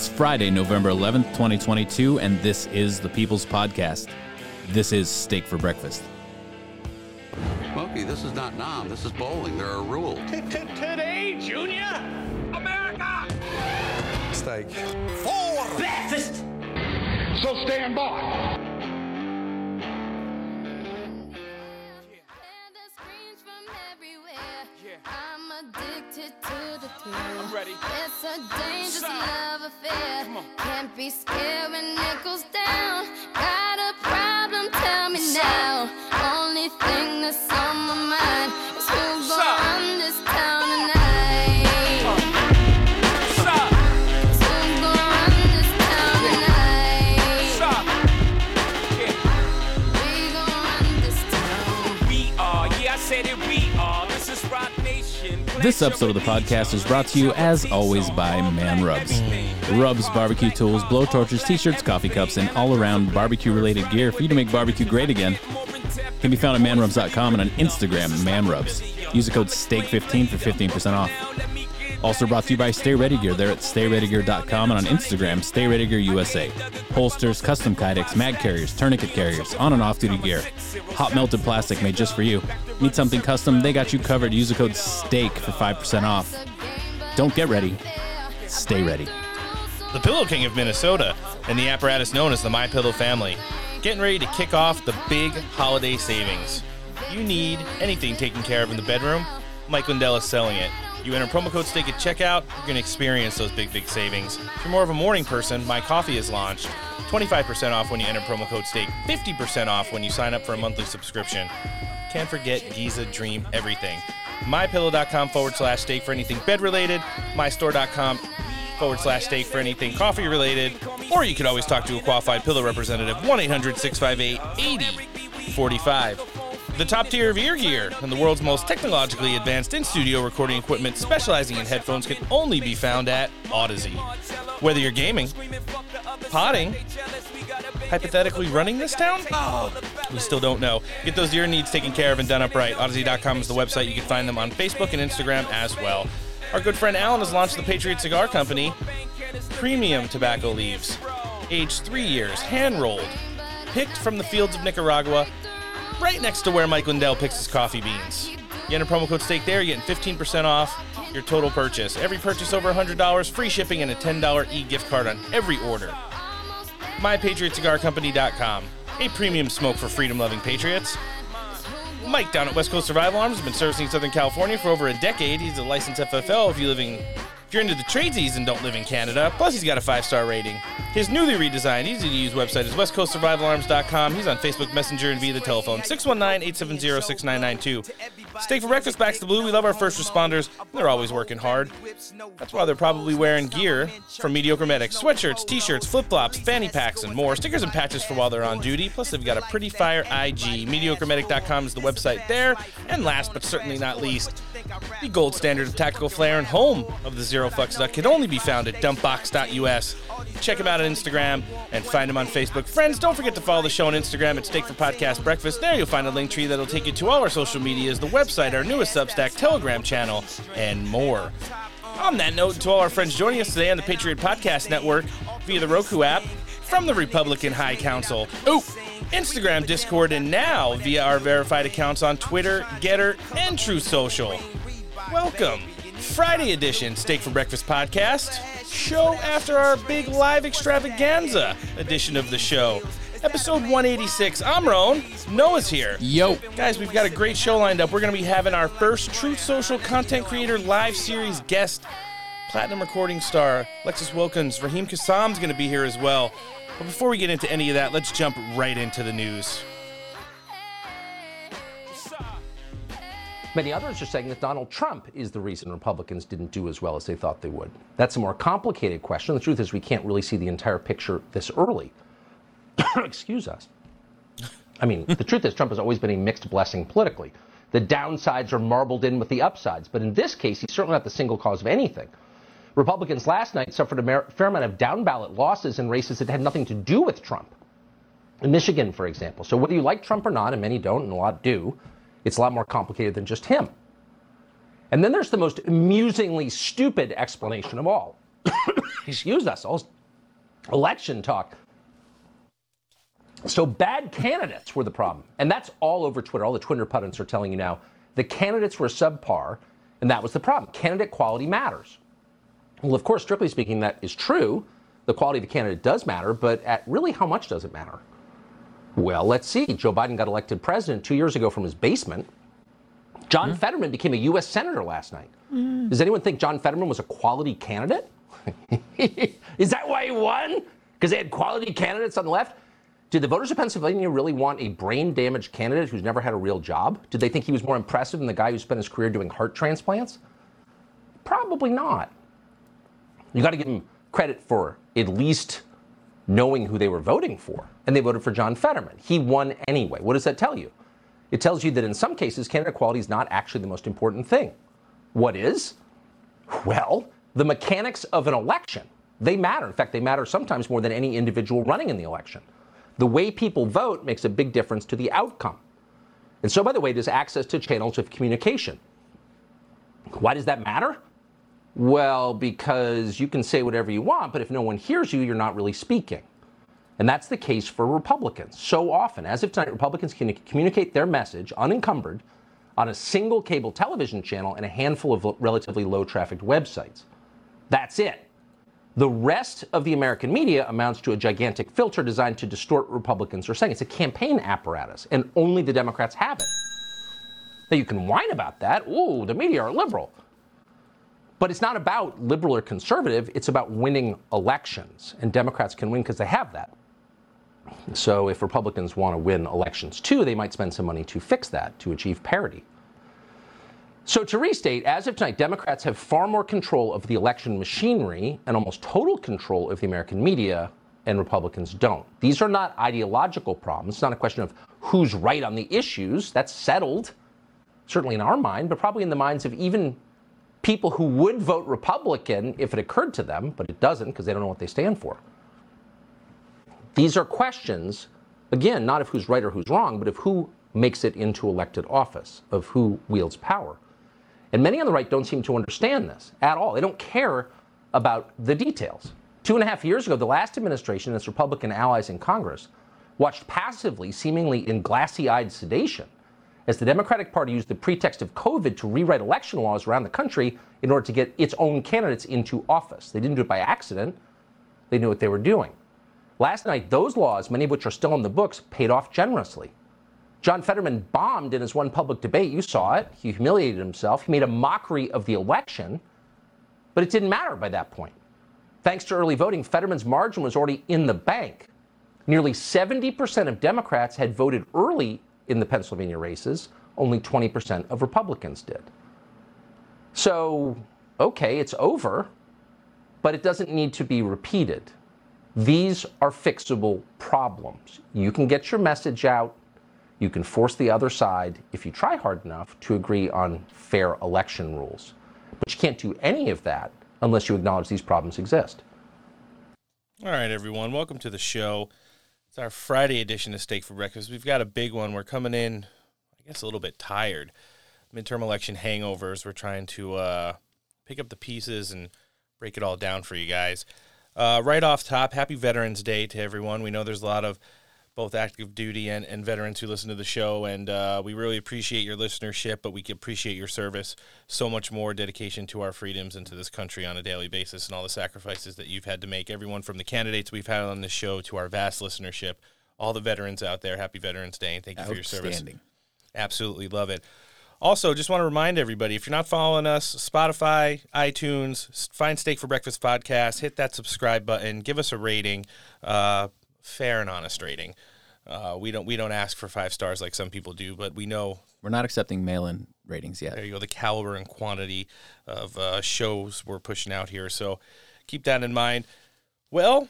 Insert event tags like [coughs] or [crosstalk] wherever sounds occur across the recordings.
It's Friday, November 11th, 2022, and this is the People's Podcast. This is Steak for Breakfast. Smokey, this is not Nam. This is bowling. There are rules. Today, Junior! America! Steak. For breakfast! So stand by. I'm ready. It's a dangerous Son. love affair. Can't be scared when it goes down. Got a problem? Tell me now. Only thing that's on my mind is who's gonna run this town This episode of the podcast is brought to you, as always, by Man Rubs. Rubs barbecue tools, blow torches, t shirts, coffee cups, and all around barbecue related gear for you to make barbecue great again. Can be found at manrubs.com and on Instagram, manrubs. Use the code STEAK15 for 15% off. Also brought to you by Stay Ready Gear. They're at stayreadygear.com and on Instagram, Stay Ready Gear USA. Holsters, custom kydex, mag carriers, tourniquet carriers, on and off duty gear. Hot melted plastic made just for you. Need something custom? They got you covered. Use the code STEAK for 5% off. Don't get ready. Stay ready. the Pillow King of Minnesota, and the apparatus known as the My Pillow family. Getting ready to kick off the big holiday savings. You need anything taken care of in the bedroom? Mike Lindell is selling it. You enter promo code STEAK at checkout, you're going to experience those big, big savings. If you're more of a morning person, My Coffee is launched. 25% off when you enter promo code STEAK, 50% off when you sign up for a monthly subscription. Can't forget Giza Dream Everything. MyPillow.com forward slash steak for anything bed related. MyStore.com forward slash steak for anything coffee related. Or you could always talk to a qualified pillow representative, 1 800 658 8045. The top tier of ear gear and the world's most technologically advanced in studio recording equipment specializing in headphones can only be found at Audeze. Whether you're gaming, potting, hypothetically running this town? Oh, we still don't know. Get those ear needs taken care of and done up right. Audeze.com is the website. You can find them on Facebook and Instagram as well. Our good friend Alan has launched the Patriot Cigar Company premium tobacco leaves. Aged three years, hand rolled, picked from the fields of Nicaragua, right next to where Mike Lindell picks his coffee beans. You enter promo code STEAK there, you're getting 15% off your total purchase. Every purchase over $100, free shipping, and a $10 e gift card on every order. MyPatriotCigarCompany.com. A premium smoke for freedom loving patriots. Mike down at West Coast Survival Arms has been servicing Southern California for over a decade. He's a licensed FFL if you living if you're into the trades and don't live in Canada. Plus, he's got a five star rating. His newly redesigned, easy to use website is westcoastsurvivalarms.com. He's on Facebook Messenger and via the telephone 619 870 6992. Steak for breakfast backs the blue. We love our first responders. They're always working hard. That's why they're probably wearing gear from Mediocre Medics sweatshirts, t shirts, flip flops, fanny packs, and more. Stickers and patches for while they're on duty. Plus, they've got a pretty fire IG. MediocreMedic.com is the website there. And last but certainly not least, the gold standard of tactical flair and home of the Zero Fucks Duck can only be found at dumpbox.us. Check him out on Instagram and find him on Facebook. Friends, don't forget to follow the show on Instagram at Steak for Podcast Breakfast. There you'll find a link tree that'll take you to all our social medias, the website, our newest Substack, Telegram channel, and more. On that note, to all our friends joining us today on the Patriot Podcast Network via the Roku app, from the Republican High Council, ooh, Instagram, Discord, and now via our verified accounts on Twitter, Gettr, and Truth Social. Welcome. Friday edition Steak for Breakfast podcast. Show after our big live extravaganza edition of the show. Episode 186. I'm Roan. Noah's here. Yo. Guys, we've got a great show lined up. We're going to be having our first Truth Social content creator live series guest, platinum recording star Lexus Wilkins. Raheem Kassam's going to be here as well. But before we get into any of that, let's jump right into the news. Many others are saying that Donald Trump is the reason Republicans didn't do as well as they thought they would. That's a more complicated question. The truth is, we can't really see the entire picture this early. [coughs] Excuse us. I mean, the truth is, Trump has always been a mixed blessing politically. The downsides are marbled in with the upsides, but in this case, he's certainly not the single cause of anything. Republicans last night suffered a fair amount of down ballot losses in races that had nothing to do with Trump. In Michigan, for example. So whether you like Trump or not, and many don't, and a lot do, it's a lot more complicated than just him. And then there's the most amusingly stupid explanation of all. [coughs] excuse us, all election talk. So bad candidates were the problem. And that's all over Twitter. All the Twitter pundits are telling you now the candidates were subpar, and that was the problem. Candidate quality matters. Well, of course, strictly speaking, that is true. The quality of the candidate does matter, but at really how much does it matter? Well, let's see. Joe Biden got elected president two years ago from his basement. John hmm. Fetterman became a U.S. Senator last night. Hmm. Does anyone think John Fetterman was a quality candidate? [laughs] Is that why he won? Because they had quality candidates on the left? Did the voters of Pennsylvania really want a brain damaged candidate who's never had a real job? Did they think he was more impressive than the guy who spent his career doing heart transplants? Probably not. You got to give them credit for at least knowing who they were voting for. And they voted for John Fetterman. He won anyway. What does that tell you? It tells you that in some cases, candidate quality is not actually the most important thing. What is? Well, the mechanics of an election. They matter. In fact, they matter sometimes more than any individual running in the election. The way people vote makes a big difference to the outcome. And so, by the way, there's access to channels of communication. Why does that matter? Well, because you can say whatever you want, but if no one hears you, you're not really speaking. And that's the case for Republicans. So often, as of tonight, Republicans can communicate their message unencumbered on a single cable television channel and a handful of relatively low trafficked websites. That's it. The rest of the American media amounts to a gigantic filter designed to distort Republicans are saying. It's a campaign apparatus, and only the Democrats have it. Now, you can whine about that. Ooh, the media are liberal. But it's not about liberal or conservative, it's about winning elections. And Democrats can win because they have that. So if Republicans want to win elections too, they might spend some money to fix that, to achieve parity. So to restate, as of tonight, Democrats have far more control of the election machinery and almost total control of the American media, and Republicans don't. These are not ideological problems. It's not a question of who's right on the issues. That's settled, certainly in our mind, but probably in the minds of even people who would vote Republican if it occurred to them, but it doesn't because they don't know what they stand for. These are questions, again, not of who's right or who's wrong, but of who makes it into elected office, of who wields power. And many on the right don't seem to understand this at all. They don't care about the details. Two and a half years ago, the last administration and its Republican allies in Congress watched passively, seemingly in glassy eyed sedation, as the Democratic Party used the pretext of COVID to rewrite election laws around the country in order to get its own candidates into office. They didn't do it by accident, they knew what they were doing. Last night, those laws, many of which are still in the books, paid off generously. John Fetterman bombed in his one public debate. You saw it. He humiliated himself. He made a mockery of the election, but it didn't matter by that point. Thanks to early voting, Fetterman's margin was already in the bank. Nearly 70% of Democrats had voted early in the Pennsylvania races, only 20% of Republicans did. So, okay, it's over, but it doesn't need to be repeated. These are fixable problems. You can get your message out. You can force the other side, if you try hard enough, to agree on fair election rules. But you can't do any of that unless you acknowledge these problems exist. All right, everyone, welcome to the show. It's our Friday edition of Steak for Breakfast. We've got a big one. We're coming in, I guess, a little bit tired. Midterm election hangovers. We're trying to uh, pick up the pieces and break it all down for you guys. Uh, right off top, happy Veterans Day to everyone. We know there's a lot of both active duty and, and veterans who listen to the show, and uh, we really appreciate your listenership, but we appreciate your service so much more, dedication to our freedoms and to this country on a daily basis, and all the sacrifices that you've had to make. Everyone from the candidates we've had on this show to our vast listenership, all the veterans out there, happy Veterans Day, and thank you for your service. Absolutely love it. Also, just want to remind everybody if you're not following us, Spotify, iTunes, find Steak for Breakfast podcast, hit that subscribe button, give us a rating, uh, fair and honest rating. Uh, we don't we don't ask for five stars like some people do, but we know We're not accepting mail-in ratings yet. there you go the caliber and quantity of uh, shows we're pushing out here. So keep that in mind. Well,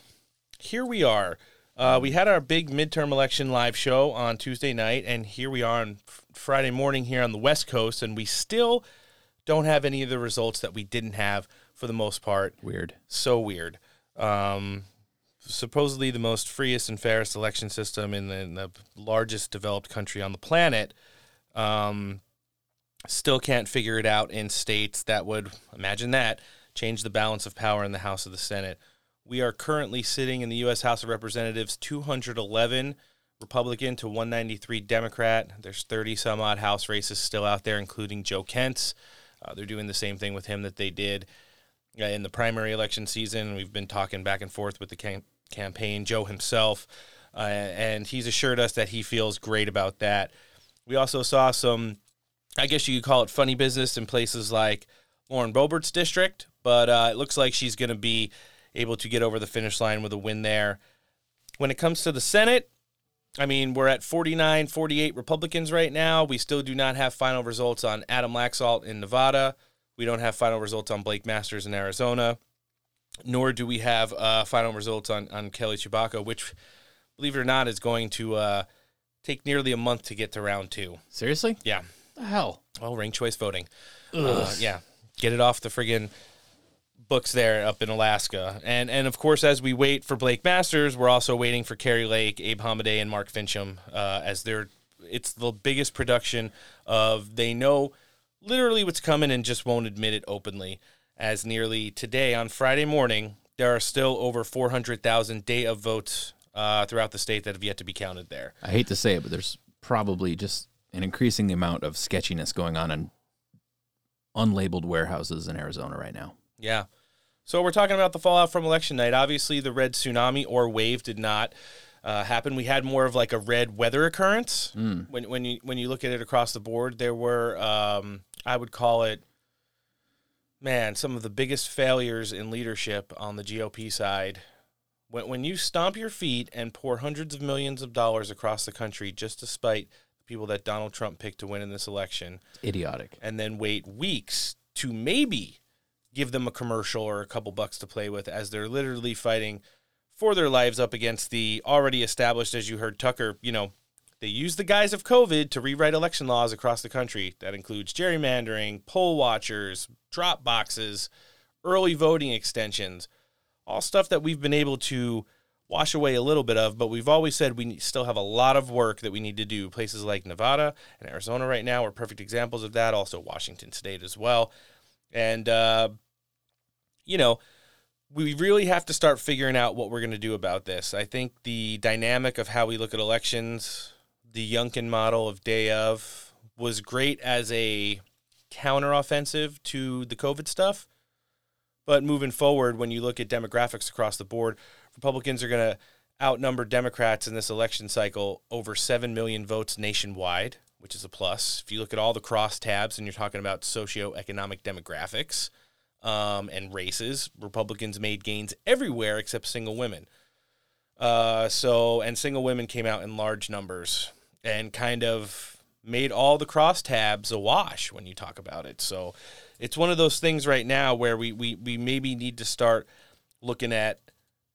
here we are. Uh, we had our big midterm election live show on Tuesday night, and here we are on f- Friday morning here on the West Coast, and we still don't have any of the results that we didn't have for the most part. Weird. So weird. Um, supposedly the most freest and fairest election system in the, in the largest developed country on the planet. Um, still can't figure it out in states that would imagine that change the balance of power in the House of the Senate We are currently sitting in the U.S. House of Representatives 211 Republican to 193 Democrat. There's 30 some odd House races still out there, including Joe Kent's. Uh, they're doing the same thing with him that they did uh, in the primary election season. We've been talking back and forth with the campaign, Joe himself, uh, and he's assured us that he feels great about that. We also saw some, I guess you could call it funny business in places like Lauren Boebert's district, but uh, it looks like she's going to be able to get over the finish line with a win there. When it comes to the Senate, I mean, we're at 49, 48 Republicans right now. We still do not have final results on Adam Laxalt in Nevada. We don't have final results on Blake Masters in Arizona, nor do we have uh, final results on, on Kelly Tshibaka, which, believe it or not, is going to uh, take nearly a month to get to round two. Seriously? Yeah. The hell? Well, ranked choice voting. Uh, yeah. Get it off the friggin' books there up in Alaska. And and of course, as we wait for Blake Masters, we're also waiting for Kari Lake, Abe Hamadeh, and Mark Finchem uh, as they're. It's the biggest production of they know literally what's coming and just won't admit it openly. As nearly today on Friday morning, there are still over 400,000 day of votes uh, throughout the state that have yet to be counted there. I hate to say it, but there's probably just an increasing amount of sketchiness going on in unlabeled warehouses in Arizona right now. Yeah. So we're talking about the fallout from election night. Obviously, the red tsunami or wave did not uh, happen. We had more of like a red weather occurrence. When when you when you look at it across the board, there were um, I would call it, man, some of the biggest failures in leadership on the GOP side. When when you stomp your feet and pour hundreds of millions of dollars across the country just to spite the people that Donald Trump picked to win in this election, Idiotic. and then wait weeks to maybe give them a commercial or a couple bucks to play with as they're literally fighting for their lives up against the already established, as you heard Tucker, you know, they use the guise of COVID to rewrite election laws across the country. That includes gerrymandering, poll watchers, drop boxes, early voting extensions, all stuff that we've been able to wash away a little bit of, but we've always said we still have a lot of work that we need to do. Places like Nevada and Arizona right now are perfect examples of that, also Washington State as well. And, uh, you know, we really have to start figuring out what we're going to do about this. I think the dynamic of how we look at elections, the Youngkin model of day of, was great as a counteroffensive to the COVID stuff. But moving forward, when you look at demographics across the board, Republicans are going to outnumber Democrats in this election cycle over 7 million votes nationwide, which is a plus. If you look at all the cross tabs and you're talking about socioeconomic demographics um, and races, Republicans made gains everywhere except single women. Uh, so, and single women came out in large numbers and kind of made all the crosstabs a wash when you talk about it. So, it's one of those things right now where we, we, we maybe need to start looking at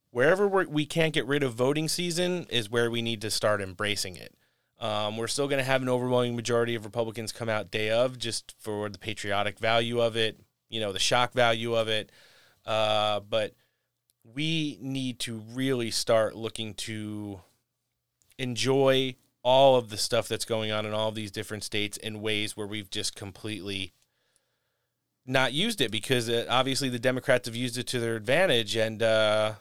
wherever we're, we can't get rid of voting season is where we need to start embracing it. Um, we're still going to have an overwhelming majority of Republicans come out day of just for the patriotic value of it, you know, the shock value of it. Uh, but we need to really start looking to enjoy all of the stuff that's going on in all these different states in ways where we've just completely not used it because uh, obviously the Democrats have used it to their advantage. And uh,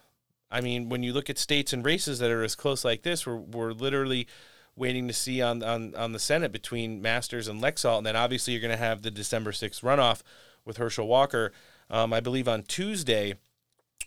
I mean, when you look at states and races that are as close like this, we're, we're literally waiting to see on, on, on the Senate between Masters and Laxalt. And then obviously you're going to have the December 6th runoff with Herschel Walker. Um, I believe on Tuesday,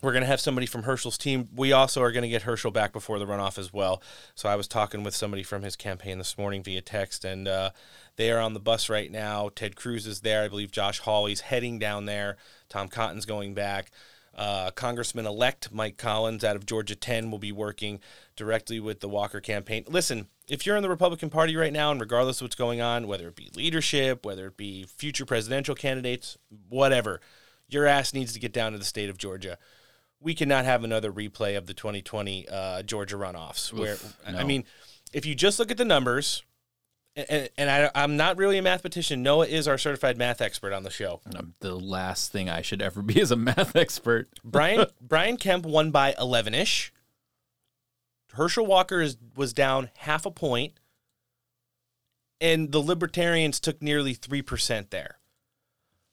we're going to have somebody from Herschel's team. We also are going to get Herschel back before the runoff as well. So I was talking with somebody from his campaign this morning via text, and uh, they are on the bus right now. Ted Cruz is there. I believe Josh Hawley's heading down there. Tom Cotton's going back. Uh, Congressman elect Mike Collins out of Georgia 10 will be working directly with the Walker campaign. Listen, if you're in the Republican Party right now, and regardless of what's going on, whether it be leadership, whether it be future presidential candidates, whatever, your ass needs to get down to the state of Georgia we cannot have another replay of the 2020 uh, Georgia runoffs. where I mean, if you just look at the numbers, and, and I, I'm not really a mathematician. Noah is our certified math expert on the show. Um, the last thing I should ever be is a math expert. [laughs] Brian Brian Kemp won by 11 ish. Herschel Walker is, was down half a point, and the Libertarians took nearly three percent there.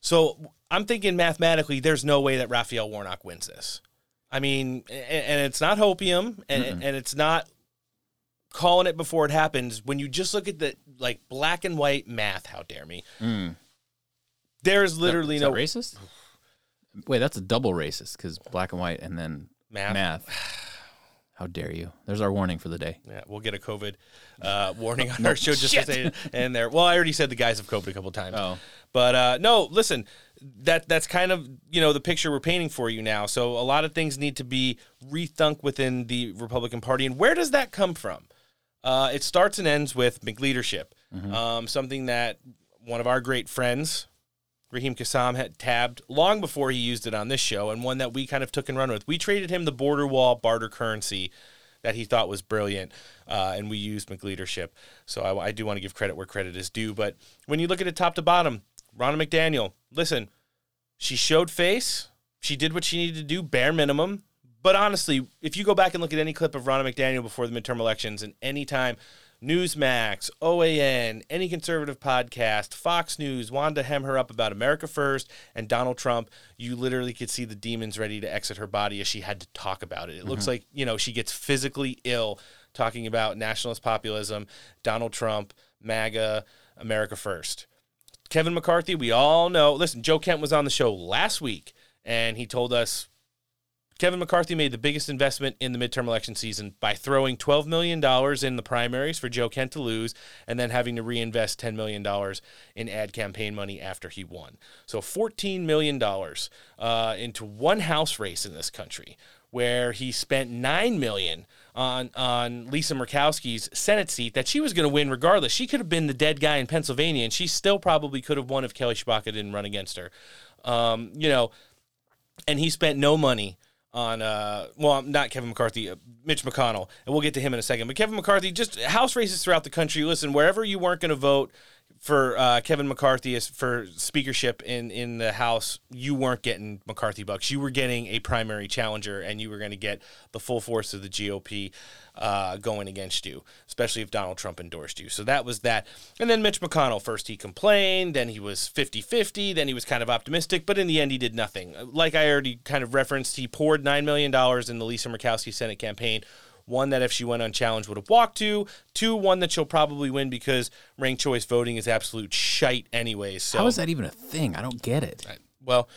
So I'm thinking mathematically, there's no way that Raphael Warnock wins this. I mean, and, and it's not hopium, and, and it's not calling it before it happens. When you just look at the like black and white math, how dare me? There's literally Is no racist. [sighs] Wait, that's a double racist because black and white and then Math. math. [sighs] How dare you? There's our warning for the day. Yeah, we'll get a COVID uh, [laughs] warning on our show just to say it in there. Well, I already said the guys have COVID a couple times. Oh. But uh, no, listen, that that's kind of you know the picture we're painting for you now. So a lot of things need to be rethunk within the Republican Party, and where does that come from? Uh, it starts and ends with McLeadership, um, something that one of our great friends, Raheem Kassam, had tabbed long before he used it on this show, and one that we kind of took and run with. We traded him the border wall barter currency that he thought was brilliant, uh, and we used McLeadership. So I, I do want to give credit where credit is due. But when you look at it top to bottom, Ronna McDaniel, listen, she showed face. She did what she needed to do, bare minimum. But honestly, if you go back and look at any clip of Ronna McDaniel before the midterm elections and any time Newsmax, OAN, any conservative podcast, Fox News wanted to hem her up about America First and Donald Trump, you literally could see the demons ready to exit her body as she had to talk about it. It looks mm-hmm. like, you know, she gets physically ill talking about nationalist populism, Donald Trump, MAGA, America First. Kevin McCarthy, we all know. Listen, Joe Kent was on the show last week and he told us Kevin McCarthy made the biggest investment in the midterm election season by throwing $12 million in the primaries for Joe Kent to lose and then having to reinvest $10 million in ad campaign money after he won. So $14 million uh, into one House race in this country where he spent $9 million on, on Lisa Murkowski's Senate seat that she was going to win regardless. She could have been the dead guy in Pennsylvania and she still probably could have won if Kelly Tshibaka didn't run against her. Um, you know, and he spent no money on uh well not Kevin McCarthy uh, Mitch McConnell and we'll get to him in a second but Kevin McCarthy just house races throughout the country listen wherever you weren't going to vote for uh, Kevin McCarthy as for speakership in in the House you weren't getting McCarthy bucks. You were getting a primary challenger and you were going to get the full force of the GOP uh, going against you especially if Donald Trump endorsed you. So that was that. And then Mitch McConnell first he complained then he was 50-50 then he was kind of optimistic but in the end he did nothing. Like I already kind of referenced he poured $9 million in the Lisa Murkowski Senate campaign one that if she went on unchallenged would have walked to two one that she'll probably win because ranked choice voting is absolute shite anyway. so How is that even a thing? I don't get it. well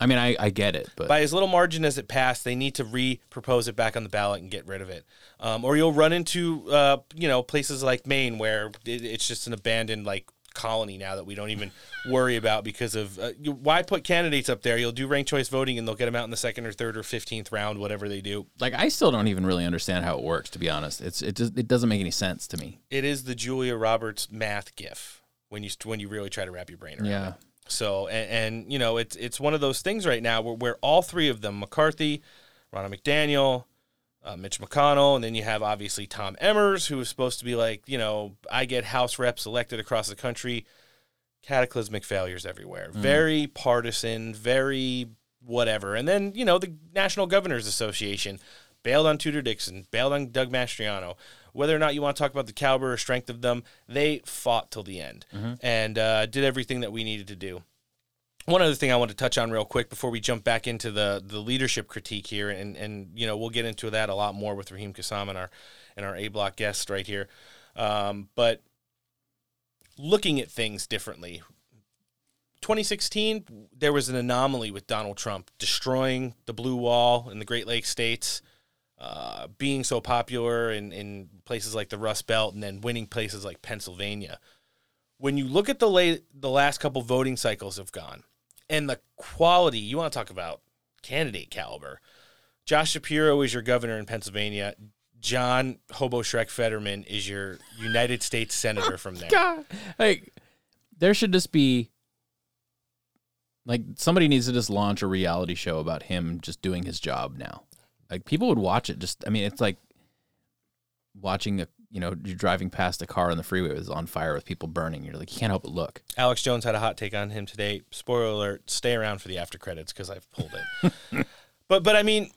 I mean, I, I get it, but by as little margin as it passed, they need to re-propose it back on the ballot and get rid of it. Um, or you'll run into, uh, you know, places like Maine where it, it's just an abandoned like colony now that we don't even worry about because of uh, why put candidates up there? You'll do ranked choice voting and they'll get them out in the second or third or fifteenth round, whatever they do. like I still don't even really understand how it works. To be honest, it's it just it doesn't make any sense to me. It is the Julia Roberts math gif when you when you really try to wrap your brain around Yeah. it. So and, and you know it's it's one of those things right now where, where all three of them McCarthy, Ronna McDaniel, uh, Mitch McConnell, and then you have obviously Tom Emmers, who is supposed to be like you know I get House reps elected across the country. Cataclysmic failures everywhere. Very partisan. Very whatever. And then you know the National Governors Association bailed on Tudor Dixon, bailed on Doug Mastriano. Whether or not you want to talk about the caliber or strength of them, they fought till the end and uh, did everything that we needed to do. One other thing I want to touch on real quick before we jump back into the the leadership critique here, and and you know we'll get into that a lot more with Raheem Kassam and our and our A block guest right here, um, but looking at things differently. 2016, there was an anomaly with Donald Trump destroying the blue wall in the Great Lakes states, uh, being so popular in, in places like the Rust Belt, and then winning places like Pennsylvania. When you look at the late, the last couple voting cycles have gone, and the quality, you want to talk about candidate caliber. Josh Shapiro is your governor in Pennsylvania. John Hobo Shrek Fetterman is your United States senator from there. God, like there should just be like somebody needs to just launch a reality show about him just doing his job now. Like people would watch it. Just I mean, it's like watching a you know you're driving past a car on the freeway that's on fire with people burning. You're like you can't help but look. Alex Jones had a hot take on him today. Spoiler alert: stay around for the after credits because I've pulled it. [laughs] but but I mean,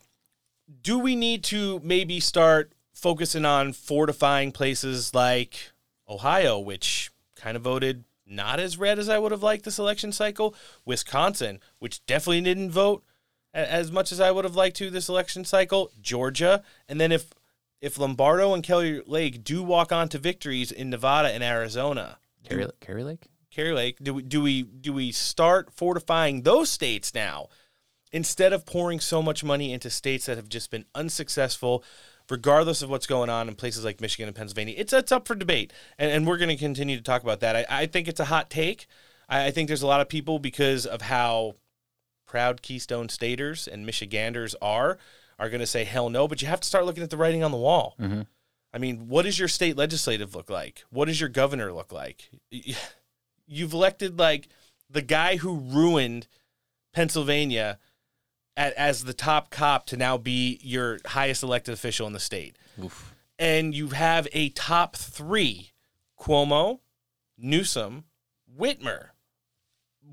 do we need to maybe start focusing on fortifying places like Ohio, which kind of voted not as red as I would have liked this election cycle, Wisconsin, which definitely didn't vote as much as I would have liked to this election cycle, Georgia, and then if if Lombardo and Kelly Lake do walk on to victories in Nevada and Arizona, Kari, Kari Lake? Kari Lake, do we do we do we start fortifying those states now instead of pouring so much money into states that have just been unsuccessful, regardless of what's going on in places like Michigan and Pennsylvania? It's it's up for debate, and, and we're going to continue to talk about that. I, I think it's a hot take. I, I think there's a lot of people because of how proud Keystone Staters and Michiganders are are going to say hell no, but you have to start looking at the writing on the wall. Mm-hmm. I mean, what does your state legislative look like? What does your governor look like? You've elected like the guy who ruined Pennsylvania at, as the top cop to now be your highest elected official in the state. And you have a top three Cuomo, Newsom, Whitmer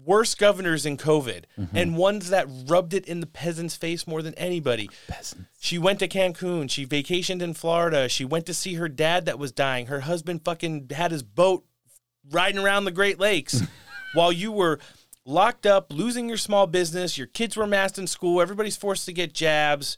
worst governors in COVID mm-hmm. and ones that rubbed it in the peasant's face more than anybody. Peasants. She went to Cancun. She vacationed in Florida. She went to see her dad that was dying. Her husband fucking had his boat riding around the Great Lakes [laughs] while you were locked up, losing your small business. Your kids were masked in school. Everybody's forced to get jabs.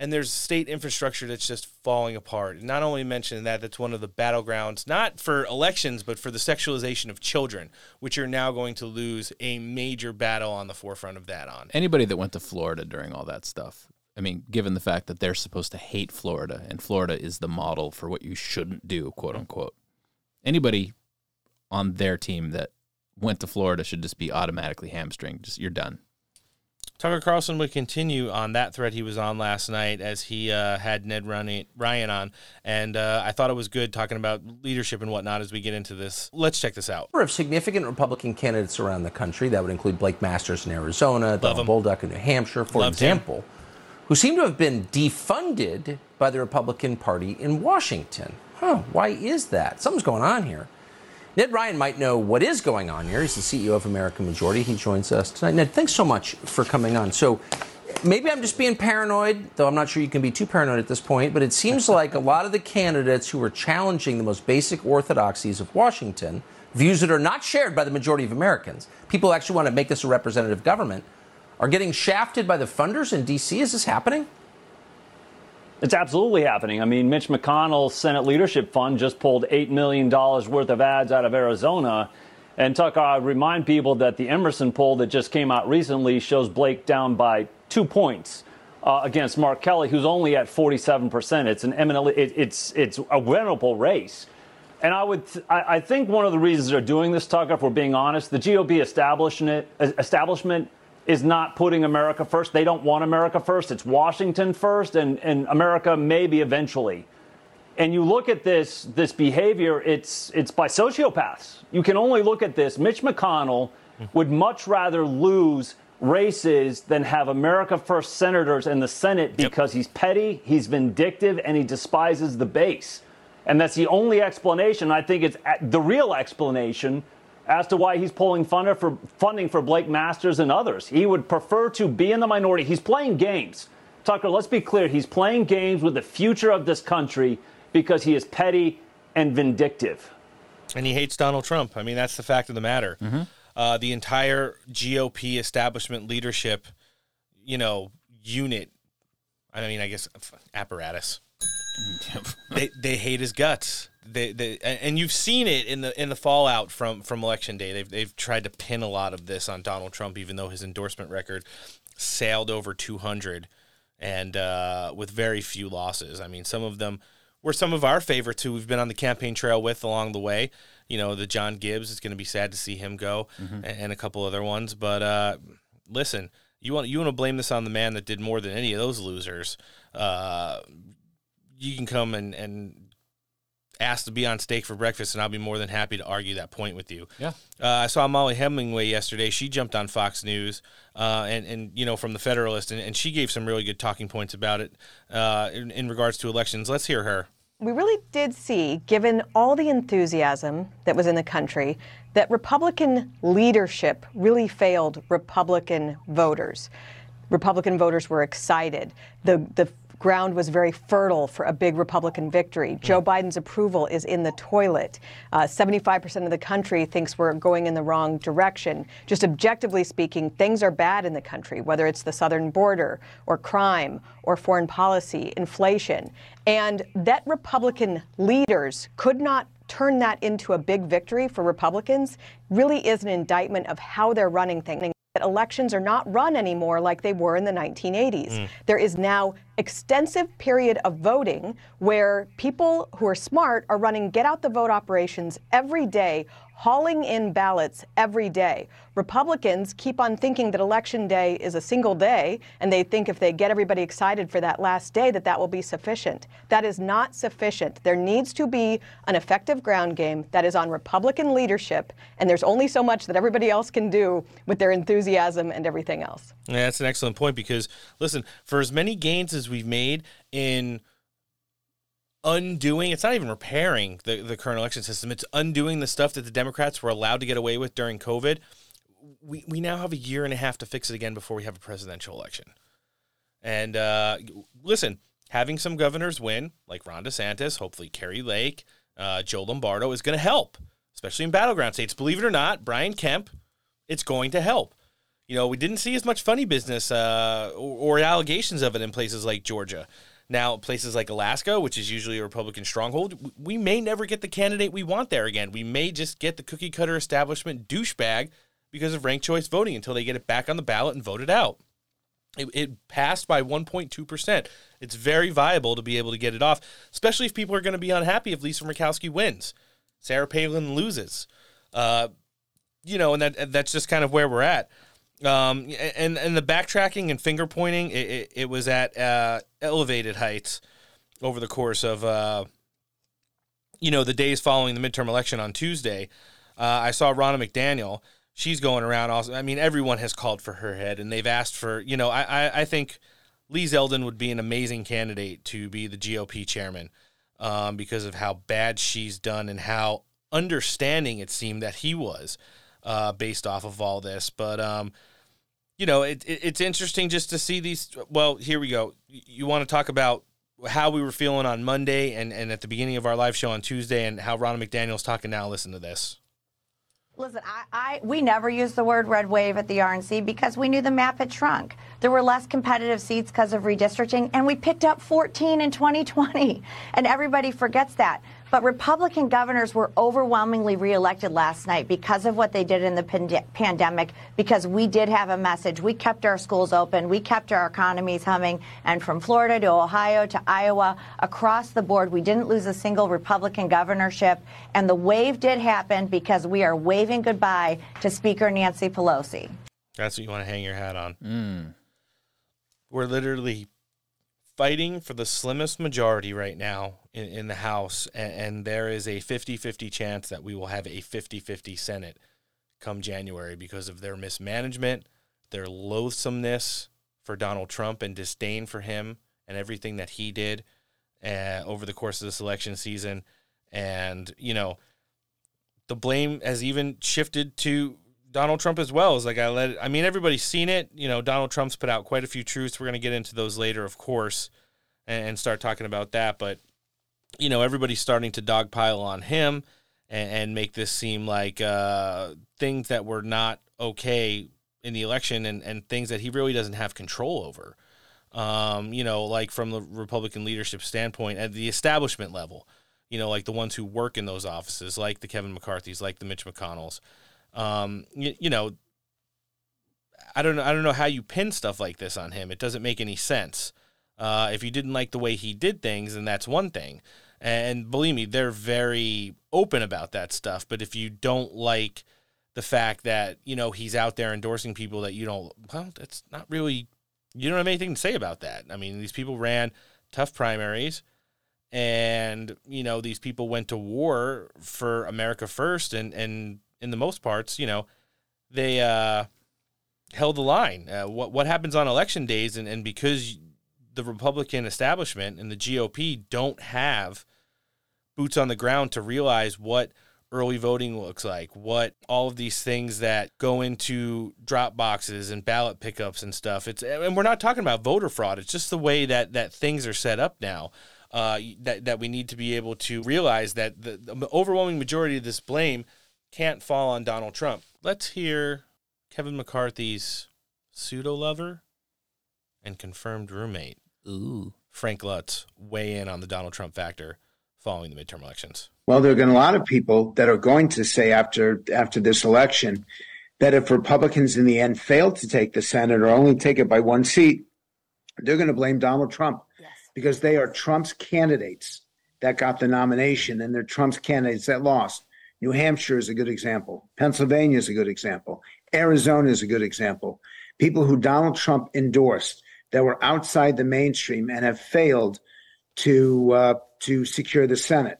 And there's state infrastructure that's just falling apart. Not only mentioning that, that's one of the battlegrounds, not for elections, but for the sexualization of children, which you're now going to lose a major battle on the forefront of that on. Anybody that went to Florida during all that stuff, I mean, given the fact that they're supposed to hate Florida and Florida is the model for what you shouldn't do, quote unquote, anybody on their team that went to Florida should just be automatically hamstringed. Just you're done. Tucker Carlson would continue on that thread he was on last night as he uh, had Ned Ryan Ryan on. And uh, I thought it was good talking about leadership and whatnot as we get into this. Let's check this out. number of significant Republican candidates around the country. That would include Blake Masters in Arizona, Donald. Bolduc in New Hampshire, for Loved him. example, who seem to have been defunded by the Republican Party in Washington. Huh, why is that? Something's going on here. Ned Ryan might know what is going on here. He's the CEO of American Majority. He joins us tonight. Ned, thanks so much for coming on. So, maybe I'm just being paranoid, though I'm not sure you can be too paranoid at this point, but it seems [laughs] like a lot of the candidates who are challenging the most basic orthodoxies of Washington, views that are not shared by the majority of Americans, people who actually want to make this a representative government, are getting shafted by the funders in D.C. Is this happening? It's absolutely happening. I mean, Mitch McConnell's Senate Leadership Fund just pulled $8 million worth of ads out of Arizona. And Tucker, I remind people that the Emerson poll that just came out recently shows Blake down by two points uh, against Mark Kelly, who's only at 47%. It's an eminently, it, it's, it's a winnable race. And I would, I, I think one of the reasons they're doing this, Tucker, if we're being honest, the GOP establishment, establishment is not putting America first. They don't want America first. It's Washington first, and, and America maybe eventually. And you look at this this behavior, it's it's by sociopaths. You can only look at this. Mitch McConnell would much rather lose races than have America first senators in the Senate because he's petty, he's vindictive, and he despises the base. And that's the only explanation. I think it's the real explanation as to why he's pulling funding for funding for Blake Masters and others. He would prefer to be in the minority. He's playing games. Tucker, let's be clear. He's playing games with the future of this country because he is petty and vindictive. And he hates Donald Trump. I mean, that's the fact of the matter. Uh, the entire GOP establishment leadership, you know, unit. I mean, I guess apparatus. [laughs] they they hate his guts. They, they and you've seen it in the in the fallout from from election day. They've they've tried to pin a lot of this on Donald Trump, even though his endorsement record sailed over 200 and uh, with very few losses. I mean, some of them were some of our favorites who we've been on the campaign trail with along the way. You know, the John Gibbs. It's going to be sad to see him go, and, and a couple other ones. But uh, listen, you want you want to blame this on the man that did more than any of those losers. Uh, you can come and, and ask to be on steak for breakfast, and I'll be more than happy to argue that point with you. Yeah. Uh, I saw Mollie Hemingway yesterday. She jumped on Fox News, uh, and and you know from the Federalist, and, and she gave some really good talking points about it uh, in, in regards to elections. Let's hear her. We really did see, given all the enthusiasm that was in the country, that Republican leadership really failed Republican voters. Republican voters were excited. The, the ground was very fertile for a big Republican victory. Joe Biden's approval is in the toilet. Uh, 75% of the country thinks we're going in the wrong direction. Just objectively speaking, things are bad in the country, whether it's the southern border or crime or foreign policy, inflation. And that Republican leaders could not turn that into a big victory for Republicans really is an indictment of how they're running things. That elections are not run anymore like they were in the 1980s. Mm. There is now extensive period of voting where people who are smart are running get out the vote operations every day hauling in ballots every day. Republicans keep on thinking that election day is a single day, and they think if they get everybody excited for that last day, that that will be sufficient. That is not sufficient. There needs to be an effective ground game that is on Republican leadership, and there's only so much that everybody else can do with their enthusiasm and everything else. Yeah, that's an excellent point because listen, for as many gains as we've made in undoing, it's not even repairing the, the current election system, it's undoing the stuff that the Democrats were allowed to get away with during COVID. We, we now have a year and a half to fix it again before we have a presidential election. And uh, listen, having some governors win, like Ron DeSantis, hopefully Kari Lake, uh, Joe Lombardo, is going to help, especially in battleground states. Believe it or not, Brian Kemp, it's going to help. You know, we didn't see as much funny business uh, or, or allegations of it in places like Georgia. Now, places like Alaska, which is usually a Republican stronghold, we may never get the candidate we want there again. We may just get the cookie cutter establishment douchebag because of ranked choice voting until they get it back on the ballot and voted out. It, it passed by 1.2%. It's very viable to be able to get it off, especially if people are going to be unhappy if Lisa Murkowski wins, Sarah Palin loses. Uh, you know, and that that's just kind of where we're at. Um, and and the backtracking and finger pointing, it, it, it was at uh, elevated heights over the course of uh, you know the days following the midterm election on Tuesday. Uh, I saw Ronna McDaniel. She's going around. Also, I mean, everyone has called for her head, and they've asked for. You know, I I, I think Lee Zeldin would be an amazing candidate to be the GOP chairman um, because of how bad she's done and how understanding it seemed that he was uh, based off of all this. But um, you know, it, it, it's interesting just to see these. Well, here we go. You want to talk about how we were feeling on Monday and, and at the beginning of our live show on Tuesday, and how Ronna McDaniel's talking now. Listen to this. Listen, I, I we never used the word red wave at the RNC because we knew the map had shrunk. There were less competitive seats because of redistricting, and we picked up 14 in 2020, and everybody forgets that. But Republican governors were overwhelmingly reelected last night because of what they did in the pand- pandemic, because we did have a message. We kept our schools open, we kept our economies humming, and from Florida to Ohio to Iowa, across the board, we didn't lose a single Republican governorship. And the wave did happen because we are waving goodbye to Speaker Nancy Pelosi. That's what you want to hang your hat on. Mm. We're literally fighting for the slimmest majority right now in, in the House, and, and there is a 50 50 chance that we will have a 50 50 Senate come January because of their mismanagement, their loathsomeness for Donald Trump, and disdain for him and everything that he did uh, over the course of this election season. And, you know, the blame has even shifted to Donald Trump as well. Is like I let. It, I mean, everybody's seen it. You know, Donald Trump's put out quite a few truths. We're going to get into those later, of course, and, and start talking about that. But you know, everybody's starting to dogpile on him and, and make this seem like uh, things that were not okay in the election and, and things that he really doesn't have control over. Um, you know, like from the Republican leadership standpoint at the establishment level, you know, like the ones who work in those offices, like the Kevin McCarthy's, like the Mitch McConnells. Um, you, you know, I don't know. I don't know how you pin stuff like this on him. It doesn't make any sense. Uh, if you didn't like the way he did things, then that's one thing. And believe me, they're very open about that stuff. But if you don't like the fact that you know he's out there endorsing people that you don't, well, that's not really. You don't have anything to say about that. I mean, these people ran tough primaries, and you know these people went to war for America first, and and in the most parts, you know, they uh, held the line. Uh, what what happens on election days, and, and because the Republican establishment and the GOP don't have boots on the ground to realize what early voting looks like, what all of these things that go into drop boxes and ballot pickups and stuff. It's and we're not talking about voter fraud. It's just the way that that things are set up now. Uh, that that we need to be able to realize that the, the overwhelming majority of this blame can't fall on Donald Trump. Let's hear Kevin McCarthy's pseudo lover and confirmed roommate, Ooh. Frank Luntz, weigh in on the Donald Trump factor following the midterm elections. Well, there are going to be a lot of people that are going to say after after this election that if Republicans in the end fail to take the Senate or only take it by one seat, they're going to blame Donald Trump because they are Trump's candidates that got the nomination and they're Trump's candidates that lost. New Hampshire is a good example. Pennsylvania is a good example. Arizona is a good example. People who Donald Trump endorsed that were outside the mainstream and have failed to uh, to secure the Senate.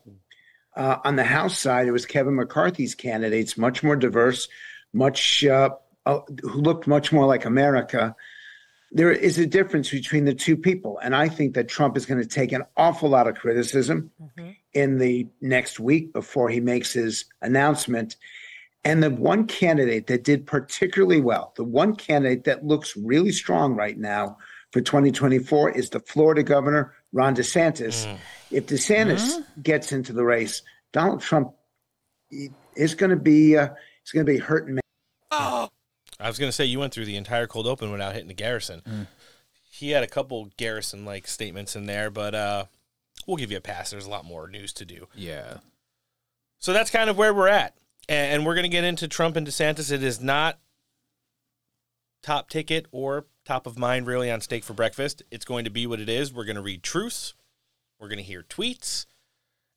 Uh, on the House side, it was Kevin McCarthy's candidates, much more diverse, much uh, uh, who looked much more like America. There is a difference between the two people, and I think that Trump is going to take an awful lot of criticism in the next week before he makes his announcement. And the one candidate that did particularly well, the one candidate that looks really strong right now for 2024 is the Florida governor, Ron DeSantis. If DeSantis gets into the race, Donald Trump is going to be uh, is going to be hurting. Me. Oh. I was going to say you went through the entire cold open without hitting the Garrison. He had a couple Garrison like statements in there, but uh, we'll give you a pass. There's a lot more news to do. Yeah. So that's kind of where we're at. And and we're going to get into Trump and DeSantis. It is not top ticket or top of mind really on Steak for Breakfast. It's going to be what it is. We're going to read truths, we're going to hear tweets,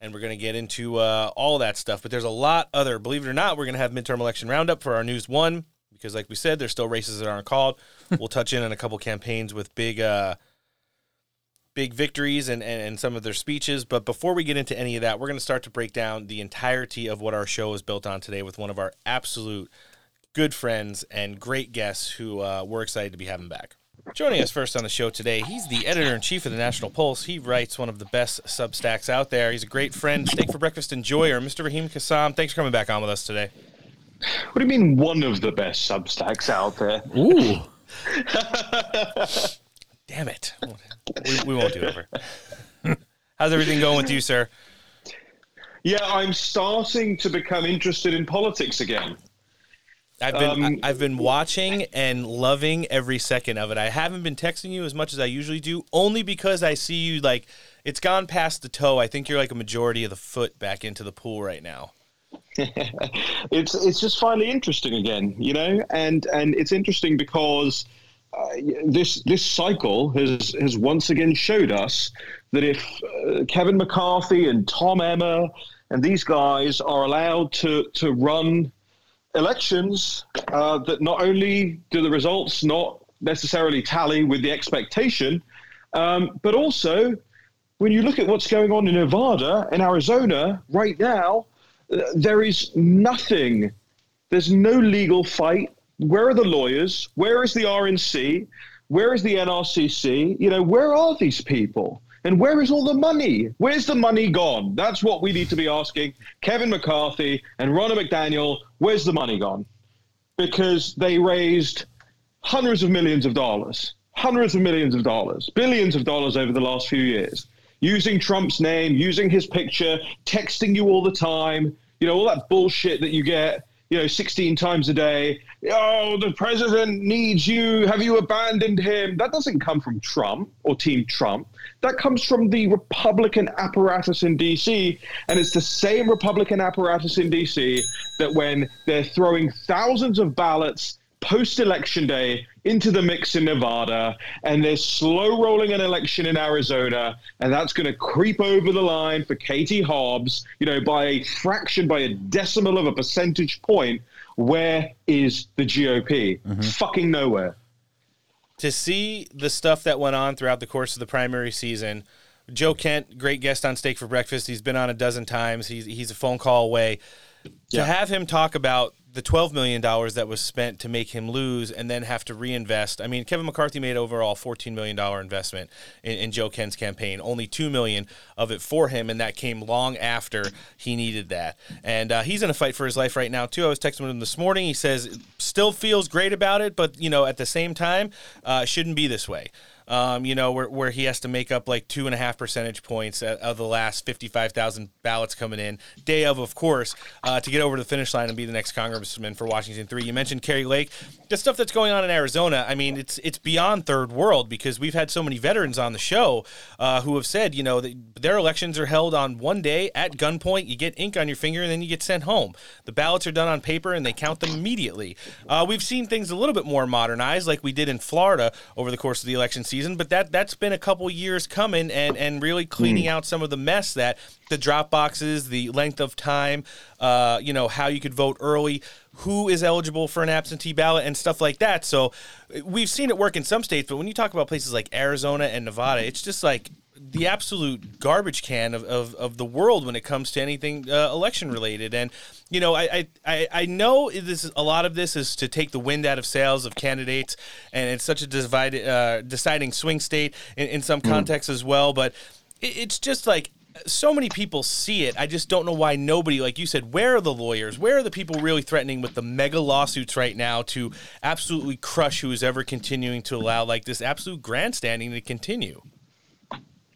and we're going to get into uh, all that stuff. But there's a lot other, believe it or not, we're going to have midterm election roundup for our News One because, like we said, there's still races that aren't called. we'll [laughs] touch in on a couple campaigns with big. Uh, big victories and, and, and some of their speeches. But before we get into any of that, we're going to start to break down the entirety of what our show is built on today with one of our absolute good friends and great guests who uh, we're excited to be having back. Joining us first on the show today, he's the editor in chief of the National Pulse. He writes one of the best Substacks out there. He's a great friend, Steak for Breakfast enjoyer, Mr. Raheem Kassam. Thanks for coming back on with us today. What do you mean one of the best Substacks out there? Ooh. [laughs] Damn it. We, we won't do it ever. How's everything going with you, sir? Yeah, I'm starting to become interested in politics again. I've been Um, I've been watching and loving every second of it. I haven't been texting you as much as I usually do, only because I see you like it's gone past the toe. I think you're like a majority of the foot back into the pool right now. [laughs] it's it's just finally interesting again, you know, and and it's interesting because uh, this this cycle has has once again showed us that if uh, Kevin McCarthy and Tom Emmer and these guys are allowed to to run elections, uh, that not only do the results not necessarily tally with the expectation, um, but also when you look at what's going on in Nevada and Arizona right now, there is nothing. There's no legal fight. Where are the lawyers? Where is the RNC? Where is the NRCC? You know, where are these people? And where is all the money? Where's the money gone? That's what we need to be asking Kevin McCarthy and Ronna McDaniel. Where's the money gone? Because they raised hundreds of millions of dollars, hundreds of millions of dollars, billions of dollars over the last few years, using Trump's name, using his picture, texting you all the time, you know, all that bullshit that you get, you know, 16 times a day. Oh, the president needs you. Have you abandoned him? That doesn't come from Trump or Team Trump. That comes from the Republican apparatus in D.C. And it's the same Republican apparatus in D.C. that when they're throwing thousands of ballots post election day into the mix in Nevada, and they're slow rolling an election in Arizona, and that's going to creep over the line for Katie Hobbs, you know, by a fraction, by a decimal of a percentage point. Where is the GOP? Mm-hmm. Fucking nowhere. To see the stuff that went on throughout the course of the primary season, Joe Kent, great guest on Steak for Breakfast. He's been on a dozen times. He's he's a phone call away. To have him talk about the twelve million dollars that was spent to make him lose, and then have to reinvest. I mean, Kevin McCarthy made overall fourteen million dollar investment in, in Joe Kent's campaign. Only two million of it for him, and that came long after he needed that. And uh, he's in a fight for his life right now too. I was texting him this morning. He says still feels great about it, but you know, at the same time, uh, shouldn't be this way um, you know, where, where he has to make up like two and a half percentage points of the last 55,000 ballots coming in. Day of, of course, uh, to get over the finish line and be the next congressman for Washington 3. You mentioned Kari Lake. The stuff that's going on in Arizona, I mean, it's it's beyond third world because we've had so many veterans on the show uh, who have said, you know, that their elections are held on one day at gunpoint. You get ink on your finger and then you get sent home. The ballots are done on paper and they count them immediately. Uh, we've seen things a little bit more modernized, like we did in Florida over the course of the election season but that that's been a couple years coming and and really cleaning mm. out some of the mess that the drop boxes, the length of time, uh, you know, how you could vote early, who is eligible for an absentee ballot, and stuff like that. So we've seen it work in some states, but when you talk about places like Arizona and Nevada, it's just like the absolute garbage can of, of, of the world when it comes to anything uh, election related. And, you know, I, I, I know this is, a lot of this is to take the wind out of sails of candidates, and it's such a divided, uh, deciding swing state in, in some hmm. contexts mm. as well. But it, it's just like so many people see it. I just don't know why nobody, like you said, where are the lawyers? Where are the people really threatening with the mega lawsuits right now to absolutely crush who is ever continuing to allow like this absolute grandstanding to continue?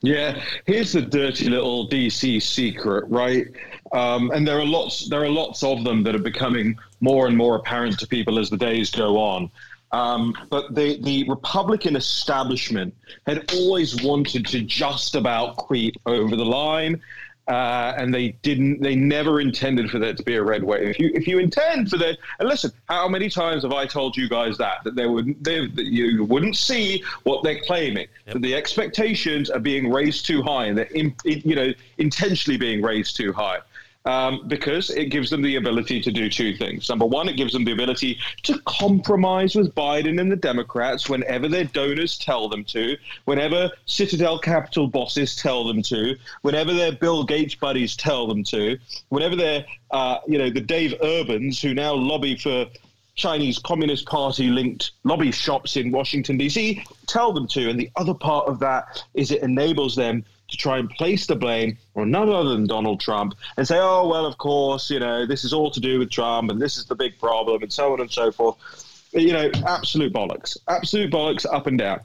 Yeah, here's the dirty little DC secret, right? Um, and there are lots, there are lots of them that are becoming more and more apparent to people as the days go on. Um, but the the Republican establishment had always wanted to just about creep over the line, uh, and they didn't. They never intended for there to be a red wave. If you if you intend for that, and listen, how many times have I told you guys that that they would they, that you wouldn't see what they're claiming? Yep. That the expectations are being raised too high, and they're in, you know intentionally being raised too high um, because it gives them the ability to do two things. Number one, it gives them the ability to compromise with Biden and the Democrats whenever their donors tell them to, whenever Citadel Capital bosses tell them to, whenever their Bill Gates buddies tell them to, whenever they're, uh, you know, the Dave Urbans who now lobby for Chinese Communist Party linked lobby shops in Washington, D.C., tell them to. And the other part of that is it enables them to try and place the blame on none other than Donald Trump and say, oh, well, of course, you know, this is all to do with Trump and this is the big problem and so on and so forth. You know, absolute bollocks, absolute bollocks up and down.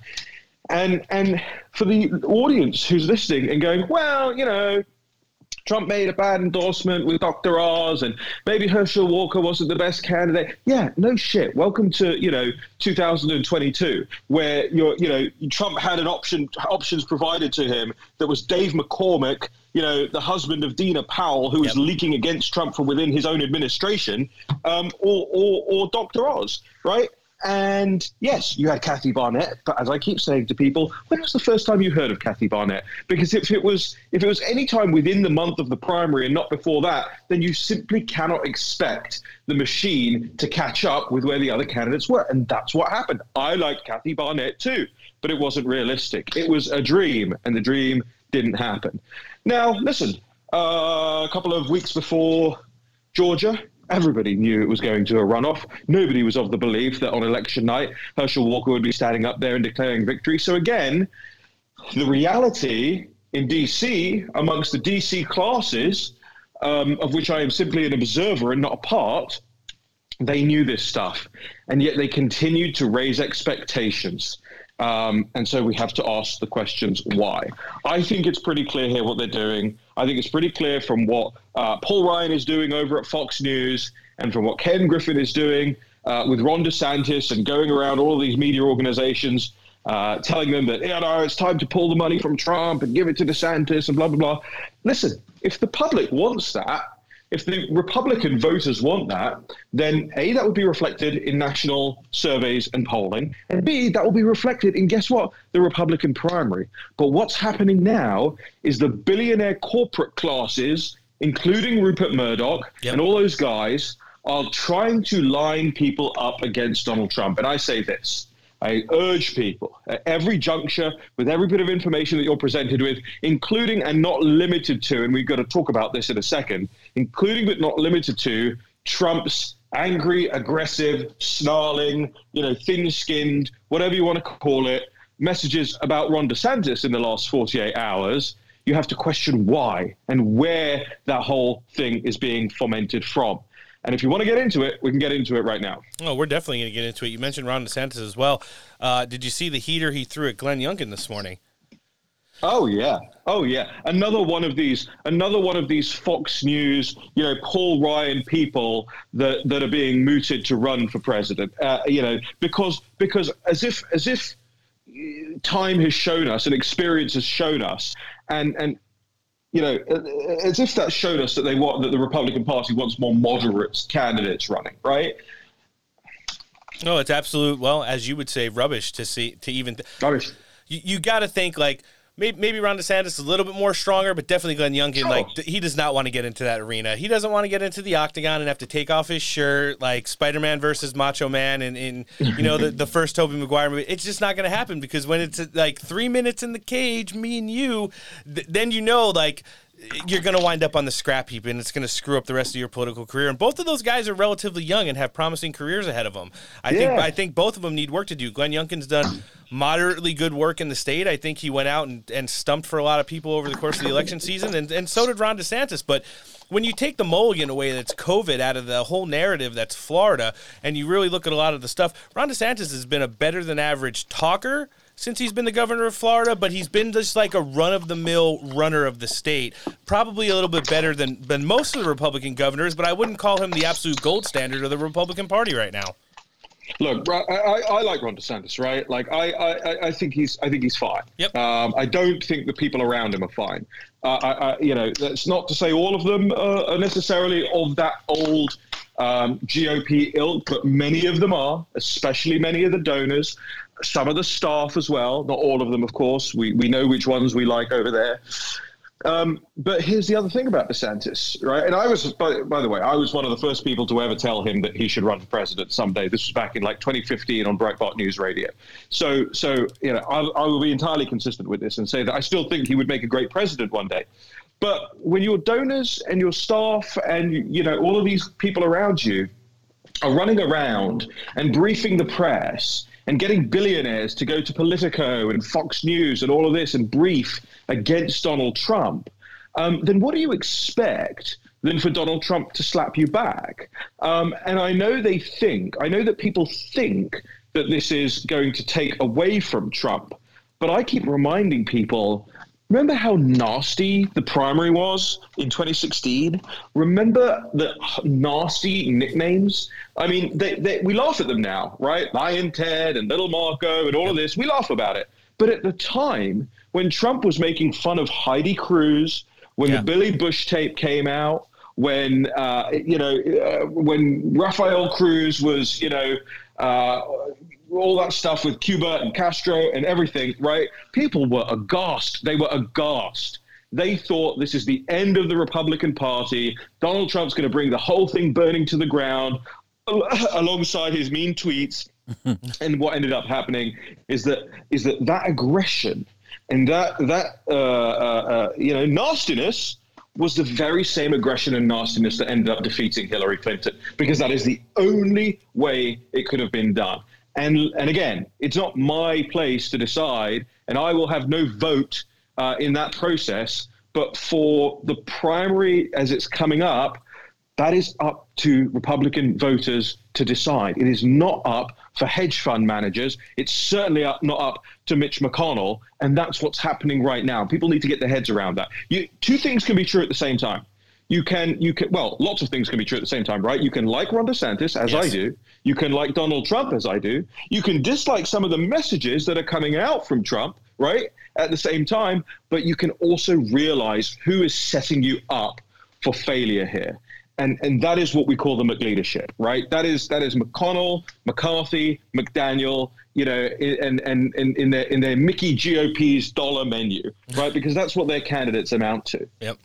And, and for the audience who's listening and going, well, you know, Trump made a bad endorsement with Dr. Oz, and maybe Herschel Walker wasn't the best candidate. Yeah, no shit. Welcome to you know 2022, where you're you know Trump had an option options provided to him that was Dave McCormick, you know the husband of Dina Powell, who was yep. leaking against Trump from within his own administration, um, or, or or Dr. Oz, right? And yes, you had Kathy Barnette, but as I keep saying to people, when was the first time you heard of Kathy Barnette? Because if it was if it was any time within the month of the primary and not before that, then you simply cannot expect the machine to catch up with where the other candidates were. And that's what happened. I liked Kathy Barnette too, but it wasn't realistic. It was a dream, and the dream didn't happen. Now, listen, uh, a couple of weeks before Georgia, Everybody knew it was going to a runoff. Nobody was of the belief that on election night, Herschel Walker would be standing up there and declaring victory. So, again, the reality in DC, amongst the DC classes, um, of which I am simply an observer and not a part, they knew this stuff. And yet they continued to raise expectations. Um, and so we have to ask the questions why. I think it's pretty clear here what they're doing. I think it's pretty clear from what uh, Paul Ryan is doing over at Fox News and from what Ken Griffin is doing uh, with Ron DeSantis and going around all these media organizations. Uh, telling them that, you know, it's time to pull the money from Trump and give it to DeSantis and blah, blah, blah. Listen, if the public wants that, if the Republican voters want that, then A, that would be reflected in national surveys and polling, and B, that will be reflected in guess what? The Republican primary. But what's happening now is the billionaire corporate classes, including Rupert Murdoch yep. and all those guys, are trying to line people up against Donald Trump. And I say this I urge people at every juncture, with every bit of information that you're presented with, including and not limited to, and we've got to talk about this in a second, including but not limited to Trump's angry, aggressive, snarling, you know, thin-skinned, whatever you want to call it, messages about Ron DeSantis in the last 48 hours, you have to question why and where that whole thing is being fomented from. And if you want to get into it, we can get into it right now. Oh, we're definitely going to get into it. You mentioned Ron DeSantis as well. Uh, did you see the heater he threw at Glenn Youngkin this morning? Oh yeah, oh yeah. Another one of these, another one of these Fox News, you know, Paul Ryan people that that are being mooted to run for president. Uh, you know, because because as if as if uh, time has shown us and experience has shown us, and and you know, uh, uh, as if that showed us that they want that the Republican Party wants more moderate candidates running, right? No, it's absolute. Well, as you would say, rubbish to see to even. Th- rubbish. You, you got to think like maybe, maybe Ron DeSantis is a little bit more stronger, but definitely Glenn Youngkin. Like he does not want to get into that arena. He doesn't want to get into the octagon and have to take off his shirt like Spider Man versus Macho Man and in you know the, the first Tobey Maguire movie. It's just not going to happen because when it's like three minutes in the cage, me and you, th- then you know like you're going to wind up on the scrap heap and it's going to screw up the rest of your political career. And both of those guys are relatively young and have promising careers ahead of them. I think I think both of them need work to do. Glenn Youngkin's done moderately good work in the state. I think he went out and, and stumped for a lot of people over the course of the election season, and, and so did Ron DeSantis. But when you take the mulligan away that's COVID out of the whole narrative that's Florida, and you really look at a lot of the stuff, Ron DeSantis has been a better than average talker since he's been the governor of Florida, but he's been just like a run of the mill runner of the state. Probably a little bit better than, than most of the Republican governors, but I wouldn't call him the absolute gold standard of the Republican Party right now. Look, I, I, I like Ron DeSantis, right? Like, I, I, I think he's, I think he's fine. Yep. Um, I don't think the people around him are fine. Uh, I, I, you know, that's not to say all of them uh, are necessarily of that old um, GOP ilk, but many of them are, especially many of the donors, some of the staff as well. Not all of them, of course. We we know which ones we like over there. Um, but here's the other thing about DeSantis, right? And I was, by, by the way, I was one of the first people to ever tell him that he should run for president someday. This was back in like 2015 on Breitbart News Radio. So, so you know, I, I will be entirely consistent with this and say that I still think he would make a great president one day. But when your donors and your staff and you know all of these people around you are running around and briefing the press and getting billionaires to go to Politico and Fox News and all of this and brief against Donald Trump, um, then what do you expect than for Donald Trump to slap you back? Um, and I know they think, I know that people think that this is going to take away from Trump, but I keep reminding people Remember how nasty the primary was in 2016? Remember the nasty nicknames? I mean, they, they, we laugh at them now, right? Lyin' Ted and Little Marco and all of this. We laugh about it. But at the time, when Trump was making fun of Heidi Cruz, when the Billy Bush tape came out, when uh, you know, uh, when Rafael Cruz was, you know, uh, all that stuff with Cuba and Castro and everything, right? People were aghast. They were aghast. They thought this is the end of the Republican Party. Donald Trump's going to bring the whole thing burning to the ground [laughs] alongside his mean tweets. [laughs] and what ended up happening is that is that that aggression and that that uh, uh, uh, you know nastiness was the very same aggression and nastiness that ended up defeating Hillary Clinton because that is the only way it could have been done. And and again, it's not my place to decide, and I will have no vote uh, in that process. But for the primary as it's coming up, that is up to Republican voters to decide. It is not up for hedge fund managers. It's certainly up, not up to Mitch McConnell, and that's what's happening right now. People need to get their heads around that. You, two things can be true at the same time. You can, you can, well, lots of things can be true at the same time, right? You can like Ron DeSantis, as I do. You can like Donald Trump, as I do. You can dislike some of the messages that are coming out from Trump, right? At the same time, but you can also realize who is setting you up for failure here. And, and that is what we call the McLeadership, right? That is that is McConnell, McCarthy, McDaniel, you know, and and, and in their in their Mickey GOP's dollar menu, right? Because that's what their candidates amount to. Yep.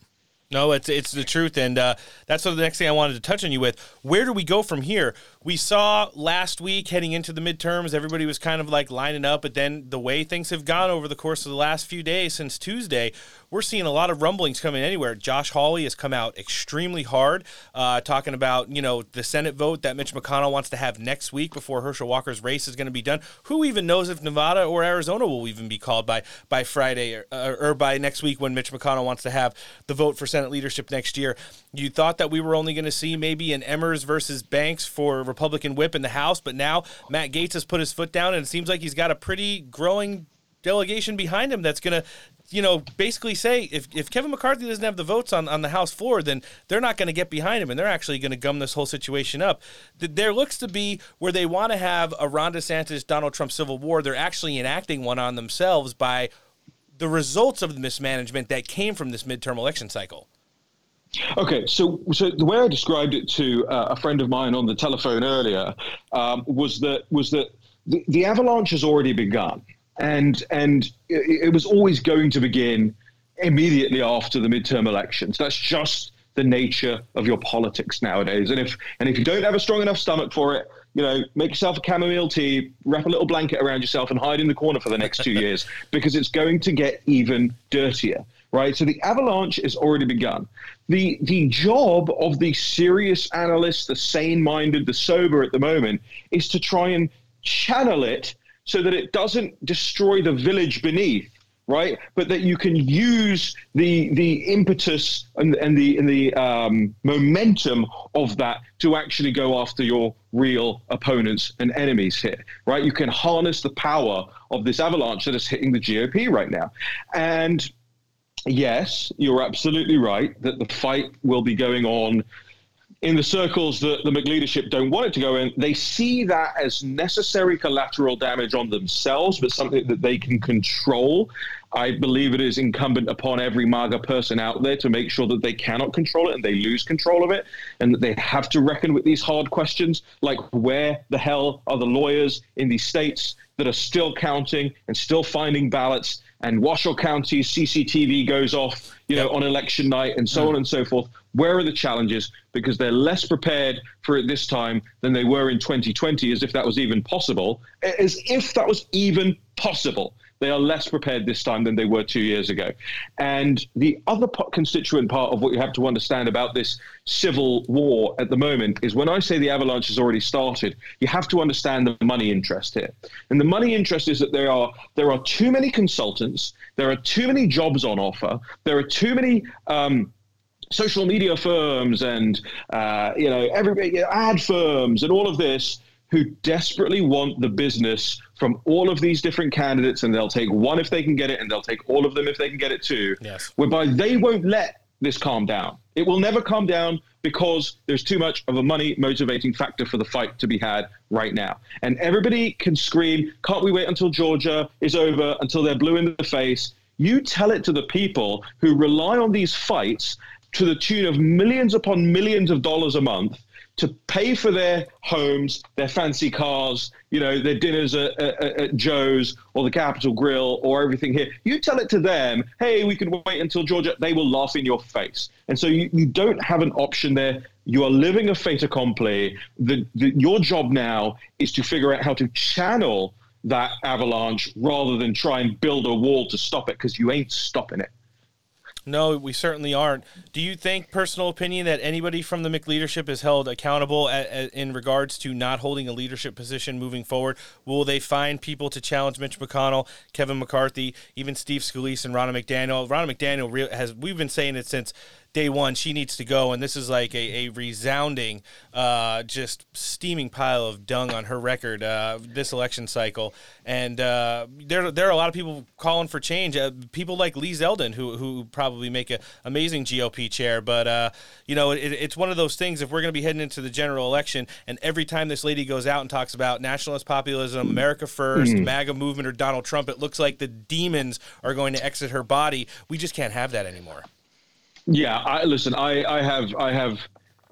No, it's it's the truth, and uh, that's what the next thing I wanted to touch on you with. Where do we go from here? We saw last week heading into the midterms, everybody was kind of like lining up, but then the way things have gone over the course of the last few days since Tuesday, we're seeing a lot of rumblings coming anywhere. Josh Hawley has come out extremely hard, uh, talking about you know the Senate vote that Mitch McConnell wants to have next week before Herschel Walker's race is going to be done. Who even knows if Nevada or Arizona will even be called by by Friday or, uh, or by next week when Mitch McConnell wants to have the vote for Senate leadership next year? You thought that we were only going to see maybe an Emmers versus Banks for Republican whip in the House, but now Matt Gaetz has put his foot down, and it seems like he's got a pretty growing delegation behind him that's going to you know, basically say if, if Kevin McCarthy doesn't have the votes on, on the House floor, then they're not going to get behind him and they're actually going to gum this whole situation up. There looks to be where they want to have a Ron DeSantis Donald Trump civil war, they're actually enacting one on themselves by the results of the mismanagement that came from this midterm election cycle. Okay, so so the way I described it to uh, a friend of mine on the telephone earlier um, was that was that the, the avalanche has already begun and and it, it was always going to begin immediately after the midterm elections. That's just the nature of your politics nowadays. And if and if you don't have a strong enough stomach for it, you know, make yourself a chamomile tea, wrap a little blanket around yourself, and hide in the corner for the next two years because it's going to get even dirtier. Right. So the avalanche has already begun. The the job of the serious analyst, the sane-minded, the sober at the moment, is to try and channel it so that it doesn't destroy the village beneath right? But that you can use the the impetus and, and the and the um, momentum of that to actually go after your real opponents and enemies here, right? You can harness the power of this avalanche that is hitting the GOP right now, and. Yes, you're absolutely right that the fight will be going on in the circles that the McLeadership don't want it to go in, they see that as necessary collateral damage on themselves, but something that they can control. I believe it is incumbent upon every MAGA person out there to make sure that they cannot control it and they lose control of it, and that they have to reckon with these hard questions like where the hell are the lawyers in these states that are still counting and still finding ballots and Washoe County CCTV goes off, you know, on election night and so mm. on and so forth. Where are the challenges? Because they're less prepared for it this time than they were in 2020, as if that was even possible, as if that was even possible. They are less prepared this time than they were two years ago. And the other constituent part of what you have to understand about this civil war at the moment is when I say the avalanche has already started, you have to understand the money interest here. And the money interest is that there are there are too many consultants, there are too many jobs on offer, there are too many. Um, social media firms and uh, you know every ad firms and all of this who desperately want the business from all of these different candidates, and they'll take one if they can get it, and they'll take all of them if they can get it too. Yes. Whereby they won't let this calm down. It will never calm down because there's too much of a money motivating factor for the fight to be had right now. And everybody can scream, can't we wait until Georgia is over, until they're blue in the face? You tell it to the people who rely on these fights to the tune of millions upon millions of dollars a month to pay for their homes, their fancy cars, you know, their dinners at, at, at, Joe's or the Capital Grille or everything here. You tell it to them, hey, we can wait until Georgia. They will laugh in your face. And so you, you don't have an option there. You are living a fait accompli. The, the, your job now is to figure out how to channel that avalanche rather than try and build a wall to stop it because you ain't stopping it. No, we certainly aren't. Do you think, personal opinion, that anybody from the McLeadership is held accountable at, at, in regards to not holding a leadership position moving forward? Will they find people to challenge Mitch McConnell, Kevin McCarthy, even Steve Scalise and Ronna McDaniel? Ronna McDaniel has we've been saying it since day one she needs to go. And this is like a, a resounding uh, just steaming pile of dung on her record uh, this election cycle. And uh, there, there are a lot of people calling for change. Uh, people like lee zeldin who, who probably make an amazing gop chair. But uh, you know it, it's one of those things if we're going to be heading into the general election and every time this lady goes out and talks about nationalist populism america 1st mm-hmm. maga movement or donald trump it looks like the demons are going to exit her body. We just can't have that anymore yeah, I, listen, I, I have I have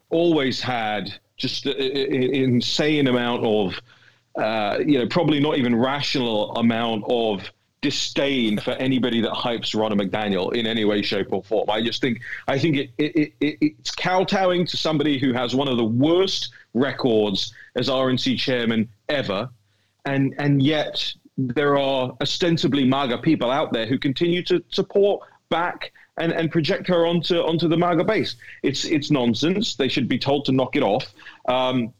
always had just an insane amount of, uh, you know, probably not even rational amount of disdain for anybody that hypes Ronna McDaniel in any way, shape, or form. I just think I think it, it, it, it's kowtowing to somebody who has one of the worst records as RNC chairman ever, and and yet there are ostensibly MAGA people out there who continue to support back and, and project her onto onto the MAGA base. It's it's nonsense. They should be told to knock it off. Um,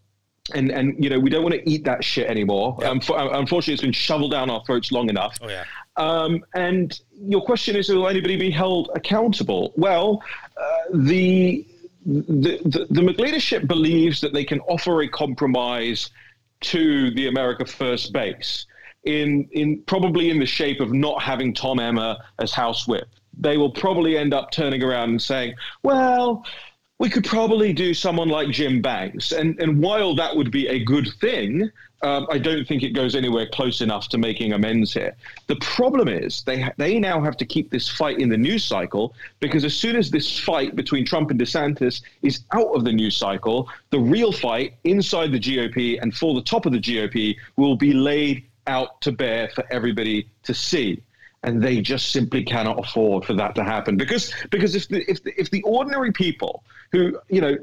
and and you know we don't want to eat that shit anymore. Um, for, unfortunately, it's been shoveled down our throats long enough. Oh yeah. Um, and your question is, will anybody be held accountable? Well, uh, the, the the the McLeadership believes that they can offer a compromise to the America First base in in probably in the shape of not having Tom Emmer as House Whip. They will probably end up turning around and saying, well we could probably do someone like Jim Banks. And, and while that would be a good thing, um, I don't think it goes anywhere close enough to making amends here. The problem is they, they now have to keep this fight in the news cycle because as soon as this fight between Trump and DeSantis is out of the news cycle, the real fight inside the GOP and for the top of the GOP will be laid out to bear for everybody to see and they just simply cannot afford for that to happen. Because because if the if the, if the ordinary people who you know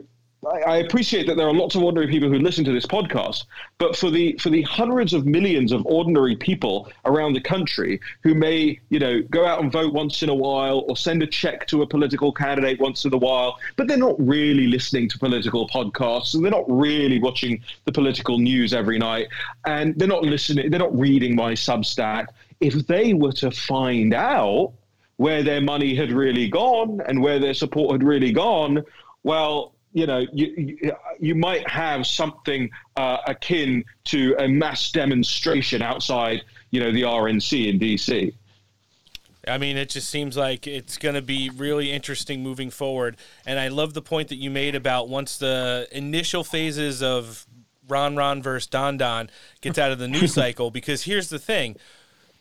I, appreciate that there are lots of ordinary people who listen to this podcast, but for the for the hundreds of millions of ordinary people around the country who may, you know, go out and vote once in a while or send a check to a political candidate once in a while, but they're not really listening to political podcasts and they're not really watching the political news every night and they're not listening, they're not reading my Substack if they were to find out where their money had really gone and where their support had really gone, well, you know, you, you, you might have something uh, akin to a mass demonstration outside, you know, the RNC in DC. I mean, it just seems like it's going to be really interesting moving forward. And I love the point that you made about once the initial phases of Ron Ron versus Don Don gets out of the news [laughs] cycle, because here's the thing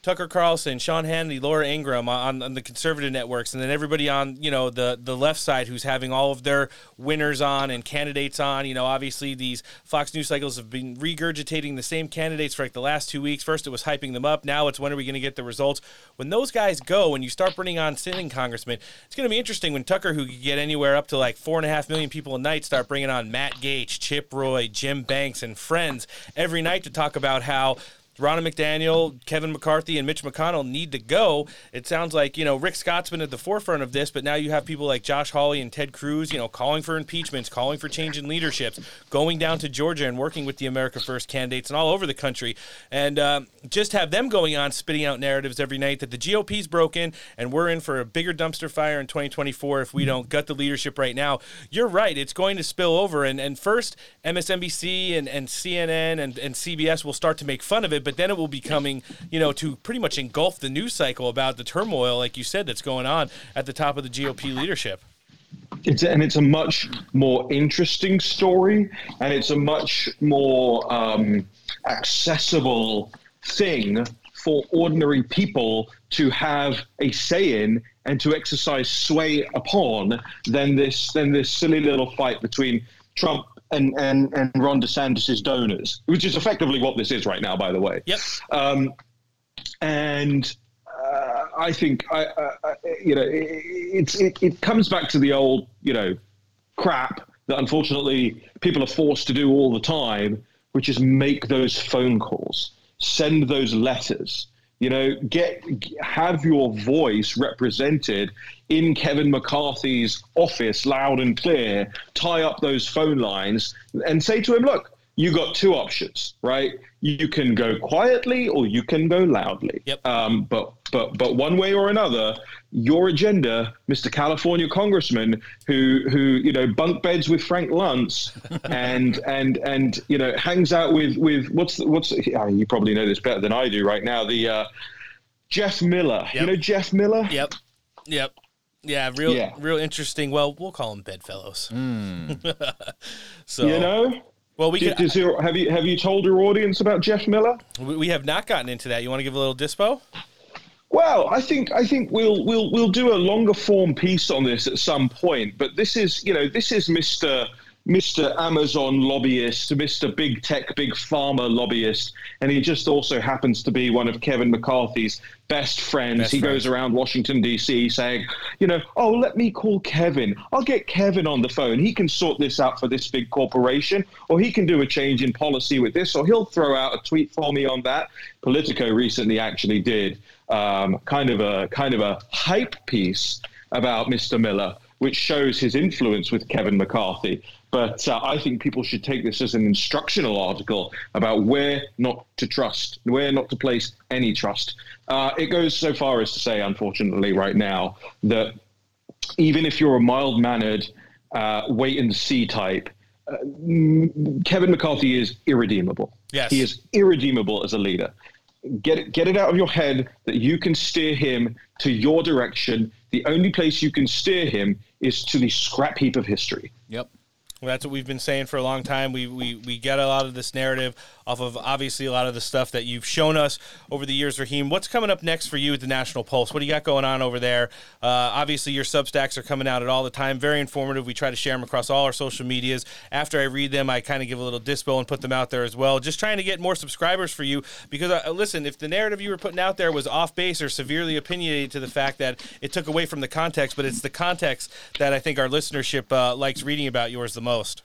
Tucker Carlson, Sean Hannity, Laura Ingraham on, on the conservative networks, and then everybody on you know the the left side who's having all of their winners on and candidates on. You know, obviously these Fox News cycles have been regurgitating the same candidates for like the last two weeks. First it was hyping them up. Now it's when are we going to get the results? When those guys go and you start bringing on sitting congressmen, it's going to be interesting when Tucker, who could get anywhere up to like four and a half million people a night, start bringing on Matt Gaetz, Chip Roy, Jim Banks, and friends every night to talk about how Ronna McDaniel, Kevin McCarthy, and Mitch McConnell need to go. It sounds like, you know, Rick Scott's been at the forefront of this, but now you have people like Josh Hawley and Ted Cruz, you know, calling for impeachments, calling for change in leaderships, going down to Georgia and working with the America First candidates and all over the country. And uh, just have them going on spitting out narratives every night that the GOP's broken and we're in for a bigger dumpster fire in 2024 if we don't gut the leadership right now. You're right. It's going to spill over. And, and first, MSNBC and, and CNN and, and CBS will start to make fun of it but then it will be coming, you know, to pretty much engulf the news cycle about the turmoil, like you said, that's going on at the top of the GOP leadership. It's and it's a much more interesting story, and it's a much more um, accessible thing for ordinary people to have a say in and to exercise sway upon than this than this silly little fight between Trump and, and, and Ron DeSantis' donors, which is effectively what this is right now, by the way. Yep. Um, and uh, I think, I, uh, you know, it, it's, it, it comes back to the old, you know, crap that unfortunately people are forced to do all the time, which is make those phone calls, send those letters, you know, get have your voice represented in Kevin McCarthy's office, loud and clear. Tie up those phone lines and say to him, "Look, you got two options, right? You can go quietly or you can go loudly. Yep. Um, but but but one way or another, your agenda, Mr. California Congressman, who who you know bunk beds with Frank Luntz [laughs] and and and you know hangs out with with what's the, what's the, oh, you probably know this better than I do right now. The uh, Jeff Miller. Yep. You know Jeff Miller. Yep. Yep. Yeah, real, Yeah. real interesting. Well, we'll call them bedfellows. [laughs] so You know. Well, we Did- can, does your- have you have you told your audience about Jeff Miller? we we have not gotten into that. You want to give a little dispo? Well, I think I think we'll we'll we'll do a longer form piece on this at some point. But this is you know this is Mister Mr. Amazon lobbyist, Mr. Big Tech, Big Pharma lobbyist, and he just also happens to be one of Kevin McCarthy's best friends. Best he friends. goes around Washington, D.C. saying, you know, oh, let me call Kevin. I'll get Kevin on the phone. He can sort this out for this big corporation, or he can do a change in policy with this, or he'll throw out a tweet for me on that. Politico recently actually did um, kind of a kind of a hype piece about Mr. Miller, which shows his influence with Kevin McCarthy. But uh, I think people should take this as an instructional article about where not to trust, where not to place any trust. Uh, it goes so far as to say, unfortunately, right now, that even if you're a mild mannered, uh, wait and see type, uh, Kevin McCarthy is irredeemable. Yes. He is irredeemable as a leader. Get it, get it out of your head that you can steer him to your direction. The only place you can steer him is to the scrap heap of history. Yep. That's what we've been saying for a long time. We, we we get a lot of this narrative off of obviously a lot of the stuff that you've shown us over the years, Raheem. What's coming up next for you at the National Pulse? What do you got going on over there? Uh, obviously, your Substacks are coming out at all the time. Very informative. We try to share them across all our social medias. After I read them, I kind of give a little dispo and put them out there as well. Just trying to get more subscribers for you because uh, listen, if the narrative you were putting out there was off base or severely opinionated to the fact that it took away from the context, but it's the context that I think our listenership uh, likes reading about yours the most.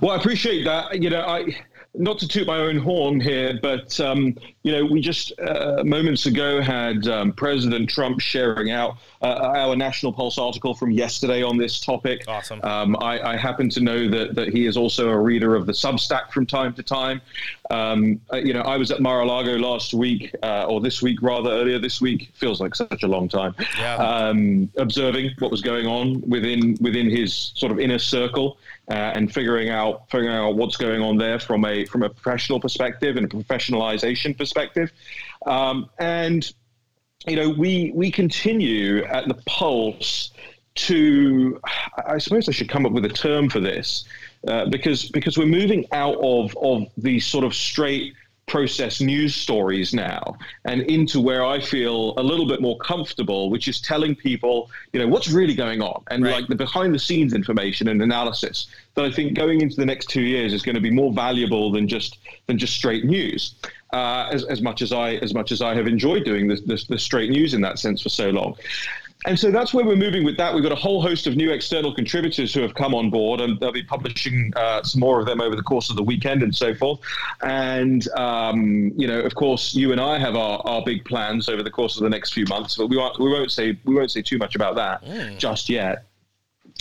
Well, I appreciate that. You know, I not to toot my own horn here, but um, you know, we just uh, moments ago had um, President Trump sharing out uh, our National Pulse article from yesterday on this topic. Awesome. Um, I, I happen to know that that he is also a reader of the Substack from time to time. Um, uh, you know, I was at Mar-a-Lago last week, uh, or this week rather, earlier this week. Feels like such a long time. Yeah. Um, observing what was going on within within his sort of inner circle uh, and figuring out figuring out what's going on there from a from a professional perspective and a professionalization perspective. Um, and you know, we we continue at the pulse to. I suppose I should come up with a term for this uh, because because we're moving out of of the sort of straight process news stories now and into where I feel a little bit more comfortable, which is telling people, you know, what's really going on and like the behind the scenes information and analysis that I think going into the next two years is going to be more valuable than just than just straight news. Uh, as, as much as I as much as I have enjoyed doing this, this the straight news in that sense for so long. And so that's where we're moving with that. We've got a whole host of new external contributors who have come on board, and they'll be publishing uh, some more of them over the course of the weekend and so forth. And, um, you know, of course, you and I have our, our big plans over the course of the next few months, but we won't, we won't, say, we won't say too much about that just yet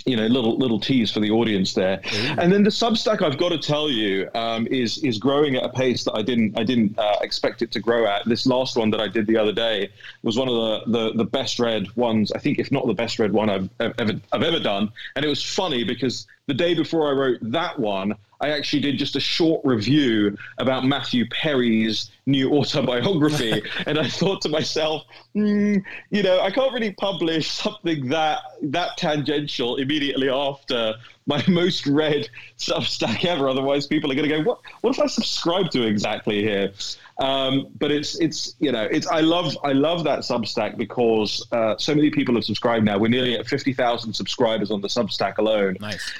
you know, little little tease for the audience there. And then the Substack, I've got to tell you, um, is is growing at a pace that I didn't I didn't uh, expect it to grow at. This last one that I did the other day was one of the, the the best read ones. I think, if not the best read one I've ever I've ever done. And it was funny because the day before I wrote that one, I actually did just a short review about Matthew Perry's new autobiography, [laughs] and I thought to myself, mm, you know, I can't really publish something that that tangential immediately after my [laughs] most read Substack ever. Otherwise, people are going to go, "What? What if I subscribe to exactly here?" Um, but it's it's you know it's I love I love that Substack because uh, so many people have subscribed now. We're nearly at fifty thousand subscribers on the Substack alone. Nice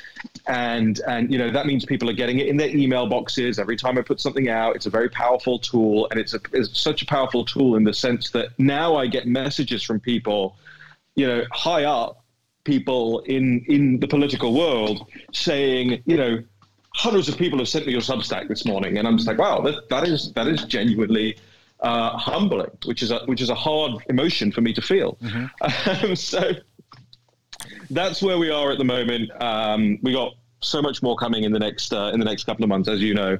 and and you know that means people are getting it in their email boxes every time I put something out. It's a very powerful tool, and it's a it's such a powerful tool in the sense that now I get messages from people, you know, high up people in in the political world saying, you know, hundreds of people have sent me your Substack this morning, and I'm just like, wow, that, that is that is genuinely uh, humbling, which is a which is a hard emotion for me to feel. Um, [laughs] so that's where we are at the moment. Um, we got so much more coming in the next uh, in the next couple of months, as you know.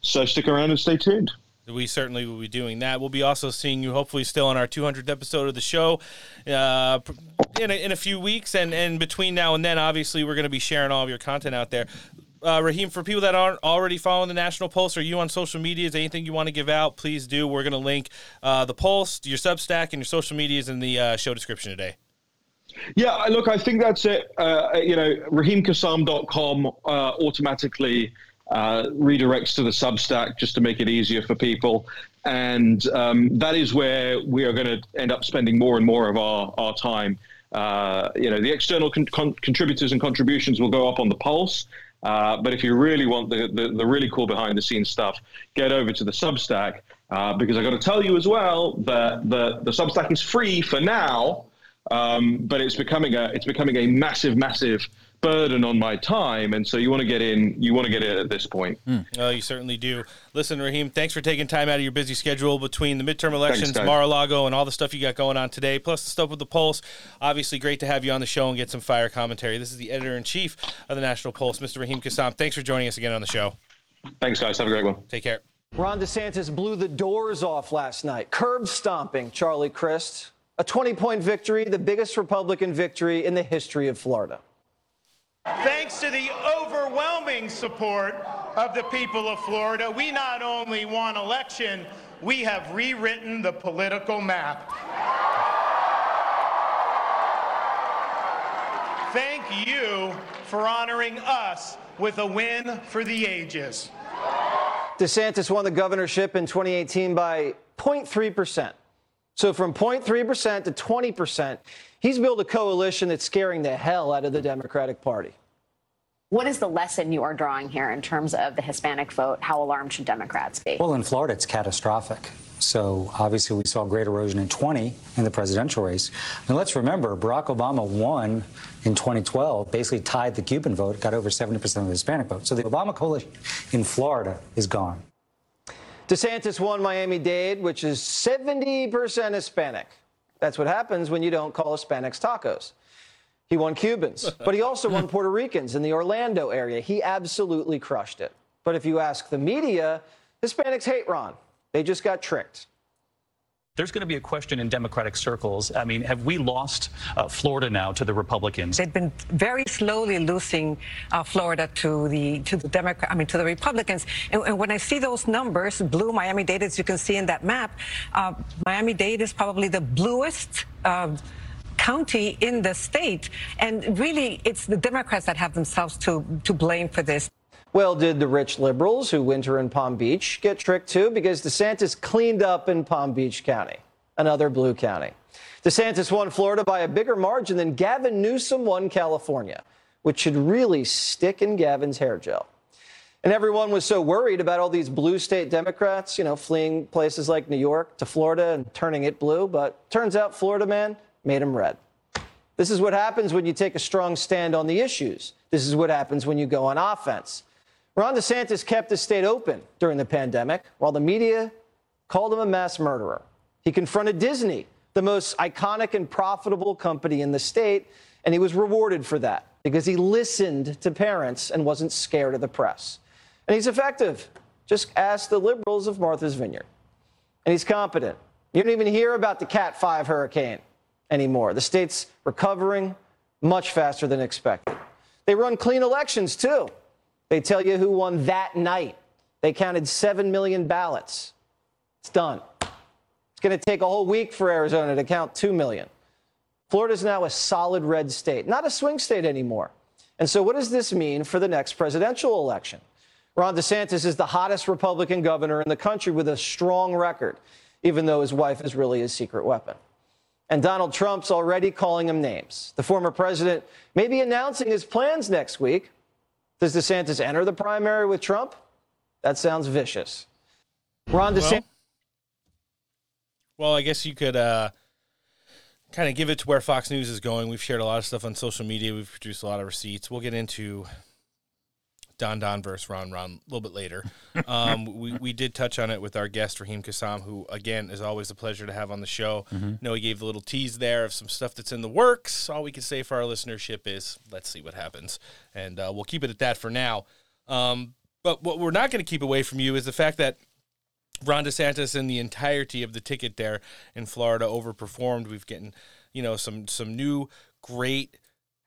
So stick around and stay tuned. We certainly will be doing that. We'll be also seeing you hopefully still on our 200th episode of the show uh, in, a, in a few weeks. And, and between now and then, obviously, we're going to be sharing all of your content out there. Uh, Raheem, for people that aren't already following the National Pulse, are you on social media? Is anything you want to give out? Please do. We're going to link uh, the Pulse, your Substack, and your social medias in the uh, show description today. Yeah, look, I think that's it. Uh, you know, RaheemKassam.com uh, automatically uh, redirects to the Substack just to make it easier for people. And um, that is where we are going to end up spending more and more of our, our time. uh, you know, the external con- con- contributors and contributions will go up on the pulse. Uh, but if you really want the, the, the really cool behind the scenes stuff, get over to the Substack uh, because I've got to tell you as well that the the Substack is free for now, um, but it's becoming a it's becoming a massive massive burden on my time, and so you want to get in. You want to get in at this point. Oh, you certainly do. Listen, Raheem, thanks for taking time out of your busy schedule between the midterm elections, guys. Mar-a-Lago, and all the stuff you got going on today, plus the stuff with the Pulse. Obviously, great to have you on the show and get some fire commentary. This is the editor in chief of the National Pulse, Mr. Raheem Kassam. Thanks for joining us again on the show. Thanks, guys. Have a great one. Take care. Ron DeSantis blew the doors off last night, curb stomping Charlie Crist. A 20 point victory, the biggest Republican victory in the history of Florida. Thanks to the overwhelming support of the people of Florida, we not only won election, we have rewritten the political map. Thank you for honoring us with a win for the ages. DeSantis won the governorship in 2018 by 0.3%. So from 0.3% to 20%, he's built a coalition that's scaring the hell out of the Democratic Party. What is the lesson you are drawing here in terms of the Hispanic vote? How alarmed should Democrats be? Well, in Florida, it's catastrophic. So obviously, we saw great erosion in 20 in the presidential race. And let's remember, Barack Obama won in 2012, basically tied the Cuban vote, got over 70% of the Hispanic vote. So the Obama coalition in Florida is gone. DeSantis won Miami Dade, which is 70% Hispanic. That's what happens when you don't call Hispanics tacos. He won Cubans, [laughs] but he also won Puerto Ricans in the Orlando area. He absolutely crushed it. But if you ask the media, Hispanics hate Ron. They just got tricked. There's going to be a question in Democratic circles. I mean, have we lost uh, Florida now to the Republicans? They've been very slowly losing uh, Florida to the to the Democrat, I mean to the Republicans. And, and when I see those numbers, blue Miami-Dade, as you can see in that map, uh, Miami-Dade is probably the bluest. Uh, county in the state and really it's the democrats that have themselves to to blame for this Well, did the rich liberals who winter in Palm Beach get tricked too? Because DeSantis cleaned up in Palm Beach County, another blue county. DeSantis won Florida by a bigger margin than Gavin Newsom won California, which should really stick in Gavin's hair gel. And everyone was so worried about all these blue state Democrats, you know, fleeing places like New York to Florida and turning it blue. But turns out Florida man made them red. This is what happens when you take a strong stand on the issues. This is what happens when you go on offense. Ron DeSantis kept the state open during the pandemic while the media called him a mass murderer. He confronted Disney, the most iconic and profitable company in the state, and he was rewarded for that because he listened to parents and wasn't scared of the press. And he's effective. Just ask the liberals of Martha's Vineyard. And he's competent. You don't even hear about the Cat 5 hurricane anymore. The state's recovering much faster than expected. They run clean elections, too. They tell you who won that night. They counted 7 million ballots. It's done. It's going to take a whole week for Arizona to count 2 million. Florida is now a solid red state, not a swing state anymore. And so, what does this mean for the next presidential election? Ron DeSantis is the hottest Republican governor in the country with a strong record, even though his wife is really his secret weapon. And Donald Trump's already calling him names. The former president may be announcing his plans next week. Does DeSantis enter the primary with Trump? That sounds vicious. Ron DeSantis. Well, well I guess you could uh, kind of give it to where Fox News is going. We've shared a lot of stuff on social media. We've produced a lot of receipts. We'll get into Don Don versus Ron Ron a little bit later. Um, [laughs] we, we did touch on it with our guest, Raheem Kassam, who, again, is always a pleasure to have on the show. Mhm. know he gave the little tease there of some stuff that's in the works. All we can say for our listenership is let's see what happens. And uh, we'll keep it at that for now. Um, but what we're not going to keep away from you is the fact that Ron DeSantis and the entirety of the ticket there in Florida overperformed. We've getting, you know, some some new great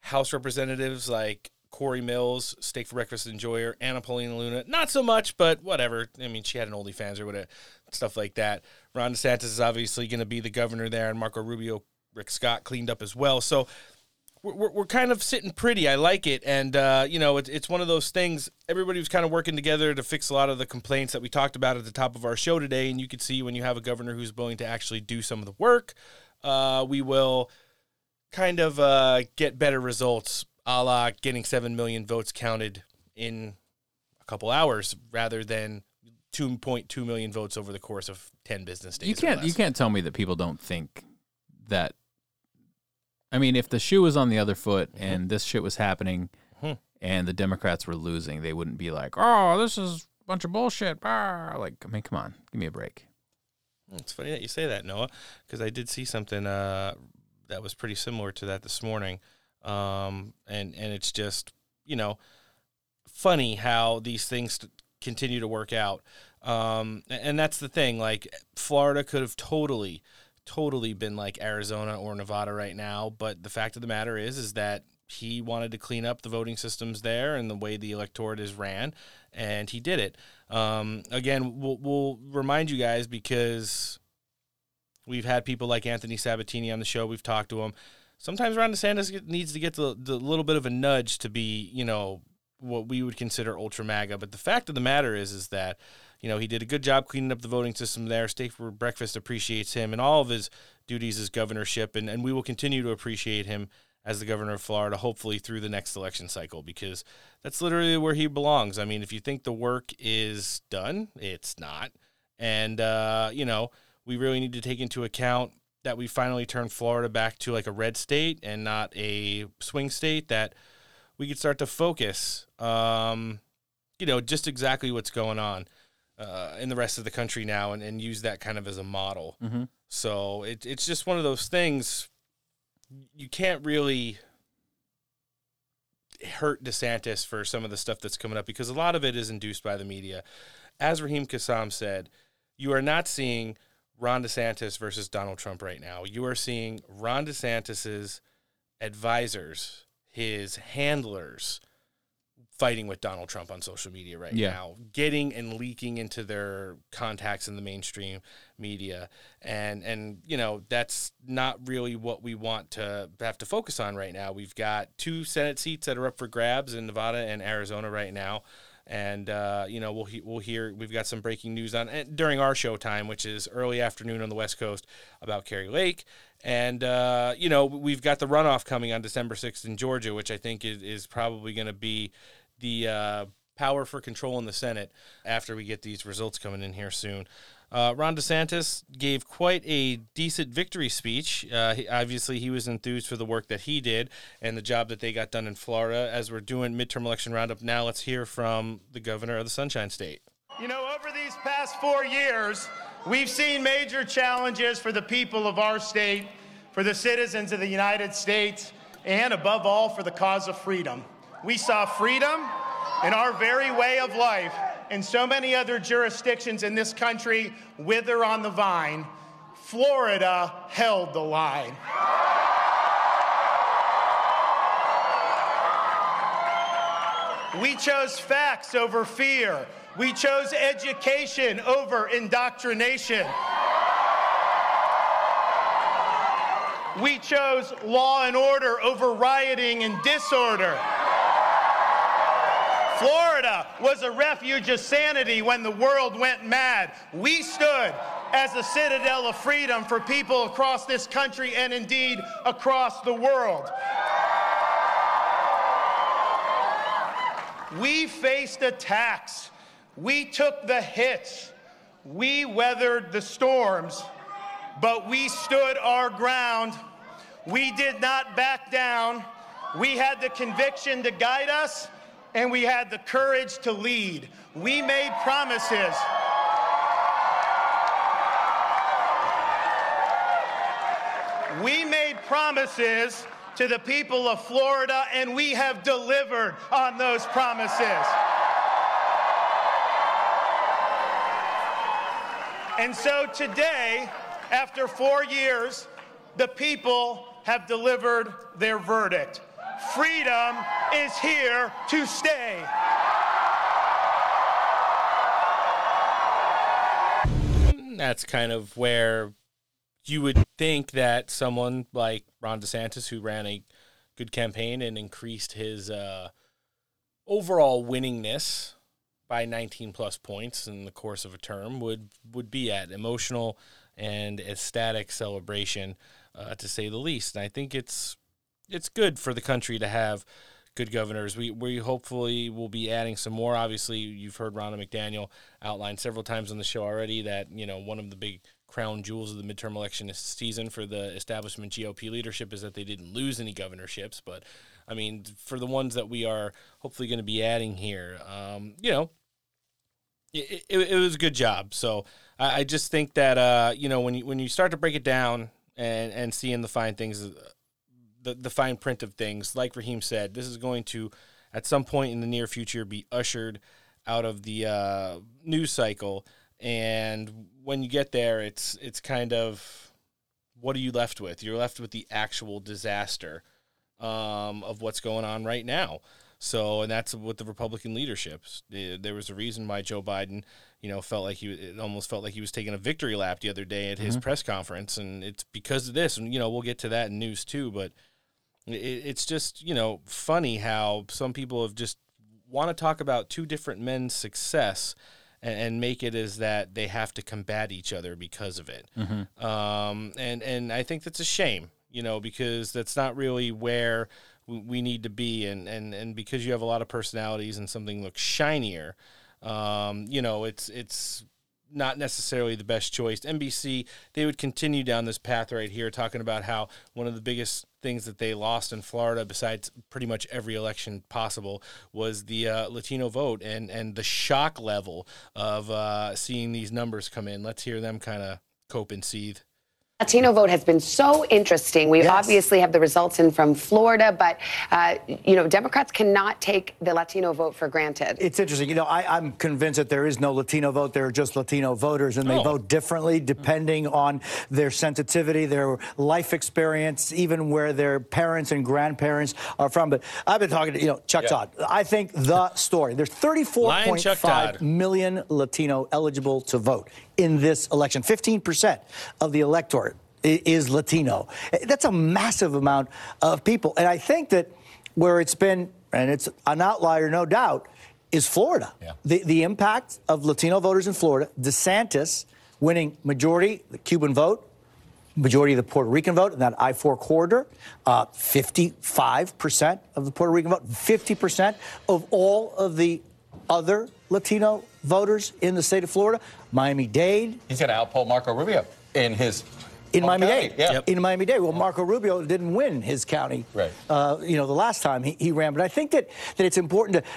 House representatives like Cory Mills, Steak for Breakfast Enjoyer, Anna Paulina Luna. Not so much, but whatever. I mean, she had an OnlyFans or whatever, stuff like that. Ron DeSantis is obviously going to be the governor there, and Marco Rubio, Rick Scott cleaned up as well. So we're, we're, kind of sitting pretty. I like it. And, uh, you know, it's, it's one of those things. Everybody was kind of working together to fix a lot of the complaints that we talked about at the top of our show today. And you could see when you have a governor who's willing to actually do some of the work, uh, we will kind of uh, get better results, a la getting seven million votes counted in a couple hours, rather than two point two million votes over the course of ten business days. You can't you can't tell me that people don't think that. I mean, if the shoe was on the other foot Mm-hmm. and this shit was happening, Mhm. and the Democrats were losing, they wouldn't be like, "Oh, this is a bunch of bullshit." Bah. Like, I mean, come on, give me a break. It's funny that you say that, Noah, because I did see something uh, that was pretty similar to that this morning, um, and and it's just you know funny how these things continue to work out, um, and that's the thing. Like Florida could have totally, totally been like Arizona or Nevada right now, but the fact of the matter is, is that he wanted to clean up the voting systems there and the way the electorate is ran, and he did it. Um, again, we'll, we'll remind you guys because we've had people like Anthony Sabatini on the show. We've talked to him. Sometimes Ron DeSantis needs to get the, the little bit of a nudge to be, you know, what we would consider ultra MAGA. But the fact of the matter is, is that, you know, he did a good job cleaning up the voting system there. Steak for Breakfast appreciates him and all of his duties as governorship. And, and we will continue to appreciate him as the governor of Florida, hopefully through the next election cycle, because that's literally where he belongs. I mean, if you think the work is done, it's not. And, uh, you know, we really need to take into account that we finally turn Florida back to like a red state and not a swing state, that we could start to focus, um, you know, just exactly what's going on uh, in the rest of the country now and, and use that kind of as a model. Mhm. So it, it's just one of those things you can't really hurt DeSantis for some of the stuff that's coming up because a lot of it is induced by the media. As Raheem Kassam said, you are not seeing Ron DeSantis versus Donald Trump right now. You are seeing Ron DeSantis's advisors, his handlers, fighting with Donald Trump on social media right Yeah. now, getting and leaking into their contacts in the mainstream media. And and you know, that's not really what we want to have to focus on right now. We've got two Senate seats that are up for grabs in Nevada and Arizona right now. And uh, you know we'll we'll hear we've got some breaking news on and during our show time, which is early afternoon on the West Coast, about Kari Lake, and uh, you know we've got the runoff coming on December sixth in Georgia, which I think is, is probably going to be the uh, power for control in the Senate after we get these results coming in here soon. Uh, Ron DeSantis gave quite a decent victory speech. Uh, he, obviously, he was enthused for the work that he did and the job that they got done in Florida. As we're doing midterm election roundup now, let's hear from the governor of the Sunshine State. You know, over these past four years, we've seen major challenges for the people of our state, for the citizens of the United States, and above all, for the cause of freedom. We saw freedom in our very way of life and so many other jurisdictions in this country wither on the vine. Florida held the line. We chose facts over fear. We chose education over indoctrination. We chose law and order over rioting and disorder. Florida was a refuge of sanity when the world went mad. We stood as a citadel of freedom for people across this country and indeed across the world. We faced attacks. We took the hits. We weathered the storms, but we stood our ground. We did not back down. We had the conviction to guide us, and we had the courage to lead. We made promises. We made promises to the people of Florida, and we have delivered on those promises. And so today, after four years, the people have delivered their verdict. Freedom is here to stay. That's kind of where you would think that someone like Ron DeSantis, who ran a good campaign and increased his uh, overall winningness by 19 plus points in the course of a term, would would be at emotional and ecstatic celebration, uh, to say the least. And I think it's it's good for the country to have good governors. We we hopefully will be adding some more. Obviously, you've heard Ronna McDaniel outline several times on the show already that you know one of the big crown jewels of the midterm election season for the establishment GOP leadership is that they didn't lose any governorships. But I mean, for the ones that we are hopefully going to be adding here, um, you know, it, it, it, was a good job. So I, I just think that uh, you know when you when you start to break it down and and seeing the fine things, the the fine print of things, like Raheem said, this is going to at some point in the near future be ushered out of the uh, news cycle. And when you get there, it's it's kind of what are you left with? You're left with the actual disaster um, of what's going on right now. So, and that's with the Republican leadership. There was a reason why Joe Biden, you know, felt like he it almost felt like he was taking a victory lap the other day at his Mm-hmm. press conference, and it's because of this. And you know, we'll get to that in news too. But it's just you know funny how some people have just want to talk about two different men's success and, and make it as that they have to combat each other because of it. Mhm. Um, and and I think that's a shame, you know, because that's not really where we, we need to be, and and and because you have a lot of personalities and something looks shinier, um, you know, it's it's not necessarily the best choice. NBC they would continue down this path right here, talking about how one of the biggest things that they lost in Florida, besides pretty much every election possible, was the uh, Latino vote and and the shock level of uh, seeing these numbers come in. Let's hear them kind of cope and seethe. Latino vote has been so interesting. We obviously have the results in from Florida, but uh, you know, Democrats cannot take the Latino vote for granted. It's interesting. You know, I, I'm convinced that there is no Latino vote. There are just Latino voters, and they Oh. vote differently depending on their sensitivity, their life experience, even where their parents and grandparents are from. But I've been talking to, you know, Chuck Yeah. Todd. I think the story. There's Lion Chuck 34.5 Todd. million Latino eligible to vote in this election. 15% of the electorate is Latino. That's a massive amount of people. And I think that where it's been, and it's an outlier, no doubt, is Florida. The, the impact of Latino voters in Florida, DeSantis winning majority, the Cuban vote, majority of the Puerto Rican vote in that I 4 corridor, uh, 55% of the Puerto Rican vote, 50% of all of the other Latino voters in the state of Florida. Miami Dade. He's going to outpoll Marco Rubio in his In home Miami Dade. Yeah. In Miami Dade. Well, Marco Rubio didn't win his county, Right. uh, you know, the last time he, he ran. But I think that, that it's important to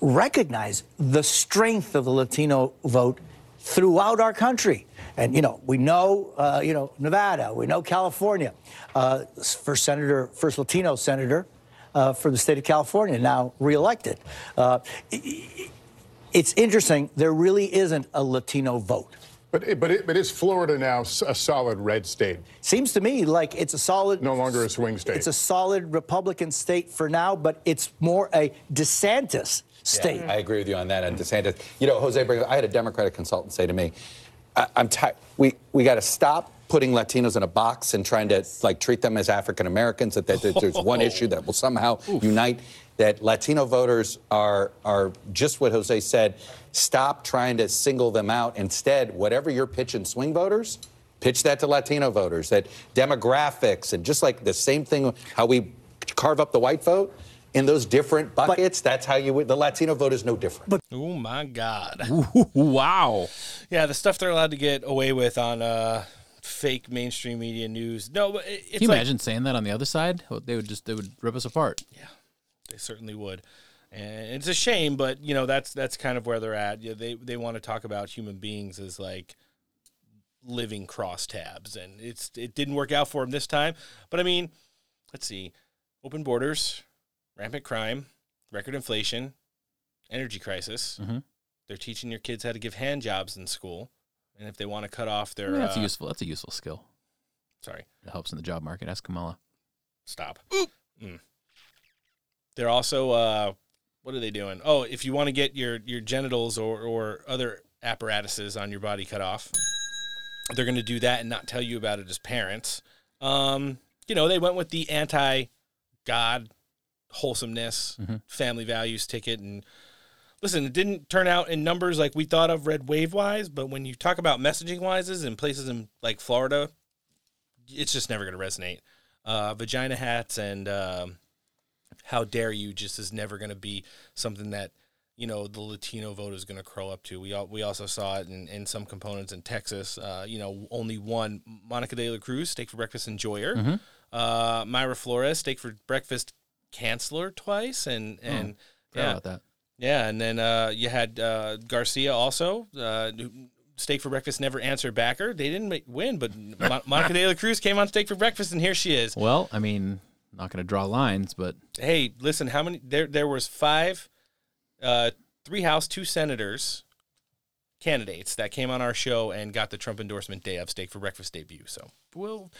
recognize the strength of the Latino vote throughout our country. And, you know, we know, uh, you know, Nevada, we know California. Uh, first senator, first Latino senator uh, for the state of California, now reelected. Uh, it's interesting, there really isn't a Latino vote. But, but, it, but is Florida now a solid red state? Seems to me like it's a solid. No longer a swing state. It's a solid Republican state for now, but it's more a DeSantis state. Yeah, I agree with you on that. And DeSantis, you know, Jose, I had a Democratic consultant say to me, I, "I'm tired. We we got to stop." Putting Latinos in a box and trying to like treat them as African Americans. That, that, that there's one [laughs] issue that will somehow unite. That Latino voters are are just what Jose said. Stop trying to single them out. Instead, whatever you're pitching swing voters, pitch that to Latino voters. That demographics and just like the same thing, how we carve up the white vote in those different buckets. that's how you. The Latino vote is no different. Oh my God! [laughs] wow. Yeah, the stuff they're allowed to get away with on uh, fake mainstream media news. No, but it's Can you like, imagine saying that on the other side? They would just they would rip us apart. They certainly would, and it's a shame, but you know that's that's kind of where they're at. Yeah, they they want to talk about human beings as like living crosstabs, and it's it didn't work out for them this time. But I mean, let's see, open borders, rampant crime, record inflation, energy crisis. Mhm. They're teaching your kids how to give hand jobs in school, and if they want to cut off I their mean, that's a uh, useful. That's a useful skill. Sorry. It helps in the job market. Ask Kamala. Stop. Mm. They're also uh, what are they doing? Oh, if you want to get your your genitals or or other apparatuses on your body cut off, they're going to do that and not tell you about it as parents. Um, you know, they went with the anti God wholesomeness, family values ticket and listen, it didn't turn out in numbers like we thought of red wave wise, but when you talk about messaging wises in places in like Florida, it's just never going to resonate. uh, vagina hats and um, how dare you just is never going to be something that you know the Latino vote is going to curl up to. We al- we also saw it in, in some components in Texas. Uh, you know, only one Monica De La Cruz steak for breakfast enjoyer, Mhm. uh, Mayra Flores steak for breakfast canceller twice, and and forgot yeah, about that. yeah, and then uh, you had uh, Garcia also. Uh, Steak for breakfast never answered backer. They didn't win, but [laughs] Monica De La Cruz came on Steak for breakfast, and here she is. Well, I mean, not going to draw lines, but Hey, listen, how many there there was five uh three house, two senators candidates that came on our show and got the Trump endorsement day of steak for breakfast debut. So we'll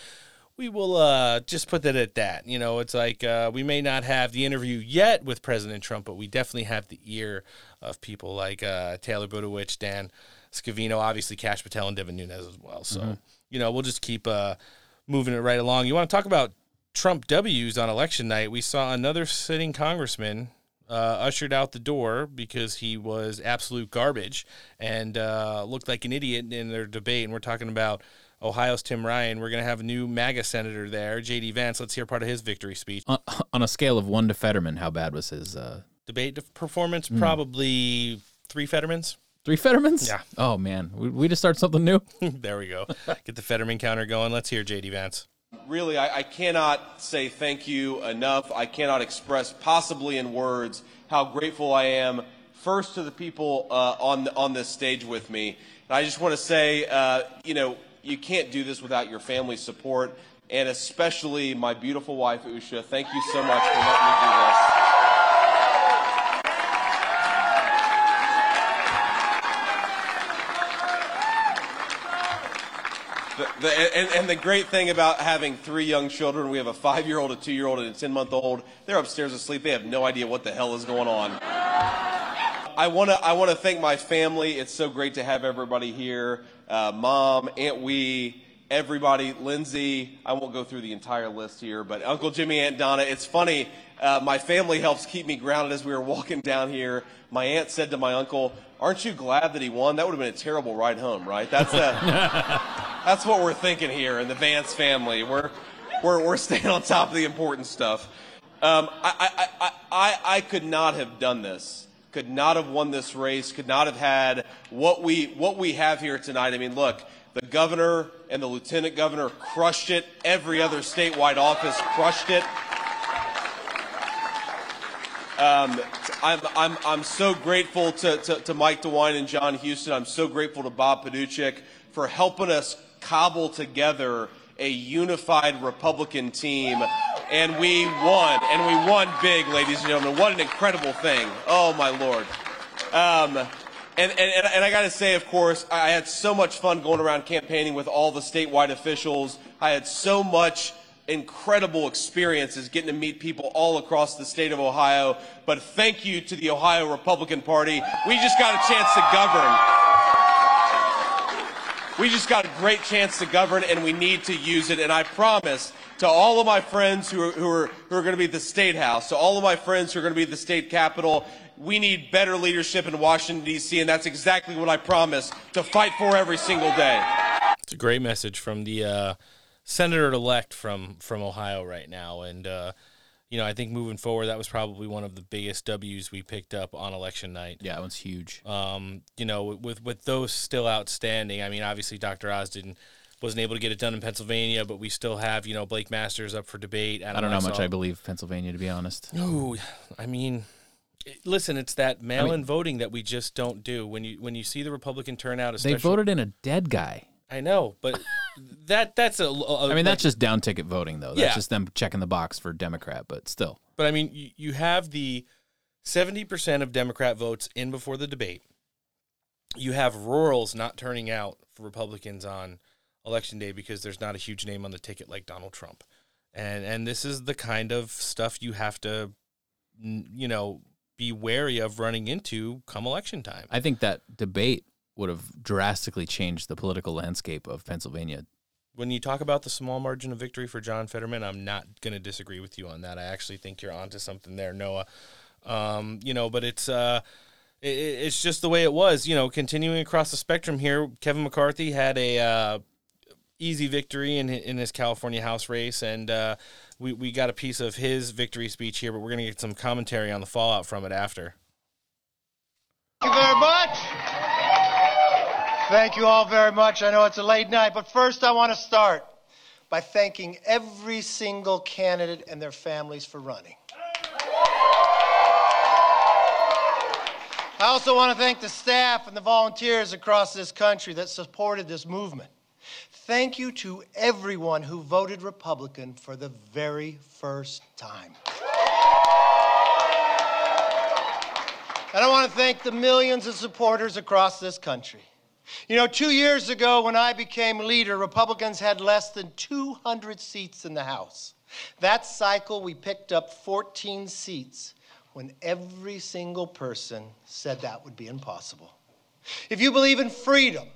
we will uh just put that at that. You know, it's like uh we may not have the interview yet with President Trump, but we definitely have the ear of people like uh Taylor Budowich, Dan Scavino, obviously Kash Patel and Devin Nunes as well. So, Mhm. you know, we'll just keep uh moving it right along. You want to talk about Trump W's on election night? We saw another sitting congressman uh, ushered out the door because he was absolute garbage and uh, looked like an idiot in their debate. And we're talking about Ohio's Tim Ryan. We're going to have a new MAGA senator there, J.D. Vance. Let's hear part of his victory speech. on, on a scale of one to Fetterman, how bad was his uh, Debate performance, Hmm. probably three Fettermans. three Fettermans? Yeah. Oh man, we, we just start something new. [laughs] there we go. Get the Fetterman counter going. Let's hear J.D. Vance. Really, I, I cannot say thank you enough. I cannot express, possibly in words, how grateful I am. First to the people uh, on on this stage with me. And I just want to say, uh, you know, you can't do this without your family's support, and especially my beautiful wife Usha. Thank you so much for letting me do this. The, and, and the great thing about having three young children, we have a five year old, a two year old, and a 10 month old. They're upstairs asleep. They have no idea what the hell is going on. I want to I want to thank my family. It's so great to have everybody here. Uh, Mom, Aunt Wee, everybody, Lindsay. I won't go through the entire list here, but Uncle Jimmy, Aunt Donna. It's funny. Uh, my family helps keep me grounded as we were walking down here. My aunt said to my uncle, "Aren't you glad that he won? That would have been a terrible ride home, right?" That's a, [laughs] that's what we're thinking here in the Vance family. We're we're we're staying on top of the important stuff. Um, I, I, I, I, could not have done this. Could not have won this race. Could not have had what we what we have here tonight. I mean, look, the governor and the lieutenant governor crushed it. Every other statewide office crushed it. Um, I'm, I'm, I'm so grateful to, to, to Mike DeWine and Jon Husted. I'm so grateful to Bob Paduchik for helping us cobble together a unified Republican team. And we won. And we won big, ladies and gentlemen. What an incredible thing. Oh, my Lord. Um, and, and, and I got to say, of course, I had so much fun going around campaigning with all the statewide officials. I had so much incredible experiences getting to meet people all across the state of Ohio. But thank you to the Ohio Republican Party. We just got a chance to govern. We just got a great chance to govern, and we need to use it. And I promise to all of my friends who are, who are, who are going to be the State House, to all of my friends who are going to be the State Capitol, we need better leadership in Washington, D.C., and that's exactly what I promise to fight for every single day. It's a great message from the uh, senator elect from from Ohio right now, and uh, you know I think moving forward, that was probably one of the biggest W's we picked up on election night. Yeah, that was huge. Um, you know, with with those still outstanding, I mean, obviously Dr. Oz didn't wasn't able to get it done in Pennsylvania, but we still have you know Blake Masters up for debate. I don't know how much I believe Pennsylvania, to be honest. No, I mean, listen, it's that mail-in mean- voting that we just don't do. When you when you see the Republican turnout, They voted in a dead guy. I know, but that that's a. a I mean, that's just down ticket voting, though. That's Yeah. just them checking the box for Democrat, but still. But I mean, you, you have the 70% of Democrat votes in before the debate. You have rurals not turning out for Republicans on election day because there's not a huge name on the ticket like Donald Trump. And and this is the kind of stuff you have to you know, be wary of running into come election time. I think that debate would have drastically changed the political landscape of Pennsylvania. When you talk about the small margin of victory for John Fetterman, I'm not going to disagree with you on that. I actually think you're onto something there, Noah. Um, you know, but it's uh, it, it's just the way it was. You know, continuing across the spectrum here, Kevin McCarthy had a uh, easy victory in in his California House race, and uh, we we got a piece of his victory speech here, but we're gonna get some commentary on the fallout from it after. Thank you very much. Thank you all very much. I know it's a late night, but first I want to start by thanking every single candidate and their families for running. I also want to thank the staff and the volunteers across this country that supported this movement. Thank you to everyone who voted Republican for the very first time. And I want to thank the millions of supporters across this country. You know, two years ago when I became leader, Republicans had less than 200 seats in the House. That cycle, we picked up 14 seats when every single person said that would be impossible. If you believe in freedom,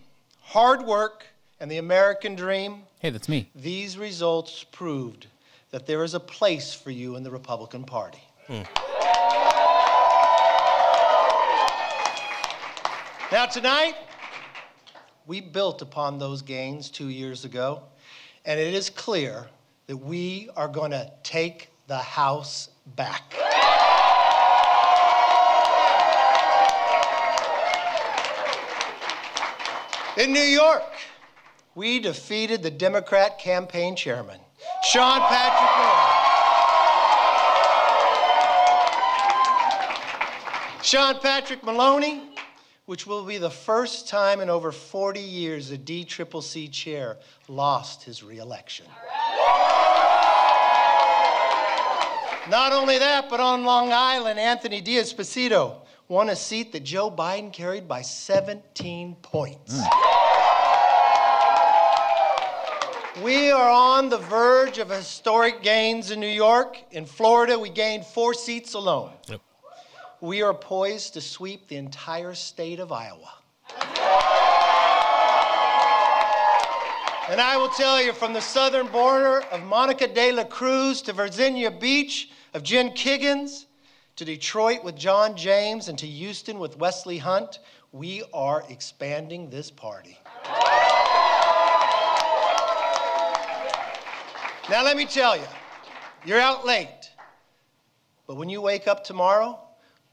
hard work, and the American dream, Hey, that's me. these results proved that there is a place for you in the Republican Party. Hmm. Now, tonight, we built upon those gains two years ago, and it is clear that we are going to take the House back. In New York, we defeated the Democrat campaign chairman, Sean Patrick Maloney. Sean Patrick Maloney, which will be the first time in over 40 years a DCCC chair lost his reelection. Not only that, but on Long Island, Anthony D'Esposito won a seat that Joe Biden carried by 17 points. Hmm. We are on the verge of historic gains in New York. In Florida, we gained four seats alone. We are poised to sweep the entire state of Iowa. And I will tell you from the southern border of Monica de la Cruz to Virginia Beach, of Jen Kiggans to Detroit with John James and to Houston with Wesley Hunt, we are expanding this party. Now, let me tell you, you're out late. But when you wake up tomorrow,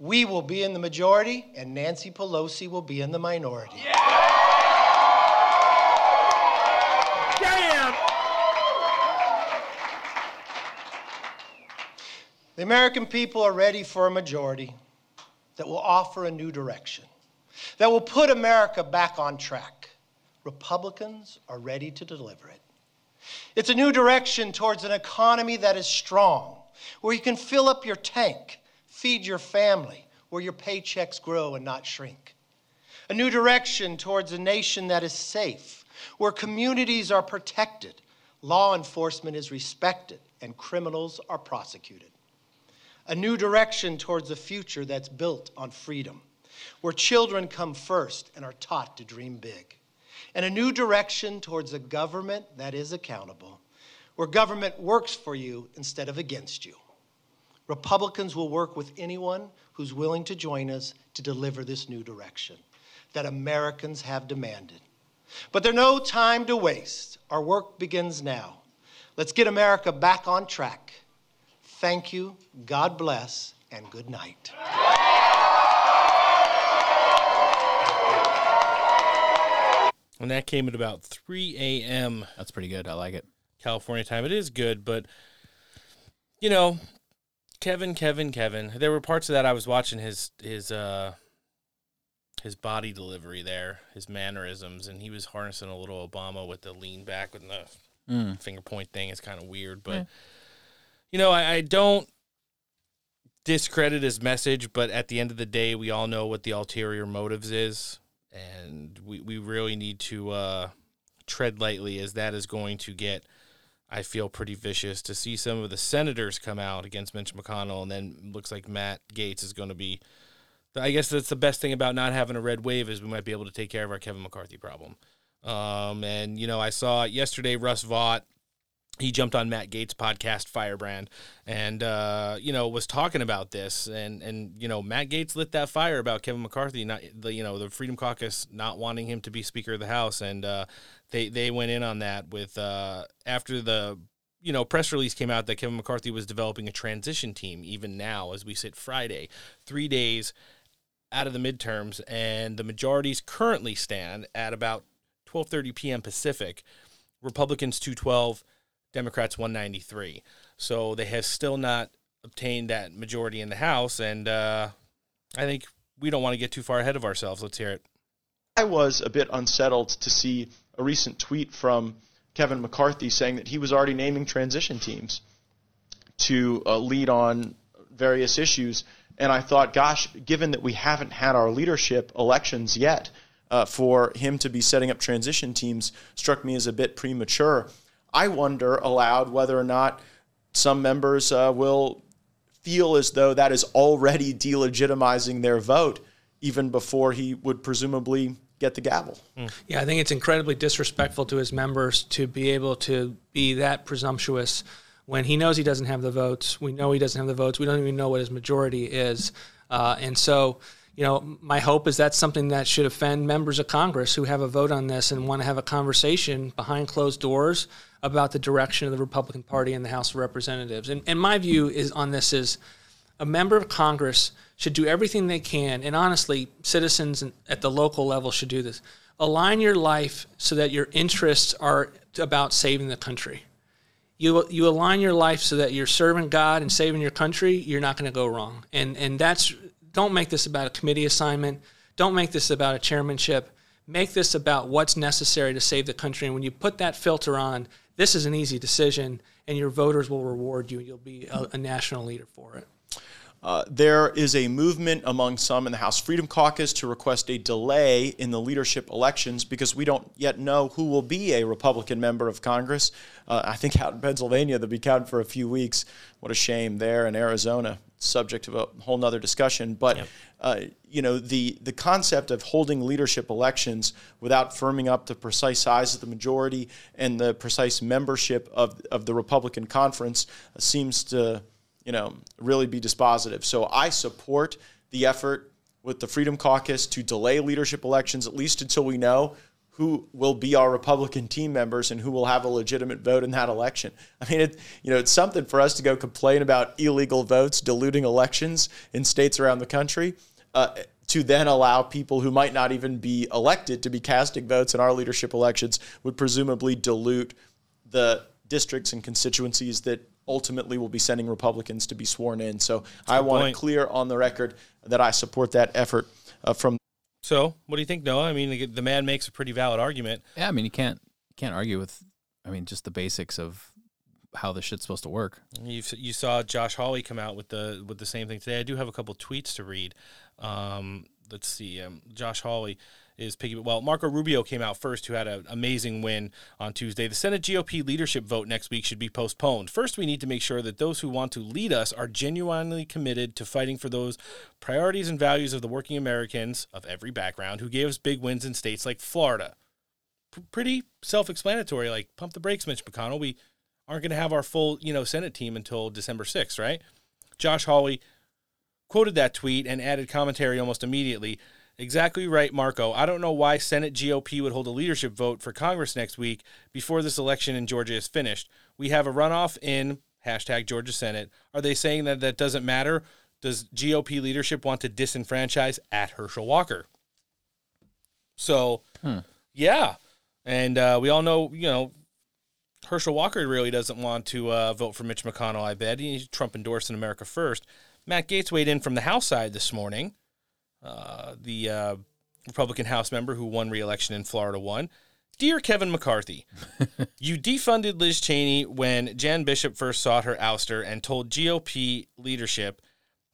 we will be in the majority and Nancy Pelosi will be in the minority. Damn! The American people are ready for a majority that will offer a new direction, that will put America back on track. Republicans are ready to deliver it. It's a new direction towards an economy that is strong, where you can fill up your tank, feed your family, where your paychecks grow and not shrink. A new direction towards a nation that is safe, where communities are protected, law enforcement is respected, and criminals are prosecuted. A new direction towards a future that's built on freedom, where children come first and are taught to dream big. And a new direction towards a government that is accountable, where government works for you instead of against you. Republicans will work with anyone who's willing to join us to deliver this new direction that Americans have demanded. But there's no time to waste. Our work begins now. Let's get America back on track. Thank you, God bless, and good night. And that came at about 3 a.m. That's pretty good. I like it. California time. It is good, but you know, Kevin, Kevin, Kevin. There were parts of that I was watching his his uh his body delivery there, his mannerisms, and he was harnessing a little Obama with the lean back with the Mm. finger point thing. It's kind of weird, but Yeah. you know, I, I don't discredit his message, but at the end of the day, we all know what the ulterior motives is, and we, we really need to uh, tread lightly, as that is going to get, I feel, pretty vicious. To see some of the senators come out against Mitch McConnell, and then looks like Matt Gaetz is going to be. I guess that's the best thing about not having a red wave is we might be able to take care of our Kevin McCarthy problem. Um, and you know, I saw yesterday Russ Vought he jumped on Matt Gaetz' podcast Firebrand and uh, you know was talking about this and and you know Matt Gaetz lit that fire about Kevin McCarthy not the you know the Freedom Caucus not wanting him to be Speaker of the House and uh, they they went in on that with uh, after the you know press release came out that Kevin McCarthy was developing a transition team even now as we sit Friday 3 days out of the midterms and the majorities currently stand at about 12:30 p.m. Pacific Republicans 212 Democrats 193. So they have still not obtained that majority in the House, and uh, I think we don't want to get too far ahead of ourselves. Let's hear it. I was a bit unsettled to see a recent tweet from Kevin McCarthy saying that he was already naming transition teams to uh, lead on various issues. And I thought, gosh, given that we haven't had our leadership elections yet, uh, for him to be setting up transition teams struck me as a bit premature. I wonder aloud whether or not some members uh, will feel as though that is already delegitimizing their vote, even before he would presumably get the gavel. Yeah, I think it's incredibly disrespectful to his members to be able to be that presumptuous when he knows he doesn't have the votes. We know he doesn't have the votes. We don't even know what his majority is. Uh, and so, you know, my hope is that's something that should offend members of Congress who have a vote on this and want to have a conversation behind closed doors about the direction of the Republican Party in the House of Representatives. And, and my view is on this is a member of Congress should do everything they can, and honestly, citizens at the local level should do this. Align your life so that your interests are about saving the country. You, you align your life so that you're serving God and saving your country, you're not going to go wrong. And, and that's, don't make this about a committee assignment. Don't make this about a chairmanship. Make this about what's necessary to save the country. And when you put that filter on, this is an easy decision, and your voters will reward you. You'll be a, a national leader for it. Uh, there is a movement among some in the House Freedom Caucus to request a delay in the leadership elections because we don't yet know who will be a Republican member of Congress. Uh, I think out in Pennsylvania, they'll be counting for a few weeks. What a shame there in Arizona. Subject of a whole nother discussion. But, yep. uh, you know, the, the concept of holding leadership elections without firming up the precise size of the majority and the precise membership of, of the Republican conference seems to you know, really be dispositive. So I support the effort with the Freedom Caucus to delay leadership elections at least until we know who will be our Republican team members and who will have a legitimate vote in that election. I mean, it, you know, it's something for us to go complain about illegal votes diluting elections in states around the country. Uh, to then allow people who might not even be elected to be casting votes in our leadership elections would presumably dilute the districts and constituencies that ultimately will be sending Republicans to be sworn in. So I want point. to clear on the record that I support that effort uh, from. So, what do you think, Noah? I mean, the man makes a pretty valid argument. Yeah, I mean, you can't can't argue with. I mean, just the basics of how this shit's supposed to work. You you saw Josh Hawley come out with the with the same thing today. I do have a couple tweets to read. Um, let's see. Um, Josh Hawley is piggy. Well, Marco Rubio came out first, who had an amazing win on Tuesday. The Senate GOP leadership vote next week should be postponed. First, we need to make sure that those who want to lead us are genuinely committed to fighting for those priorities and values of the working Americans of every background who gave us big wins in states like Florida. P- pretty self-explanatory. Like pump the brakes, Mitch McConnell. We aren't going to have our full, you know, Senate team until December 6th, right? Josh Hawley quoted that tweet and added commentary almost immediately. Exactly right, Marco. I don't know why Senate GOP would hold a leadership vote for Congress next week before this election in Georgia is finished. We have a runoff in hashtag Georgia Senate. Are they saying that that doesn't matter? Does GOP leadership want to disenfranchise at Herschel Walker? So, hmm. yeah. And uh, we all know, you know, Herschel Walker really doesn't want to uh, vote for Mitch McConnell, I bet. He's Trump endorsed in America first. Matt Gaetz weighed in from the House side this morning uh, the uh, Republican House member who won re-election in Florida won. Dear Kevin McCarthy, [laughs] you defunded Liz Cheney when Jan Bishop first sought her ouster and told GOP leadership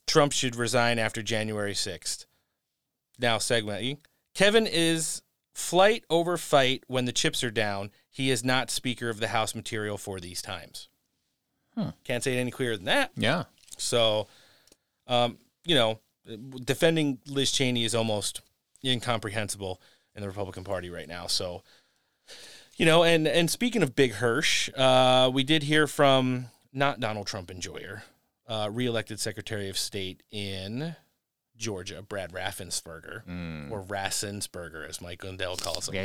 Trump should resign after January 6th. Now, segmenting. Kevin is flight over fight when the chips are down. He is not Speaker of the House material for these times. Hmm. Can't say it any clearer than that. Yeah. So, um, you know, defending Liz Cheney is almost incomprehensible in the Republican Party right now. So, You know, and and speaking of Big Hirsch, uh, we did hear from not Donald Trump enjoyer, uh, reelected Secretary of State in Georgia, Brad Raffensperger, Mm. or Rassensperger, as Mike Lindell calls him.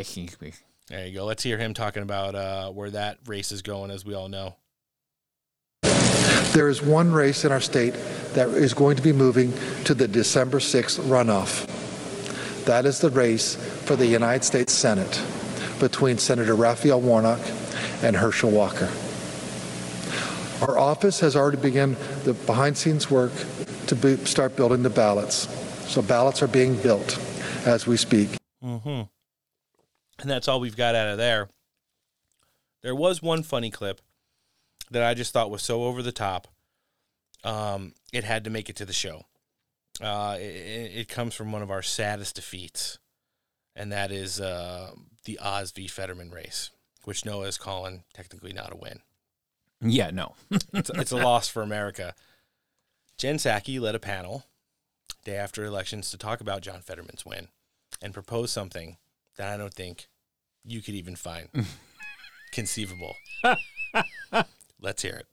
There you go. Let's hear him talking about uh, where that race is going, as we all know. There is one race in our state that is going to be moving to the December 6th runoff. That is the race for the United States Senate between Senator Raphael Warnock and Herschel Walker. Our office has already begun the behind scenes work to be, start building the ballots. So ballots are being built as we speak. Mm-hmm. And that's all we've got out of there. There was one funny clip that I just thought was so over the top. Um, it had to make it to the show. Uh, it, it comes from one of our saddest defeats, and that is uh, the Oz v. Fetterman race, which Noah is calling technically not a win. Yeah, no. [laughs] it's, it's a loss for America. Jen Psaki led a panel day after elections to talk about John Fetterman's win and propose something that I don't think you could even find [laughs] conceivable. [laughs] Let's hear it.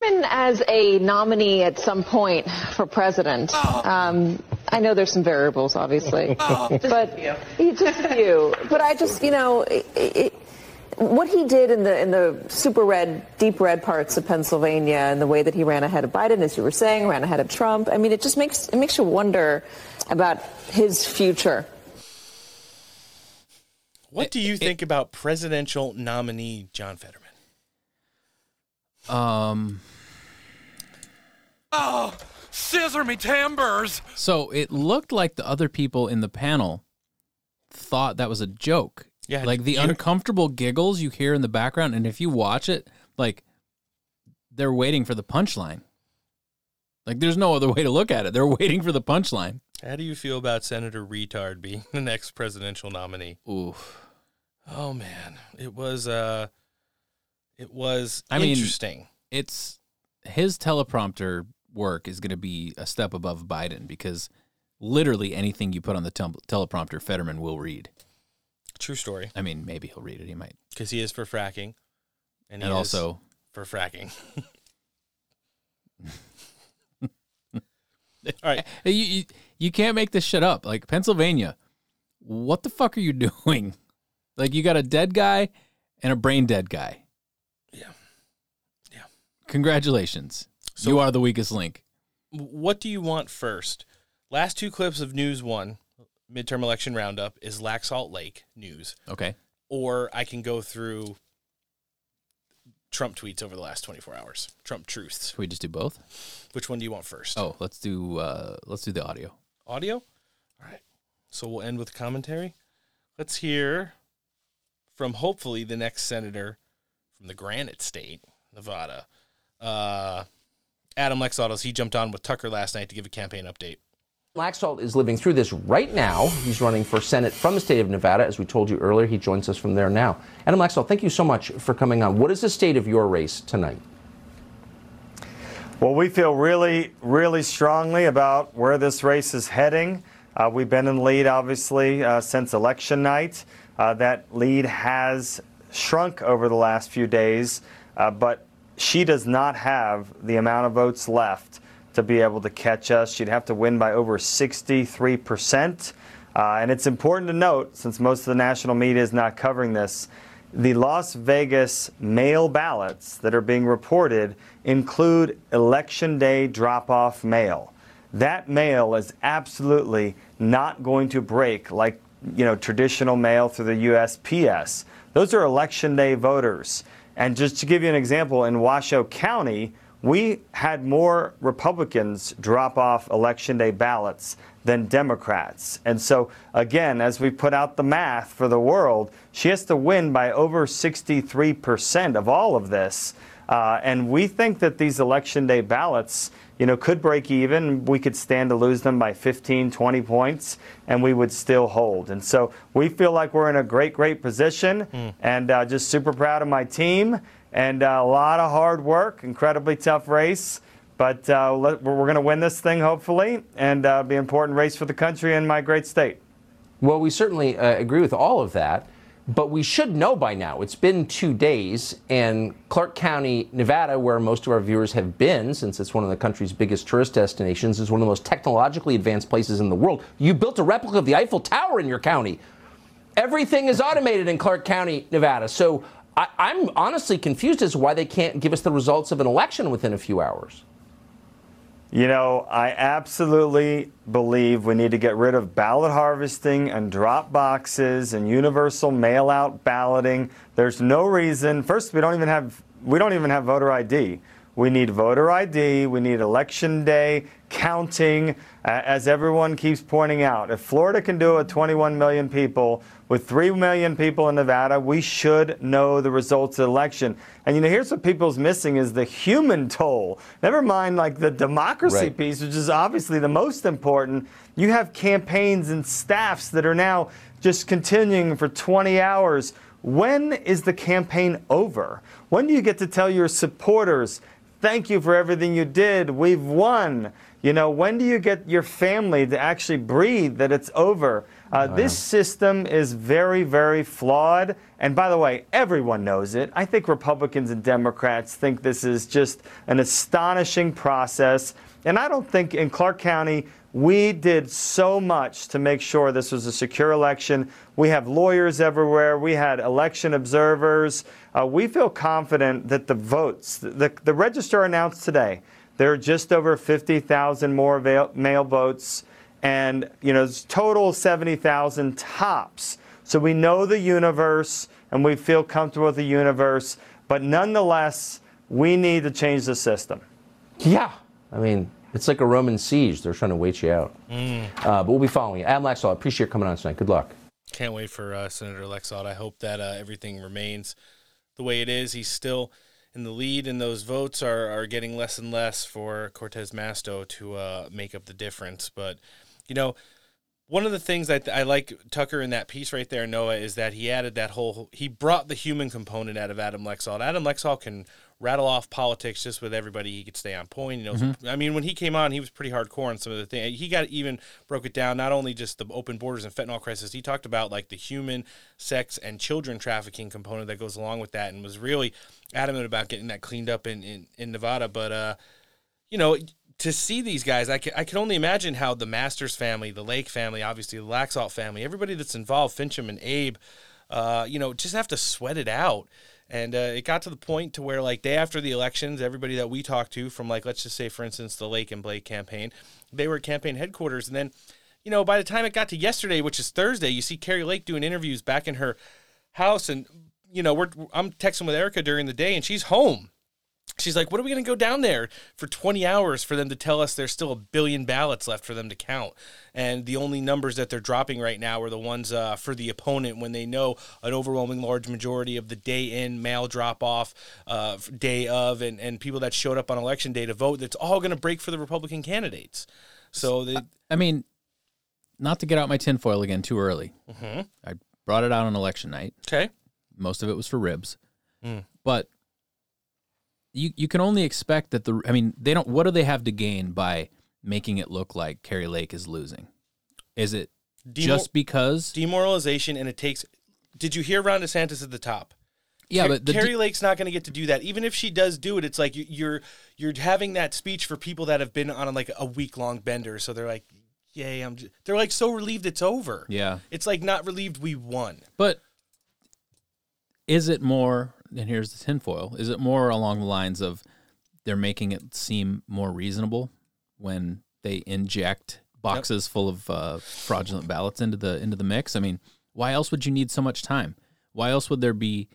Fetterman as a nominee at some point for president. Um, I know there's some variables, obviously, [laughs] but he just a few. But I just, you know, it, it, what he did in the in the super red, deep red parts of Pennsylvania, and the way that he ran ahead of Biden, as you were saying, ran ahead of Trump. I mean, it just makes it makes you wonder about his future. What do you think about presidential nominee John Fetterman? Um. Oh, scissor me timbers. So it looked like the other people in the panel thought that was a joke. Yeah, Like the you're- uncomfortable giggles you hear in the background, and if you watch it, like they're waiting for the punchline. Like there's no other way to look at it. They're waiting for the punchline. How do you feel about Senator Retard being [laughs] the next presidential nominee? Oof. Oh man, it was uh, it was I mean, interesting. It's his teleprompter work is going to be a step above Biden because literally anything you put on the tel- teleprompter, Fetterman will read. True story. I mean, maybe he'll read it. He might. Because he is for fracking, and, he And is also- for fracking. [laughs] [laughs] All right. You, you you can't make this shit up. Like Pennsylvania, what the fuck are you [laughs] doing? Like you got a dead guy and a brain dead guy. Congratulations. you are the weakest link. What do you want first? Last two clips of News One, midterm election roundup, is Laxalt Lake news. Okay. Or I can go through Trump tweets over the last 24 hours. Trump truths. Should we just do both? Which one do you want first? Oh, let's do uh let's do the audio. Audio? All right. So we'll end with commentary. Let's hear from hopefully the next senator from the Granite State, Nevada. Uh, Adam Lexautos, he jumped on with Tucker last night to give a campaign update. Laxalt is living through this right now. He's running for Senate from the state of Nevada. As we told you earlier, he joins us from there now. Adam Laxalt, thank you so much for coming on. What is the state of your race tonight? Well, we feel really, really strongly about where this race is heading. Uh, we've been in the lead, obviously, uh, since election night. Uh, that lead has shrunk over the last few days, uh, but she does not have the amount of votes left to be able to catch us. She'd have to win by over 63%. Uh, and it's important to note, since most of the national media is not covering this, the Las Vegas mail ballots that are being reported include election day drop off mail. That mail is absolutely not going to break like you know traditional mail through the USPS. Those are election day voters. And just to give you an example, in Washoe County, we had more Republicans drop off election day ballots than Democrats. And so, again, as we put out the math for the world, she has to win by over 63% of all of this. Uh, and we think that these election day ballots, you know, could break even. We could stand to lose them by 15, 20 points, and we would still hold. And so we feel like we're in a great, great position, and uh, just super proud of my team. And uh, a lot of hard work, incredibly tough race. But uh, let, we're going to win this thing, hopefully, and uh, be an important race for the country and my great state. Well, we certainly uh, agree with all of that. But we should know by now. It's been two days, and Clark County, Nevada, where most of our viewers have been, since it's one of the country's biggest tourist destinations, is one of the most technologically advanced places in the world. You built a replica of the Eiffel Tower in your county. Everything is automated in Clark County, Nevada. So I, I'm honestly confused as to why they can't give us the results of an election within a few hours. You know, I absolutely believe we need to get rid of ballot harvesting and drop boxes and universal mail out balloting. There's no reason. First, we don't even have we don't even have voter ID. We need voter ID, we need election day counting as everyone keeps pointing out. If Florida can do it 21 million people with 3 million people in Nevada, we should know the results of the election. And you know, here's what people's missing is the human toll. Never mind like the democracy Right. piece, which is obviously the most important. You have campaigns and staffs that are now just continuing for 20 hours. When is the campaign over? When do you get to tell your supporters, thank you for everything you did, we've won? You know, when do you get your family to actually breathe that it's over? Uh, this system is very, very flawed. And by the way, everyone knows it. I think Republicans and Democrats think this is just an astonishing process. And I don't think in Clark County we did so much to make sure this was a secure election. We have lawyers everywhere. We had election observers. Uh, we feel confident that the votes, the, the register announced today, there are just over 50,000 more mail votes, and you know, it's total 70,000 tops. So we know the universe, and we feel comfortable with the universe. But nonetheless, we need to change the system. Yeah. I mean, it's like a Roman siege. They're trying to wait you out. Mm. Uh, but we'll be following you. Adam Laxalt, I appreciate you coming on tonight. Good luck. Can't wait for uh, Senator Laxalt. I hope that uh, everything remains the way it is. He's still in the lead, and those votes are, are getting less and less for Cortez Masto to uh, make up the difference. But, you know, one of the things that I like Tucker in that piece right there, Noah, is that he added that whole, he brought the human component out of Adam Laxalt. Adam Laxalt can rattle off politics just with everybody. He could stay on point. He knows, Mhm. I mean, when he came on, he was pretty hardcore on some of the things. He got even broke it down, not only just the open borders and fentanyl crisis, he talked about like the human, sex, and children trafficking component that goes along with that and was really adamant about getting that cleaned up in, in, in Nevada. But, uh, you know, to see these guys, I can, I can only imagine how the Masters family, the Lake family, obviously the Laxalt family, everybody that's involved, Finchem and Abe, uh, you know, just have to sweat it out. And uh, it got to the point to where, like, day after the elections, everybody that we talked to from, like, let's just say, for instance, the Lake and Blake campaign, they were at campaign headquarters. And then, you know, by the time it got to yesterday, which is Thursday, you see Kari Lake doing interviews back in her house. And, you know, we're, I'm texting with Erica during the day, and she's home. She's like, what are we going to go down there for 20 hours for them to tell us there's still a billion ballots left for them to count? And the only numbers that they're dropping right now are the ones uh, for the opponent when they know an overwhelming large majority of the day in mail drop off, uh, day of, and, and people that showed up on election day to vote, that's all going to break for the Republican candidates. So they, I mean, not to get out my tinfoil again too early. Mhm. I brought it out on election night. Okay. Most of it was for ribs. Mm. But you you can only expect that the I mean, they don't what do they have to gain by making it look like Kari Lake is losing? Is it Demor- just because demoralization, and it takes. Did you hear Ron DeSantis at the top? Yeah, but the Kari Lake's not going to get to do that. Even if she does do it, it's like you- you're you're having that speech for people that have been on like a week long bender. So they're like, "Yay!" I'm. Just, they're like so relieved it's over. Yeah. It's like not relieved we won. But is it more, and here's the tinfoil, is it more along the lines of they're making it seem more reasonable when they inject boxes full of uh, fraudulent ballots into the into the mix? I mean, why else would you need so much time? Why else would there be